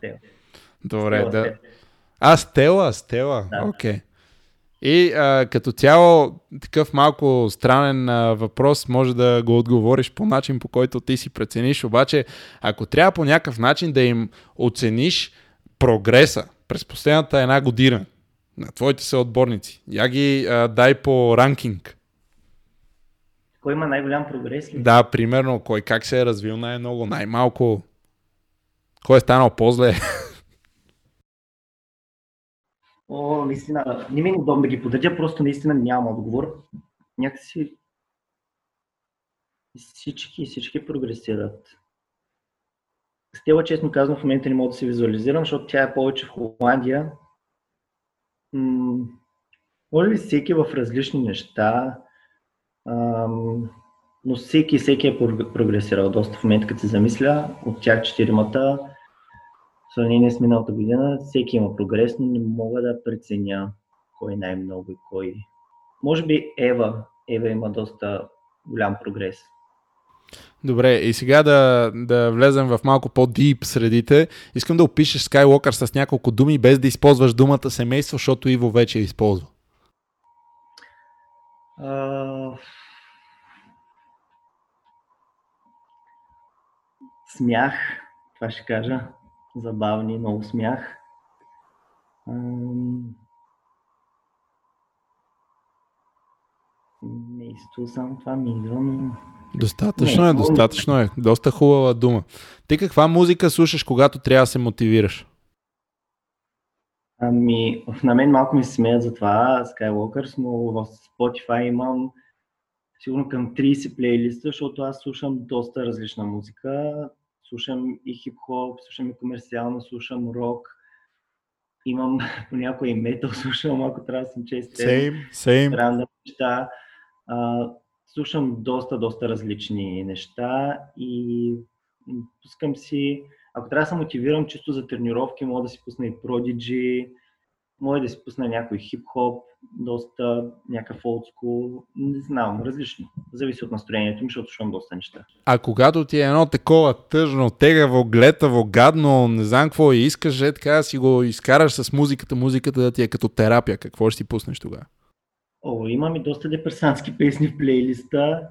Speaker 1: Добре, Стела, да. А, Стела, Стела, окей. Okay. И а, като цяло, такъв малко странен а, въпрос, може да го отговориш по начин, по който ти си прецениш, обаче ако трябва по някакъв начин да им оцениш прогреса през последната една година на твоите съотборници, я ги а, дай по ранкинг.
Speaker 2: Кой има най-голям прогрес? Ли?
Speaker 1: Да, примерно, кой как се е развил най-много, най-малко, кой е станал по-зле.
Speaker 2: О, наистина, не ми е удобно да ги подредя, просто наистина няма отговор. Някакси всички, всички прогресират. Стела, честно казвам, в момента не мога да се визуализирам, защото тя е повече в Холандия. М- може би всеки в различни неща, ам, но всеки, всеки е прогресирал доста в момента, като се замисля. От тях четиримата в сравнение с миналата година, всеки има прогрес, но не мога да преценя кой най-много и кой. Може би Ева. Ева има доста голям прогрес.
Speaker 1: Добре, и сега да, да влезем в малко по-дип средите. Искам да опишеш Skywalker с няколко думи, без да използваш думата семейство, защото Иво вече използва.
Speaker 2: А... Смях, това ще кажа. Забавни, много смях. Ам... Не изтусам, това ми идва, но...
Speaker 1: Достатъчно е, достатъчно е. Доста хубава дума. Ти каква музика слушаш, когато трябва да се мотивираш?
Speaker 2: Ами, на мен малко ми се смеят за това, Skywalkers, но в Spotify имам сигурно към 30 плейлиста, защото аз слушам доста различна музика. Слушам и хип-хоп, слушам и комерциално, слушам рок. Имам понякога и метал, слушам, ако трябва да съм честен.
Speaker 1: Same, same.
Speaker 2: Рандъм неща. А, слушам доста, доста различни неща и пускам си, ако трябва да се мотивирам чисто за тренировки, мога да си пусна и Prodigy, мога да си пусна някой хип-хоп, доста някакъв олдскул, не знам, различно. Зависи от настроението ми, защото слушам доста неща.
Speaker 1: А когато ти е едно такова тъжно, тегаво, глетаво, гадно, не знам какво и искаш, е така си го изкараш с музиката, музиката да ти е като терапия, какво ще си пуснеш тогава?
Speaker 2: О, имам и доста депресантски песни в плейлиста,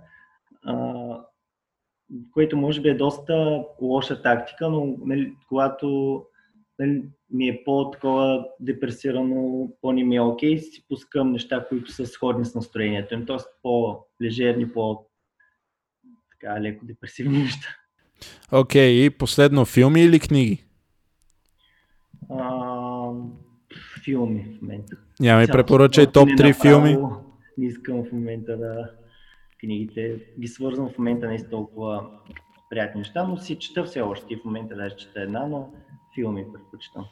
Speaker 2: а, което може би е доста лоша тактика, но нали, когато нали, ми е по-такова депресирано, по-не ми е окей, си пускам неща, които са сходни с настроението им, т.е. по-лежерни, по- така леко депресивни неща.
Speaker 1: Окей, okay, и последно филми или книги?
Speaker 2: А, филми в момента.
Speaker 1: Няма и препоръчай топ 3 филми.
Speaker 2: Не искам в момента да книгите ги свързвам в момента не с толкова приятни неща, но си чета все още и в момента даже чета една, но филми предпочитам.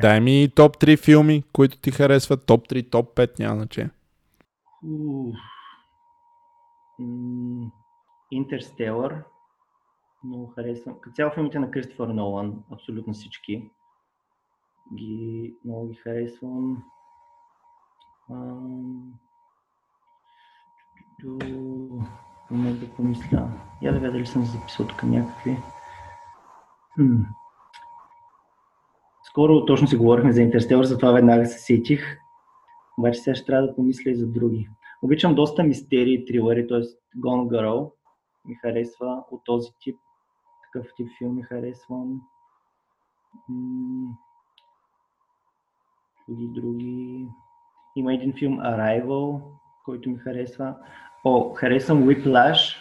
Speaker 1: Дай ми топ 3 филми, които ти харесват, топ 3, топ 5, няма значение.
Speaker 2: Интерстелър, много харесвам. Като цяло филмите на Кристофър Нолан, абсолютно всички. Ги, много ги харесвам. Момент да помисля. Я да видя дали съм записал тук някакви. Скоро точно си говорихме за Интерстелър, затова веднага се сетих. Обаче сега ще трябва да помисля и за други. Обичам доста мистерии и трилъри, т.е. Gone Girl ми харесва от този тип. Такъв тип филм ми харесвам. Други, други. Има един филм Arrival, който ми харесва. О, харесвам Whiplash,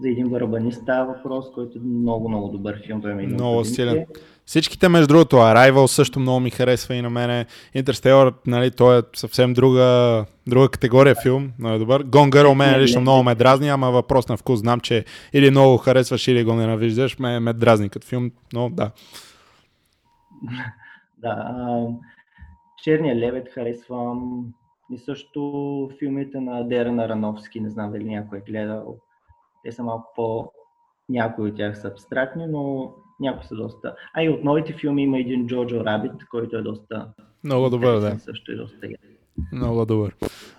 Speaker 2: за един барабанист става въпрос, който е много, много добър филм. Той е
Speaker 1: много силен. Всичките, между другото, Arrival също много ми харесва и на мене. Interstellar, нали, той е съвсем друга, друга категория филм, много е добър. Gone Girl мен лично много ме дразни, ама въпрос на вкус. Знам, че или много харесваш, или го ненавиждаш. Ме, ме дразни като филм, но да.
Speaker 2: да. Черния левет харесвам. И също филмите на Дерен Арановски, не знам дали някой е гледал. Те са малко по... Някои от тях са абстрактни, но някои са доста... А и от новите филми има един Джоджо Рабит, който е доста...
Speaker 1: Много добър, да.
Speaker 2: Също е доста
Speaker 1: много добър.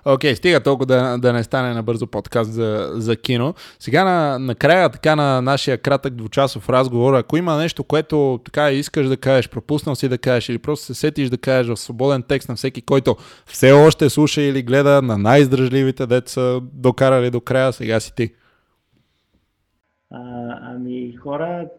Speaker 1: Окей, okay, стига толкова да, да не стане на бързо подкаст за, за кино. Сега на, накрая така на нашия кратък двучасов разговор, ако има нещо, което така искаш да кажеш, пропуснал си да кажеш или просто се сетиш да кажеш в свободен текст на всеки, който все още слуша или гледа на най-издръжливите деца, докарали до края, сега си ти.
Speaker 2: А, ами хора,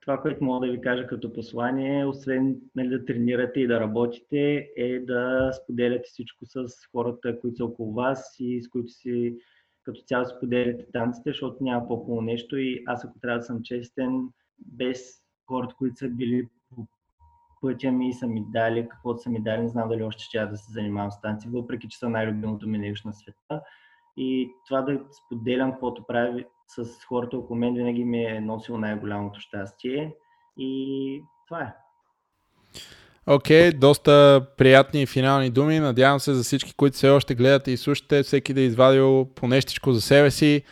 Speaker 2: това, което мога да ви кажа като послание, освен нали, да тренирате и да работите, е да споделяте всичко с хората, които са около вас и с които си като цяло споделяте танците, защото няма по-хубаво нещо и аз ако трябва да съм честен, без хората, които са били по пътя ми и са ми дали каквото са ми дали, не знам дали още ще да се занимавам с танци, въпреки че са най-любимото ми нещо на света. И това да споделям каквото прави с хората около мен винаги ми е носило най-голямото щастие. И това е.
Speaker 1: Окей, okay, доста приятни финални думи. Надявам се за всички, които все още гледате и слушате, всеки да е извадил по нещичко за себе си.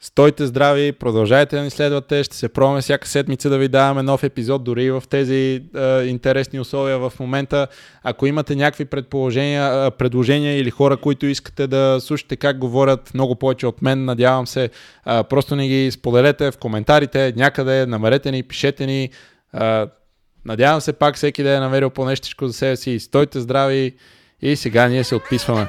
Speaker 1: Стойте здрави, продължайте да ни следвате, ще се пробваме всяка седмица да ви даваме нов епизод, дори и в тези е, интересни условия в момента. Ако имате някакви предположения, предложения или хора, които искате да слушате как говорят много повече от мен, надявам се, е, просто ни ги споделете в коментарите, някъде, намерете ни, пишете ни. Е, надявам се пак всеки да е намерил по нещичко за себе си. Стойте здрави и сега ние се отписваме.